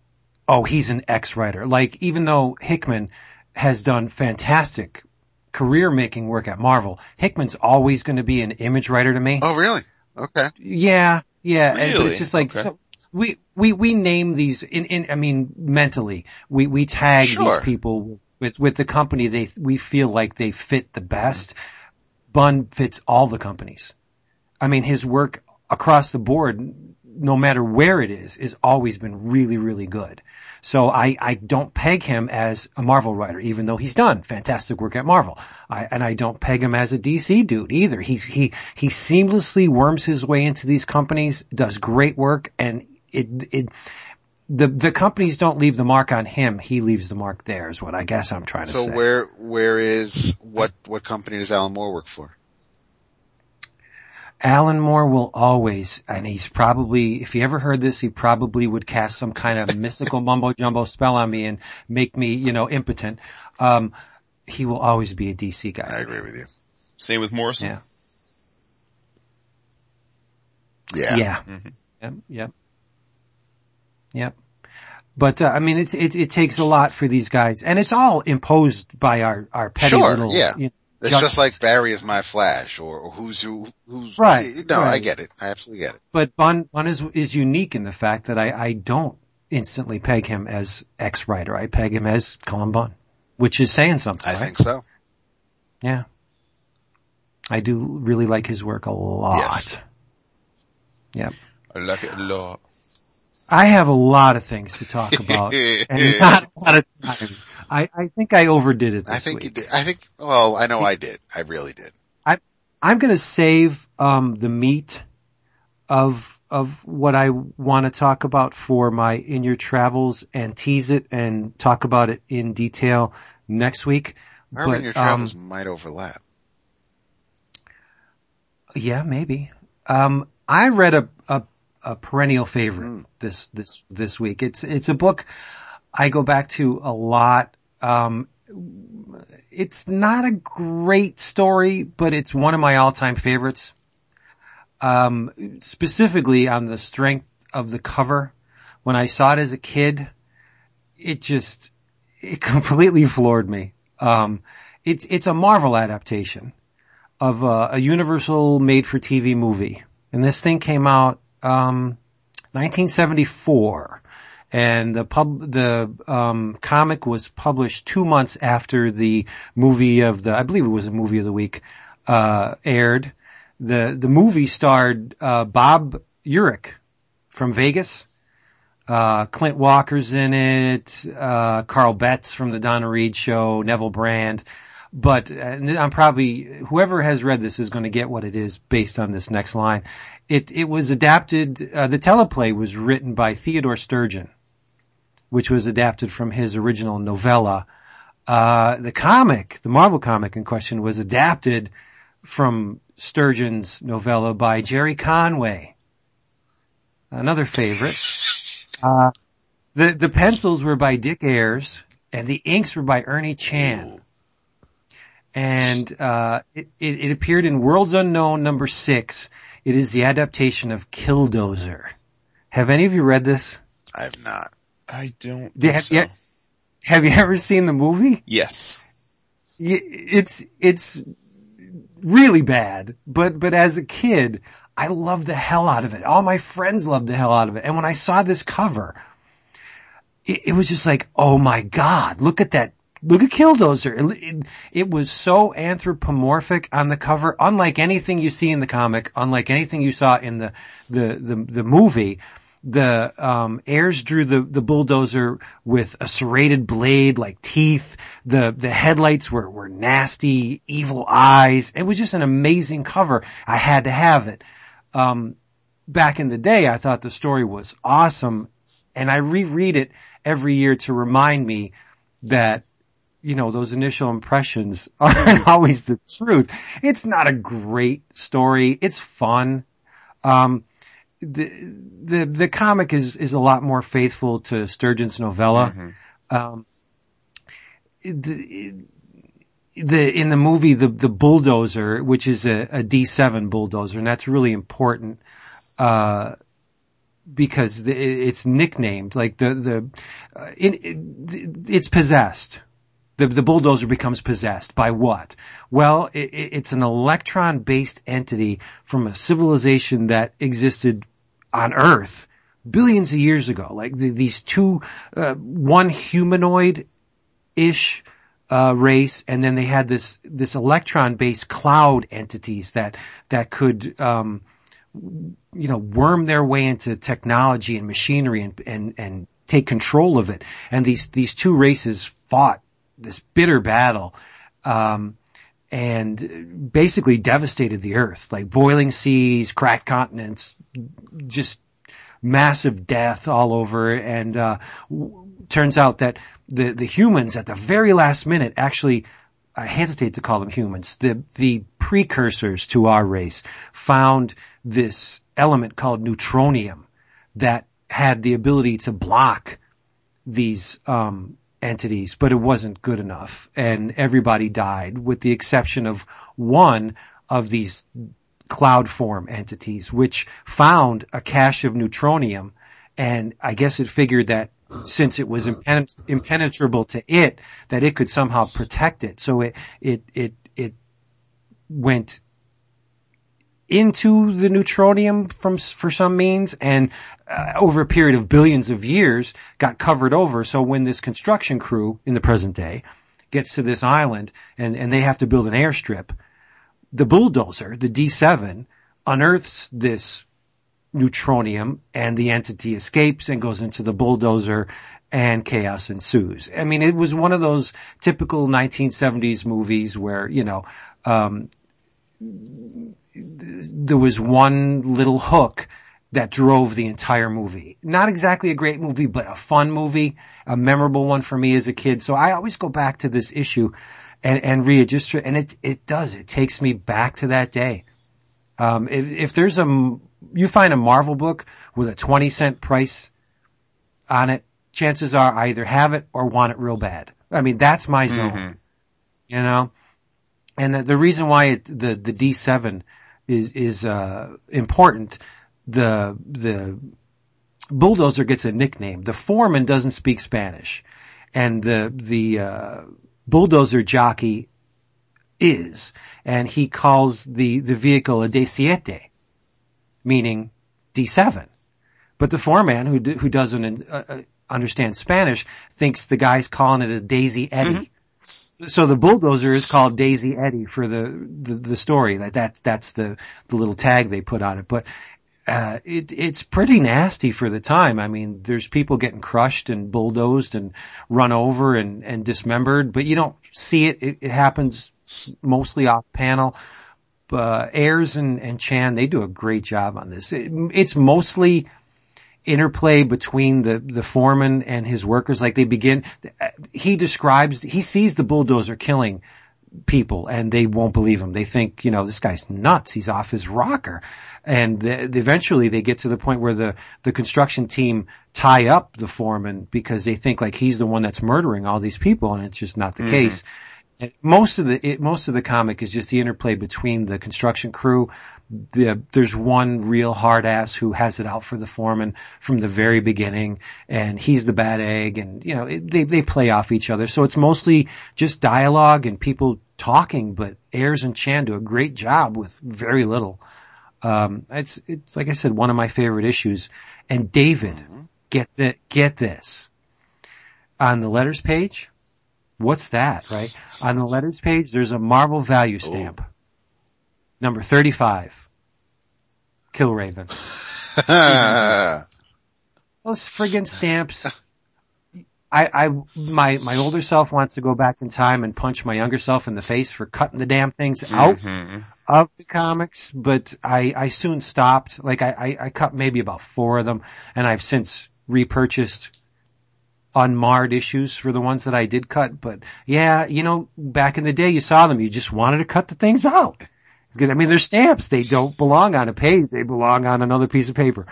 oh, he's an X-writer. Like, even though Hickman has done fantastic career making work at Marvel, Hickman's always going to be an image writer to me. Oh, really? Okay. Yeah, yeah. Really? it's just like, Okay. so we, we, we name these in, in, I mean, mentally, we, we tag Sure. these people with, with the company they, we feel like they fit the best. Bunn fits all the companies. I mean, his work across the board, no matter where it is, has always been really, really good. So I, I don't peg him as a Marvel writer, even though he's done fantastic work at Marvel. I, and I don't peg him as a DC dude either. He's, he, he seamlessly worms his way into these companies, does great work, and it, it, the, the companies don't leave the mark on him. He leaves the mark there is what I guess I'm trying to So say. So where where is what what company does Alan Moore work for? Alan Moore will always, and he's probably, if he ever heard this, he probably would cast some kind of mystical [LAUGHS] mumbo jumbo spell on me and make me, you know, impotent. Um, he will always be a DC guy. I agree with you. Same with Morrison. Yeah. Yeah. Yeah. Yep. Yep. Yep. But uh, I mean, it's it it takes a lot for these guys, and it's all imposed by our our petty Sure, little. yeah. you know, It's just like Barry is my Flash or, or who's who who's Right, No, I get it. I absolutely get it. But Bunn Bunn is is unique in the fact that I I don't instantly peg him as ex writer. I peg him as Cullen Bunn, which is saying something. I right? think so. Yeah. I do really like his work a lot. Yes. Yep. I like it a lot. I have a lot of things to talk about [LAUGHS] and not a lot of time. I, I think I overdid it this I think you did. I think. Well, I know I did. I really did. I I'm gonna save, um, the meat of, of what I want to talk about for my in your travels and tease it and talk about it in detail next week. Our But, your um, travels might overlap. Yeah, maybe. Um, I read a, a, a perennial favorite Hmm. this, this, this week. It's, it's a book I go back to a lot. Um, it's not a great story, but it's one of my all-time favorites. Um, specifically on the strength of the cover. When I saw it as a kid, it just, it [LAUGHS] completely floored me. Um, it's, it's a Marvel adaptation of a, a Universal made-for-TV movie, and this thing came out um, 1974, and the pub the um, comic was published two months after the movie of the I believe it was a movie of the week uh, aired. the The movie starred uh, Bob Urich from Vegas. Uh, Clint Walker's in it, uh, Carl Betz from the Donna Reed show, Neville Brand. But uh, I'm probably, whoever has read this is going to get what it is based on this next line. It, it was adapted, uh, the teleplay was written by Theodore Sturgeon, which was adapted from his original novella. Uh, the comic, the Marvel comic in question was adapted from Sturgeon's novella by Gerry Conway. Another favorite. Uh, the, the pencils were by Dick Ayers and the inks were by Ernie Chan. And, uh, it, it, it appeared in Worlds Unknown number six. It is the adaptation of Killdozer. Have any of you read this? I have not. I don't Yeah, think so. yeah. Have you ever seen the movie? Yes. It's, it's really bad, but, but as a kid, I loved the hell out of it. All my friends loved the hell out of it. And when I saw this cover, it, it was just like, oh my god, look at that. Look at Killdozer. It, it, was so anthropomorphic on the cover, unlike anything you see in the comic, unlike anything you saw in the, the, the, the movie. the um, Ayers drew the the bulldozer with a serrated blade like teeth. The the headlights were were nasty, evil eyes. It was just an amazing cover. I had to have it. Um, back in the day, I thought the story was awesome, and I reread it every year to remind me that you know, those initial impressions [LAUGHS] aren't always the truth. It's not a great story. It's fun. Um, the, the, the comic is, is a lot more faithful to Sturgeon's novella. Mm-hmm. Um, the, the, in the movie, the, the bulldozer, which is a a D7 bulldozer, and that's really important, uh, because the, it's nicknamed, like the, the, uh, it, it, it's possessed the, the bulldozer becomes possessed by what? Well, it, it's an electron-based entity from a civilization that existed on Earth billions of years ago. Like the, these two, uh, one humanoid-ish uh, race, and then they had this this electron-based cloud entities that that could. Um, you know, worm their way into technology and machinery and, and, and take control of it. And these, these two races fought this bitter battle, um, and basically devastated the earth, like boiling seas, cracked continents, just massive death all over. And, uh, w- turns out that the, the humans at the very last minute actually, I hesitate to call them humans, the, the precursors to our race found this element called neutronium that had the ability to block these, um, entities, but it wasn't good enough. And everybody died with the exception of one of these cloud form entities, which found a cache of neutronium. And I guess it figured that since it was impen- impenetrable to it, that it could somehow protect it. So it, it, it, it went into the neutronium from for some means and uh, over a period of billions of years got covered over so when this construction crew in the present day gets to this island and and they have to build an airstrip the bulldozer the D7 unearths this neutronium and the entity escapes and goes into the bulldozer and chaos ensues. I mean, it was one of those typical 1970s movies where, you know, um, there was one little hook that drove the entire movie. Not exactly a great movie, but a fun movie, a memorable one for me as a kid. So I always go back to this issue and, and read it and it, it does. It takes me back to that day. Um, if, if there's a, you find a Marvel book with a 20 cent price on it, chances are I either have it or want it real bad. I mean, that's my zone. Mm-hmm. You know? And the, the reason why it, the, the D7 is, is, uh, important, the, the bulldozer gets a nickname. The foreman doesn't speak Spanish. And the, the, uh, bulldozer jockey is, and he calls the, the vehicle a D7, meaning D7. But the foreman who, who doesn't uh, uh, understand Spanish thinks the guy's calling it a Daisy Etta. So the bulldozer is called Daisy Etta for the, the, the story. That, that's, that's the, the little tag they put on it. But, uh, it, it's pretty nasty for the time. I mean, there's people getting crushed and bulldozed and run over and, and dismembered, but you don't see it. It, it happens mostly off panel. Uh, Ayers and, and Chan, they do a great job on this. It, it's mostly, interplay between the, the foreman and his workers. Like they begin, he describes, he sees the bulldozer killing people and they won't believe him. They think, you know, this guy's nuts. He's off his rocker. And the, eventually they get to the point where the, the construction team tie up the foreman because they think like he's the one that's murdering all these people and it's just not the mm-hmm. case. And most of the, it, most of the comic is just the interplay between the construction crew, the, there's one real hard ass who has it out for the foreman from the very beginning and he's the bad egg and you know it, they they play off each other so it's mostly just dialogue and people talking but Ayers and Chan do a great job with very little um it's it's like I said one of my favorite issues and David mm-hmm. get the, get this on the letters page what's that right on the letters page there's a Marvel value stamp Ooh. Number 35. Killraven. [LAUGHS] those friggin' stamps. I, I, my, my older self wants to go back in time and punch my younger self in the face for cutting the damn things out Mhm. of the comics, but I, I soon stopped. Like I, I, I cut maybe about four of them and I've since repurchased unmarred issues for the ones that I did cut. But yeah, you know, back in the day you saw them, you just wanted to cut the things out. 'Cause, I mean, they're stamps. They don't belong on a page. They belong on another piece of paper.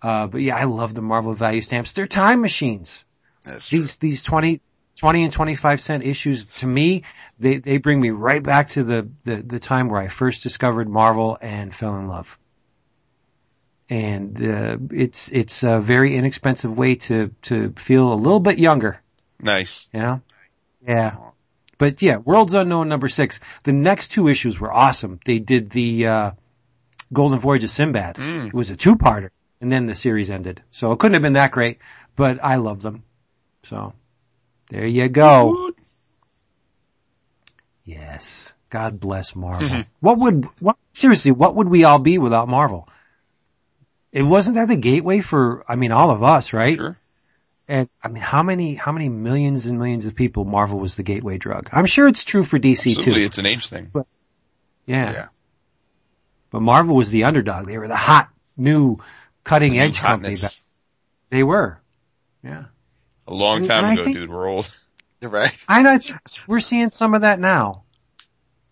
Uh, but yeah, I love the Marvel value stamps. They're time machines That's true. these these 20, 20 and 25 cent issues to me they they bring me right back to the the the time where I first discovered Marvel and fell in love and uh, it's it's a very inexpensive way to to feel a little bit younger Nice. you know yeah but yeah Worlds Unknown number 6 the next two issues were awesome they did the uh Golden Voyage of Sinbad Mm. it was a two-parter and then the series ended so it couldn't have been that great but I loved them so there you go Yes. God bless Marvel. [LAUGHS] what would, what, seriously, what would we all be without Marvel? It wasn't that the gateway for, I mean, all of us, right? Sure. And I mean, how many, how many millions and millions of people Marvel was the gateway drug? I'm sure it's true for DC Absolutely, too. it's an age thing. Yeah. Yeah. But Marvel was the underdog. They were the hot, new, cutting edge company. They were. Yeah. A long time and ago, think- dude. We're old. [LAUGHS] You're right. I know we're seeing some of that now.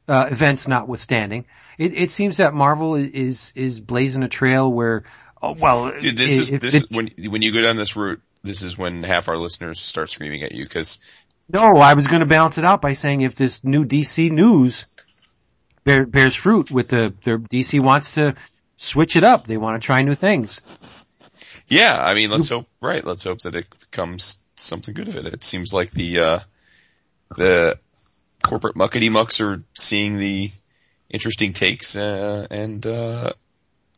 Uh, events notwithstanding, it, it seems that Marvel is is blazing a trail where, oh, well, Dude, this i- is this it- is when when you go down this route. This is when half our listeners start screaming at you because no, I was going to balance it out by saying if this new DC news bear, bears fruit with the their DC wants to switch it up, they want to try new things. yeah, I mean, let's hope right. Let's hope that it becomes something good of it. It seems like the uh the corporate muckety mucks are seeing the interesting takes uh, and uh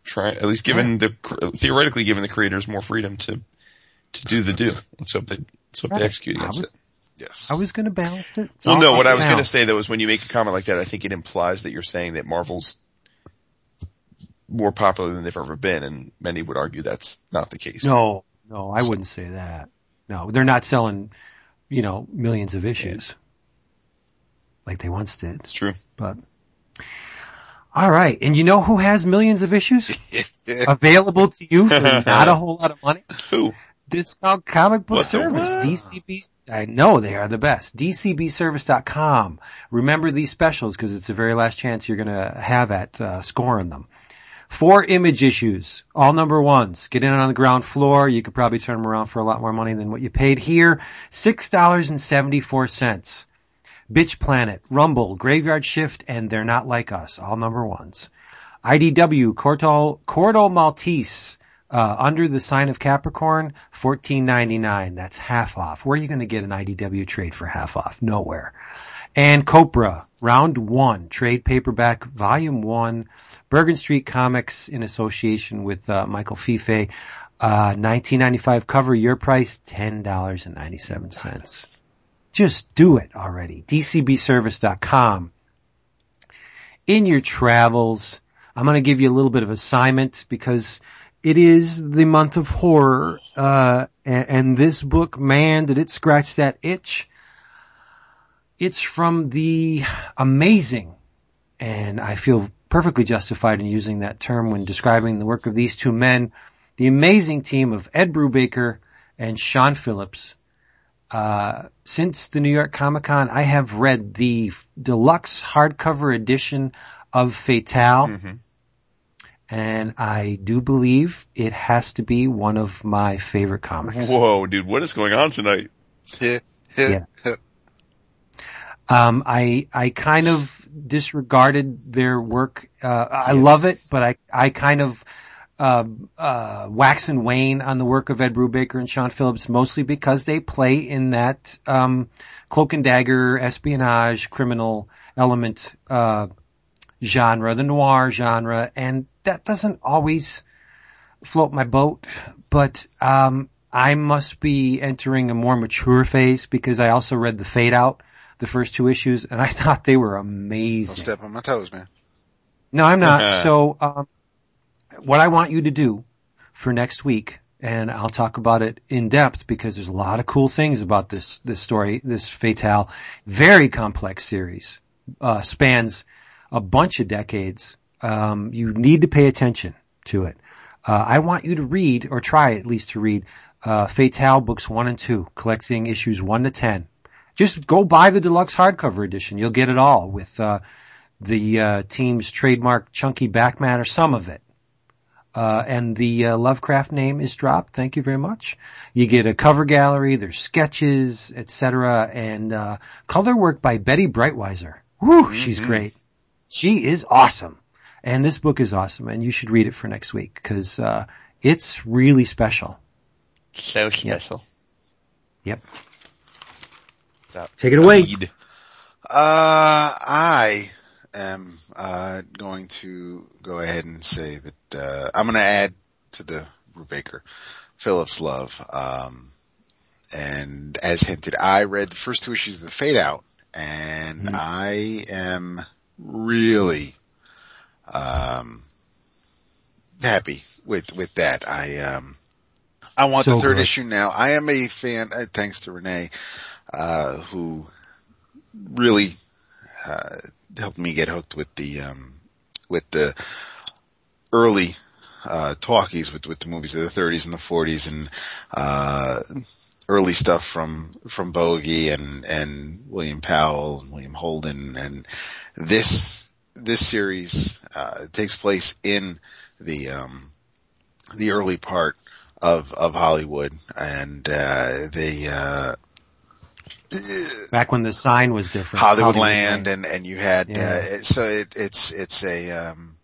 try at least giving the theoretically giving the creators more freedom to to do the do. Let's hope they let's hope they execute I against was- it. Yes. I was going to balance it. Well, no, what I was going to say though is when you make a comment like that, I think it implies that you're saying that Marvel's more popular than they've ever been, and many would argue that's not the case. No, no, I wouldn't say that. No, they're not selling, you know, millions of issues like they once did. It's true. But all right, and you know who has millions of issues [LAUGHS] available to you for not a whole lot of money? Who? Discount Comic Book What Service. DCB. I know they are the best. DCBService.com. Remember these specials because it's the very last chance you're going to have at uh, scoring them. Four image issues, all number ones. Get in on the ground floor. You could probably turn them around for a lot more money than what you paid here. Six dollars and seventy-four cents. Bitch Planet, Rumble, Graveyard Shift, and They're Not Like Us, all number ones. IDW, Corto, Cordo Maltese, uh, under the sign of Capricorn, fourteen ninety nine. That's half off. Where are you going to get an IDW trade for half off? Nowhere. And Copra, round one, trade paperback, volume one, Bergen Street Comics in association with uh, Michael Fiffe. Uh, 1995 cover, your price, $10.97. Just do it already. DCBService.com. In your travels, I'm going to give you a little bit of assignment because it is the month of horror, uh, and, and this book, man, did it scratch that itch. It's from the amazing, and I feel perfectly justified in using that term when describing the work of these two men, the amazing team of Ed Brubaker and Sean Phillips. Uh, since the New York Comic Con, I have read the deluxe hardcover edition of Fatale. Mhm. And I do believe it has to be one of my favorite comics. Whoa, dude, what is going on tonight? Yeah. Yeah. Um, I, I kind of disregarded their work. Uh, I love it, but I, I kind of, uh, uh, wax and wane on the work of Ed Brubaker and Sean Phillips mostly because they play in that, um, cloak and dagger, espionage, criminal element, uh, genre, the noir genre, and that doesn't always float my boat, but, um, I must be entering a more mature phase because I also read the Fade Out, the first two issues, and I [LAUGHS] thought they were Don't amazing. step on my toes, man. No, I'm not. [LAUGHS] so, um, what I want you to do for next week and I'll talk about it in depth because there's a lot of cool things about this, this story, this Fatale, very complex series, uh, spans a bunch of decades. Um, you need to pay attention to it. Uh, I want you to read, or try at least to read, uh, Fatale books one and two, collecting issues one to ten. Just go buy the deluxe hardcover edition. You'll get it all with, uh, the, uh, team's trademark chunky back matter, some of it. Uh, and the uh, Lovecraft name is dropped. Thank you very much. You get a cover gallery, there's sketches, etc., and uh, color work by Bettie Breitweiser. Whew, she's great. She is awesome, and this book is awesome, and you should read it for next week because uh, it's really special. So special. Yep. That- Take it away. Indeed. Uh, I am, uh, going to go ahead and say that, uh, I'm going to add to the Brubaker Phillips love. Um, and as hinted, I read the first two issues of the Fade Out and Mhm. I am really, um, happy with, with that. I, um, I want So the third good. issue now. I am a fan, uh, thanks to Renee, uh, who really, uh, helped me get hooked with the, um, with the early, uh, talkies with, with the movies of the 30s and the 40s and, uh, early stuff from, from Bogey and, and William Powell and William Holden. And this, this series, uh, takes place in the, um, the early part of, of Hollywood. And, uh, they, uh, Back when the sign was different. Hollywood Land Land. and, and you had, Yeah. uh, so it, it's, it's a, um,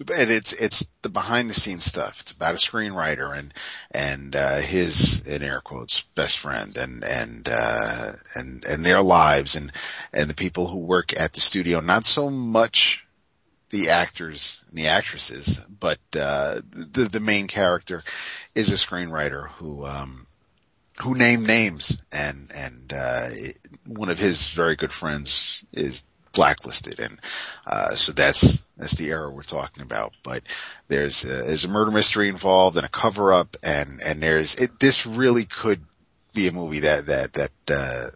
and it's, it's the behind the scenes stuff. It's about a screenwriter and, and, uh, his, in air quotes, best friend and, and, uh, and, and their lives and, and the people who work at the studio. Not so much the actors and the actresses, but, uh, the, the main character is a screenwriter who, um, who named names and, and, uh, one of his very good friends is blacklisted and, uh, so that's, that's the era we're talking about, but there's, a, there's a murder mystery involved and a cover up and, and there's, it, this really could be a movie that, that, that, uh,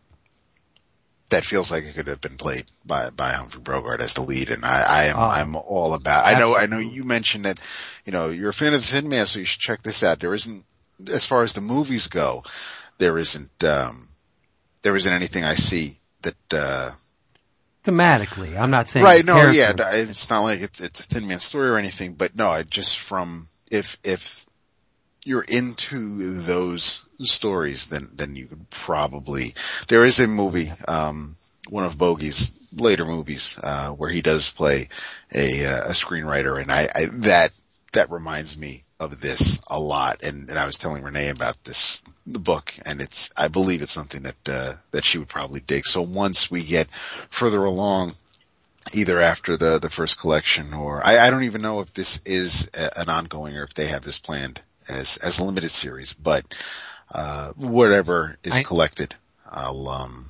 that feels like it could have been played by, by Humphrey Bogart as the lead. And I, I am, Oh. I'm all about, I know, I know you mentioned that, you know, you're a fan of the Thin Man, so you should check this out. There isn't, as far as the movies go, there isn't, um, there isn't anything I see that, uh, Thematically, I'm not saying right, no, yeah, it's not like it's, it's a Thin Man story or anything, but no, I just from, if, if you're into those stories, then, then you could probably, there is a movie, um, one of Bogey's later movies, uh, where he does play a, uh, a screenwriter and I, I, that, that reminds me of this a lot. And, and I was telling Renee about this, the book and it's, I believe it's something that, uh, that she would probably dig. So once we get further along, either after the, the first collection or I, I don't even know if this is a, an ongoing or if they have this planned as, as a limited series, but, uh, whatever is I- collected, I'll, um,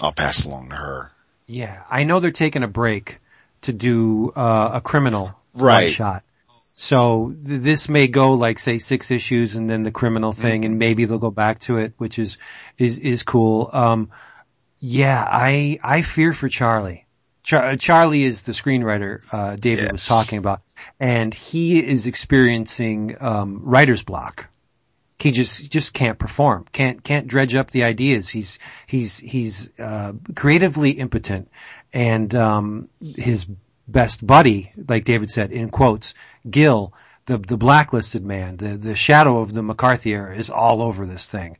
I'll pass along to her. Yeah, I know they're taking a break to do uh, a criminal Right. shot. So th- this may go like say six issues and then the criminal thing and maybe they'll go back to it, which is, is, is cool. Um, yeah, I, I fear for Charlie. Char- Charlie is the screenwriter, uh, David was talking about and he is experiencing, um, writer's block. He just, just can't perform, can't, can't dredge up the ideas. He's, he's, he's, uh, creatively impotent and, um, his best buddy, like David said, in quotes, Gil, the, the blacklisted man, the, the shadow of the McCarthy era is all over this thing.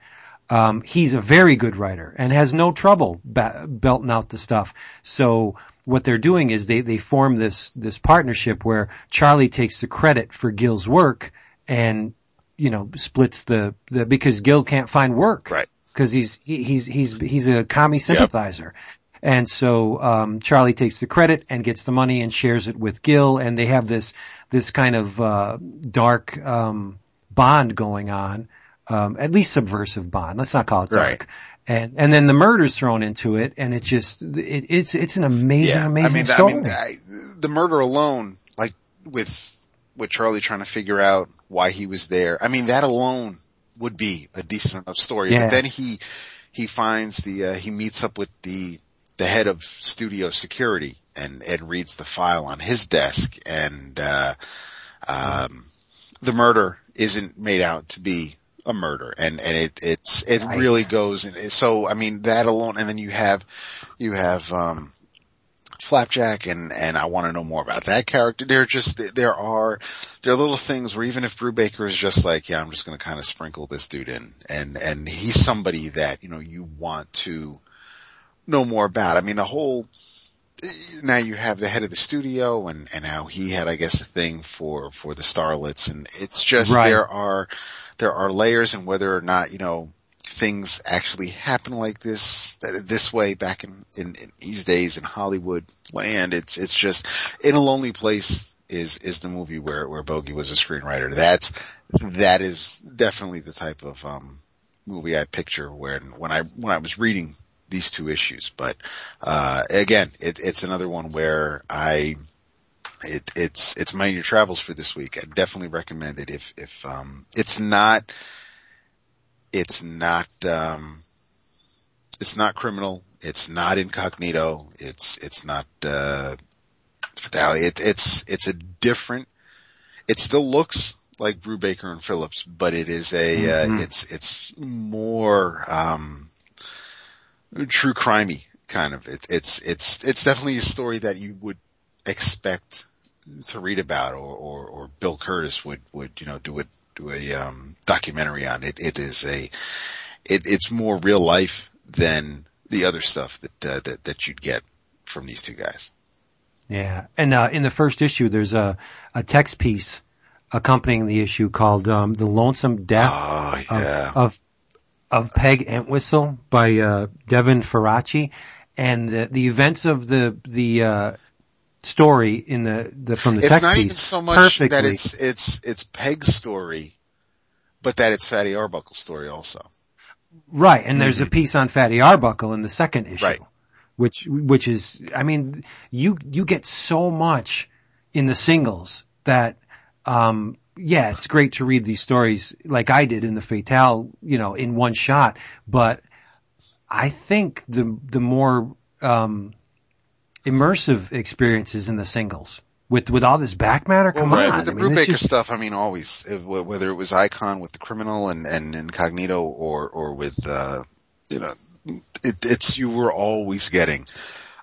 Um, he's a very good writer and has no trouble ba- belting out the stuff. So what they're doing is they, they form this, this partnership where Charlie takes the credit for Gil's work and, you know, splits the, the, because Gil can't find work. Right. Cause he's, he- he's, he's, he's a commie sympathizer. And so, um, Charlie takes the credit and gets the money and shares it with Gil and they have this, this kind of, uh, dark, um, bond going on, um, at least subversive bond. Let's not call it dark. Right. And, and then the murder's thrown into it and it just, it, it's, it's an amazing, amazing I mean, story. I mean, I, the murder alone, like with with Charlie trying to figure out why he was there. I mean, that alone would be a decent enough story. Yeah. But then he, he finds the, uh, he meets up with the, the head of studio security and, and reads the file on his desk and, uh, um, the murder isn't made out to be a murder and, and it, it's, it Right. really goes and so, I mean, that alone, and then you have, you have, um, Flapjack and, and I want to know more about that character. There just, there are, there are little things where even if Brubaker is just like, yeah, I'm just going to kind of sprinkle this dude in and, and he's somebody that, you know, you want to know more about. I mean, the whole, now you have the head of the studio and, and how he had, I guess, the thing for, for the starlets and it's just, Right. there are, there are layers and whether or not, you know, things actually happen like this, this way back in, in, in these days in Hollywood land. It's, it's just in a lonely place is, is the movie where, where Bogey was a screenwriter. That's, that is definitely the type of, um, movie I picture when, when I, when I was reading these two issues. But, uh, again, it, it's another one where I, it, it's, it's my your travels for this week. I definitely recommend it if, if, um, it's not, it's not, um, it's not criminal. It's not incognito. It's, it's not, uh, fatality. It's, it's, it's a different, it still looks like Brubaker and Phillips, but it is a, uh, it's, it's more, um, true crimey kind of. It, it's, it's, it's definitely a story that you would expect to read about or, or, or Bill Kurtis would, would, you know, do a do a, um, documentary on it. It is a, it, it's more real life than the other stuff that, uh, that, that you'd get from these two guys. Yeah. And, uh, in the first issue, there's a, a text piece accompanying the issue called, um, The Lonesome Death Oh, yeah. of, of Peg Entwistle by, uh, Devin Faraci. And the, the events of the, the, uh, story in the, the, from the it's text not piece even so much perfectly. that it's, it's, it's Peg's story, but that it's Fatty Arbuckle's story also. Right, and there's a piece on Fatty Arbuckle in the second issue, Right. which which is, I mean, you you get so much in the singles that, um, yeah, it's great to read these stories like I did in the Fatale, you know, in one shot. But I think the the more um, immersive experiences in the singles with with all this back matter. Come Well, on, the I mean, Brubaker just- stuff, I mean, always, whether it was Icon with the criminal and, and Incognito or, or with, uh, you know, it, it's, you were always getting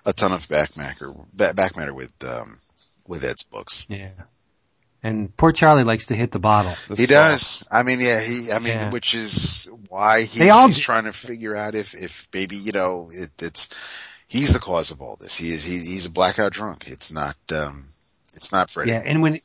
a ton of back matter, back matter with, um, with Ed's books. yeah. And poor Charlie likes to hit the bottle. The He star. does. I mean, yeah, he, I mean, Yeah. which is why he's, They all he's trying to figure out if, if maybe, you know, it, it's, he's the cause of all this. He is, he, he's a blackout drunk. It's not, um, it's not Freddie. Yeah, and when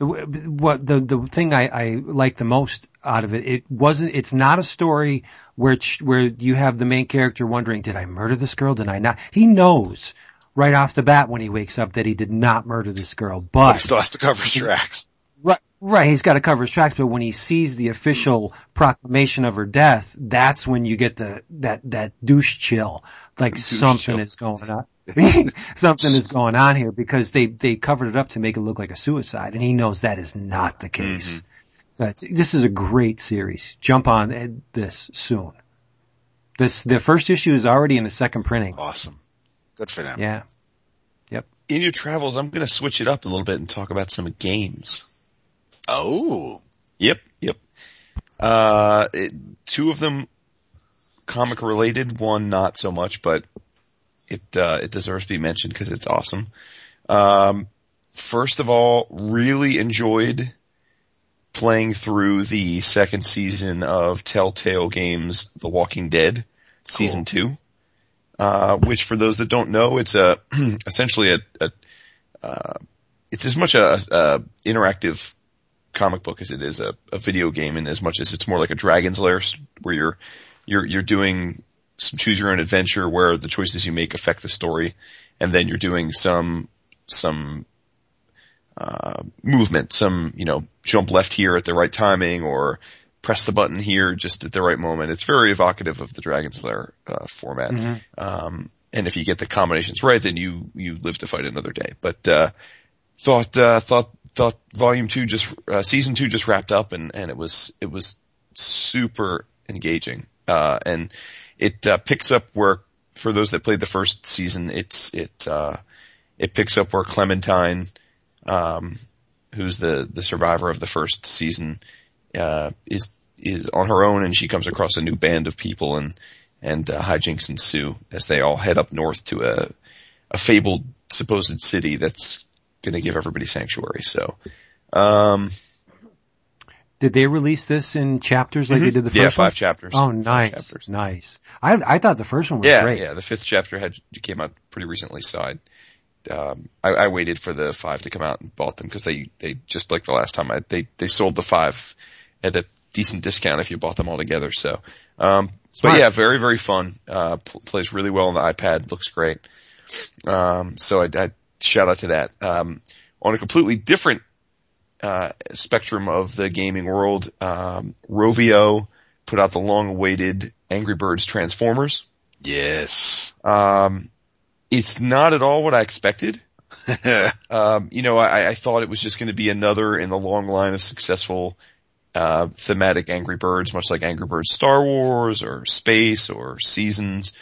what the the thing I, I like the most out of it, it wasn't. It's not a story where where you have the main character wondering, did I murder this girl? Did I not? He knows right off the bat when he wakes up that he did not murder this girl, But but he still has to cover his tracks. Right, right. He's got to cover his tracks, but when he sees the official proclamation of her death, that's when you get the that that douche chill. Like Douche something chill. is going on. [LAUGHS] something is going on here because they they covered it up to make it look like a suicide, and he knows that is not the case. Mm-hmm. So it's, this is a great series. Jump on this soon. This the first issue is already in the second printing. Awesome. Good for them. Yeah. Yep. In your travels, I'm going to switch it up a little bit and talk about some games. Oh, Yep, yep. Uh, it, two of them comic related, one not so much, but it, uh, it deserves to be mentioned because it's awesome. Um, first of all, really enjoyed playing through the second season of Telltale Games The Walking Dead, season two. Uh, which for those that don't know, it's a, [CLEARS THROAT] essentially a, a uh, it's as much a, a interactive comic book as it is a, a video game in as much as it's more like a Dragon's Lair where you're, you're, you're doing some choose your own adventure where the choices you make affect the story. And then you're doing some, some, uh, movement, some, you know, jump left here at the right timing or press the button here just at the right moment. It's very evocative of the Dragon's Lair, uh, format. Um, and if you get the combinations right, then you, you live to fight another day. But, uh, thought, uh, thought thought volume two just, uh, season two just wrapped up and, and it was, it was super engaging. Uh, and it, uh, picks up where, for those that played the first season, it's, it, uh, it picks up where Clementine, um, who's the, the survivor of the first season, uh, is, is on her own and she comes across a new band of people and, and, uh, hijinks ensue as they all head up north to a, a fabled supposed city that's going to give everybody sanctuary. So, um, Did they release this in chapters like they did the first Mm-hmm. yeah, one? five chapters. Oh, nice, chapters. nice. I I thought the first one was Yeah, great. yeah. The fifth chapter had came out pretty recently, so I, um, I, I waited for the five to come out and bought them because they they just like the last time I they they sold the five at a decent discount if you bought them all together. So, um, but yeah, very very fun. Uh, pl- plays really well on the iPad. Looks great. Um, so I, I shout out to that. Um, on a completely different uh, spectrum of the gaming world, um, Rovio put out the long-awaited Angry Birds Transformers. Yes. Um, it's not at all what I expected. [LAUGHS] Um, you know, I, I thought it was just going to be another in the long line of successful uh, thematic Angry Birds, much like Angry Birds Star Wars or Space or Seasons,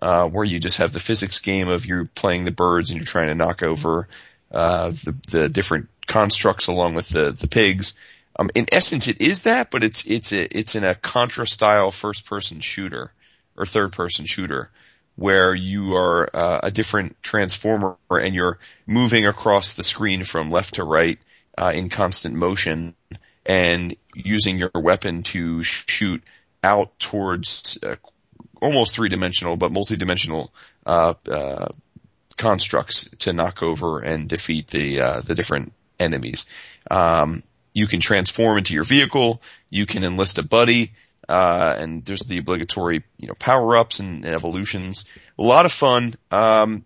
uh, where you just have the physics game of you playing the birds and you're trying to knock over uh, the the different constructs along with the the pigs. Um, in essence, it is that, but it's it's a, it's in a Contra style first person shooter or third person shooter where you are uh, a different transformer and you're moving across the screen from left to right uh, in constant motion and using your weapon to sh- shoot out towards uh, almost three dimensional but multi-dimensional uh, uh, constructs to knock over and defeat the uh, the different enemies. Um, you can transform into your vehicle. You can enlist a buddy. Uh, and there's the obligatory, you know, power ups and, and evolutions. A lot of fun. Um,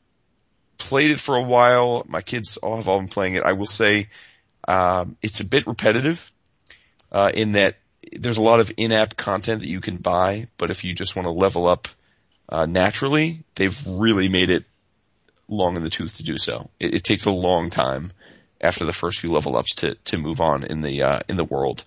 played it for a while. My kids all have all been playing it. I will say, um, it's a bit repetitive, uh, in that there's a lot of in-app content that you can buy, but if you just want to level up, uh, naturally, they've really made it long in the tooth to do so. It, it takes a long time after the first few level ups to, to move on in the, uh, in the world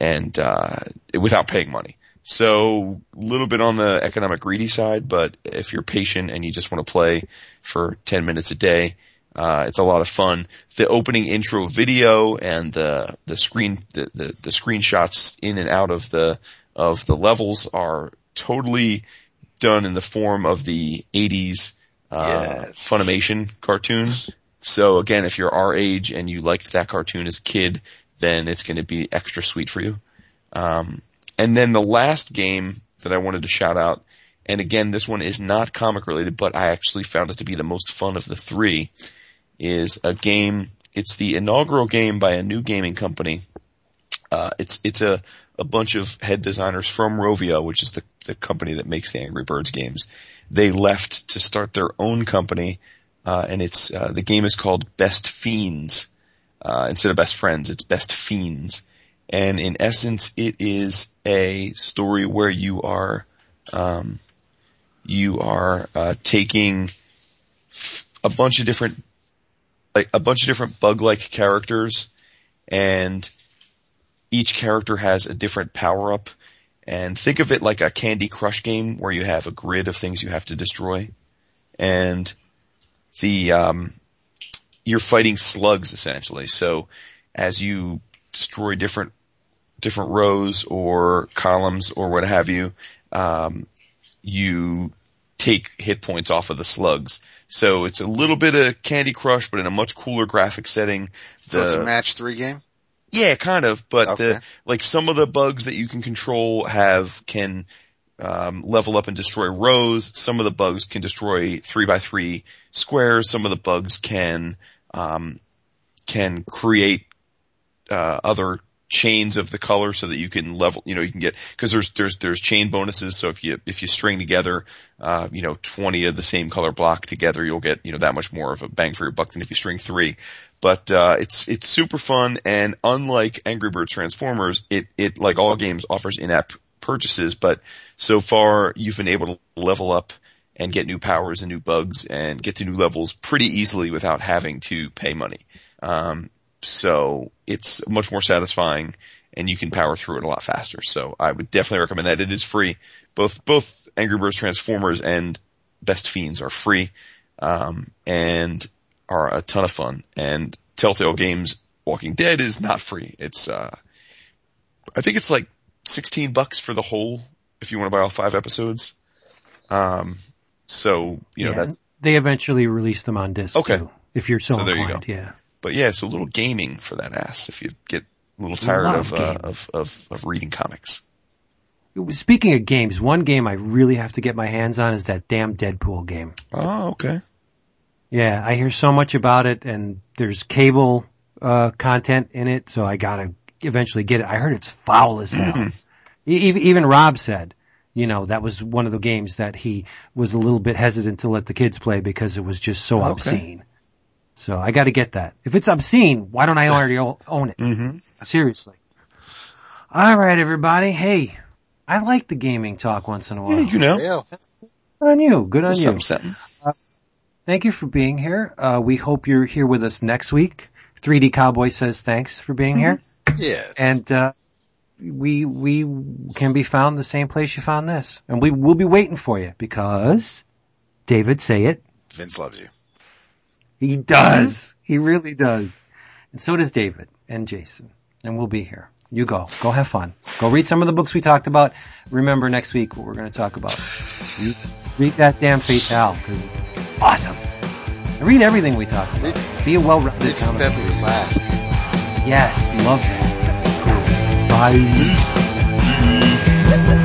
and, uh, without paying money. So a little bit on the economic greedy side, but if you're patient and you just want to play for 10 minutes a day, uh, it's a lot of fun. The opening intro video and the, the screen, the, the, the screenshots in and out of the, of the levels are totally done in the form of the 80s, uh, Yes. Funimation cartoons. So again, if you're our age and you liked that cartoon as a kid, then it's going to be extra sweet for you. Um, and then the last game that I wanted to shout out, and again, this one is not comic related, but I actually found it to be the most fun of the three, is a game. It's the inaugural game by a new gaming company. Uh, it's it's a a bunch of head designers from Rovio, which is the the company that makes the Angry Birds games. They left to start their own company, uh, and it's uh, the game is called Best Fiends. Uh, instead of Best Friends, it's Best Fiends. And in essence, it is a story where you are, um, you are uh, taking a bunch of different, like a bunch of different bug-like characters, and each character has a different power-up. And think of it like a Candy Crush game where you have a grid of things you have to destroy, and the um, you're fighting slugs essentially. So as you destroy different different rows or columns or what have you, um, you take hit points off of the slugs. So it's a little bit of Candy Crush, but in a much cooler graphic setting. So it's a match three game? yeah, kind of, but Okay. the, like some of the bugs that you can control have, can, um, level up and destroy rows. Some of the bugs can destroy three by three squares. Some of the bugs can, um, can create, uh, other chains of the color so that you can level, you know, you can get, cause there's, there's, there's chain bonuses. So if you, if you string together, uh, you know, 20 of the same color block together, you'll get, you know, that much more of a bang for your buck than if you string three. But, uh, it's, it's super fun and unlike Angry Birds Transformers, it, it, like all games offers in-app purchases, but so far you've been able to level up and get new powers and new bugs and get to new levels pretty easily without having to pay money. Um, so it's much more satisfying and you can power through it a lot faster. So I would definitely recommend that. It is free. Both, both Angry Birds Transformers and Best Fiends are free, um, and are a ton of fun. And Telltale Games Walking Dead is not free. It's, uh, I think it's like 16 bucks for the whole if you want to buy all five episodes. Um, so, you know, Yeah, that's, they eventually release them on disc. Okay. too, if you're so, So there you inclined, go. yeah. But yeah, it's a little gaming for that ass if you get a little tired Love of, uh, of, of, of reading comics. Speaking of games, one game I really have to get my hands on is that damn Deadpool game. Oh, okay. Yeah, I hear so much about it and there's cable, uh, content in it, so I gotta eventually get it. I heard it's foul as hell. Even, even Rob said, you know, that was one of the games that he was a little bit hesitant to let the kids play because it was just so Okay. obscene. So I gotta get that. If it's obscene, why don't I already own it? Mm-hmm. Seriously. Alright everybody, hey, I like the gaming talk once in a while. Yeah, you know. Yeah. Good on you, good on you. Something, something. Thank you for being here. Uh, we hope you're here with us next week. 3D Cowboy says thanks for being here. [LAUGHS] Yeah. And, uh, we, we can be found the same place you found this. And we will be waiting for you because, David, say it. Vince loves you. He does. Mm-hmm. He really does. And so does David and Jason. And we'll be here. You go. Go have fun. Go read some of the books we talked about. Remember next week what we're going to talk about. Read, read that damn Fatale because it's awesome. And read everything we talked about. Be a well-rounded It's some comic. deadly class. Yes, love that. Bye. Mm-hmm.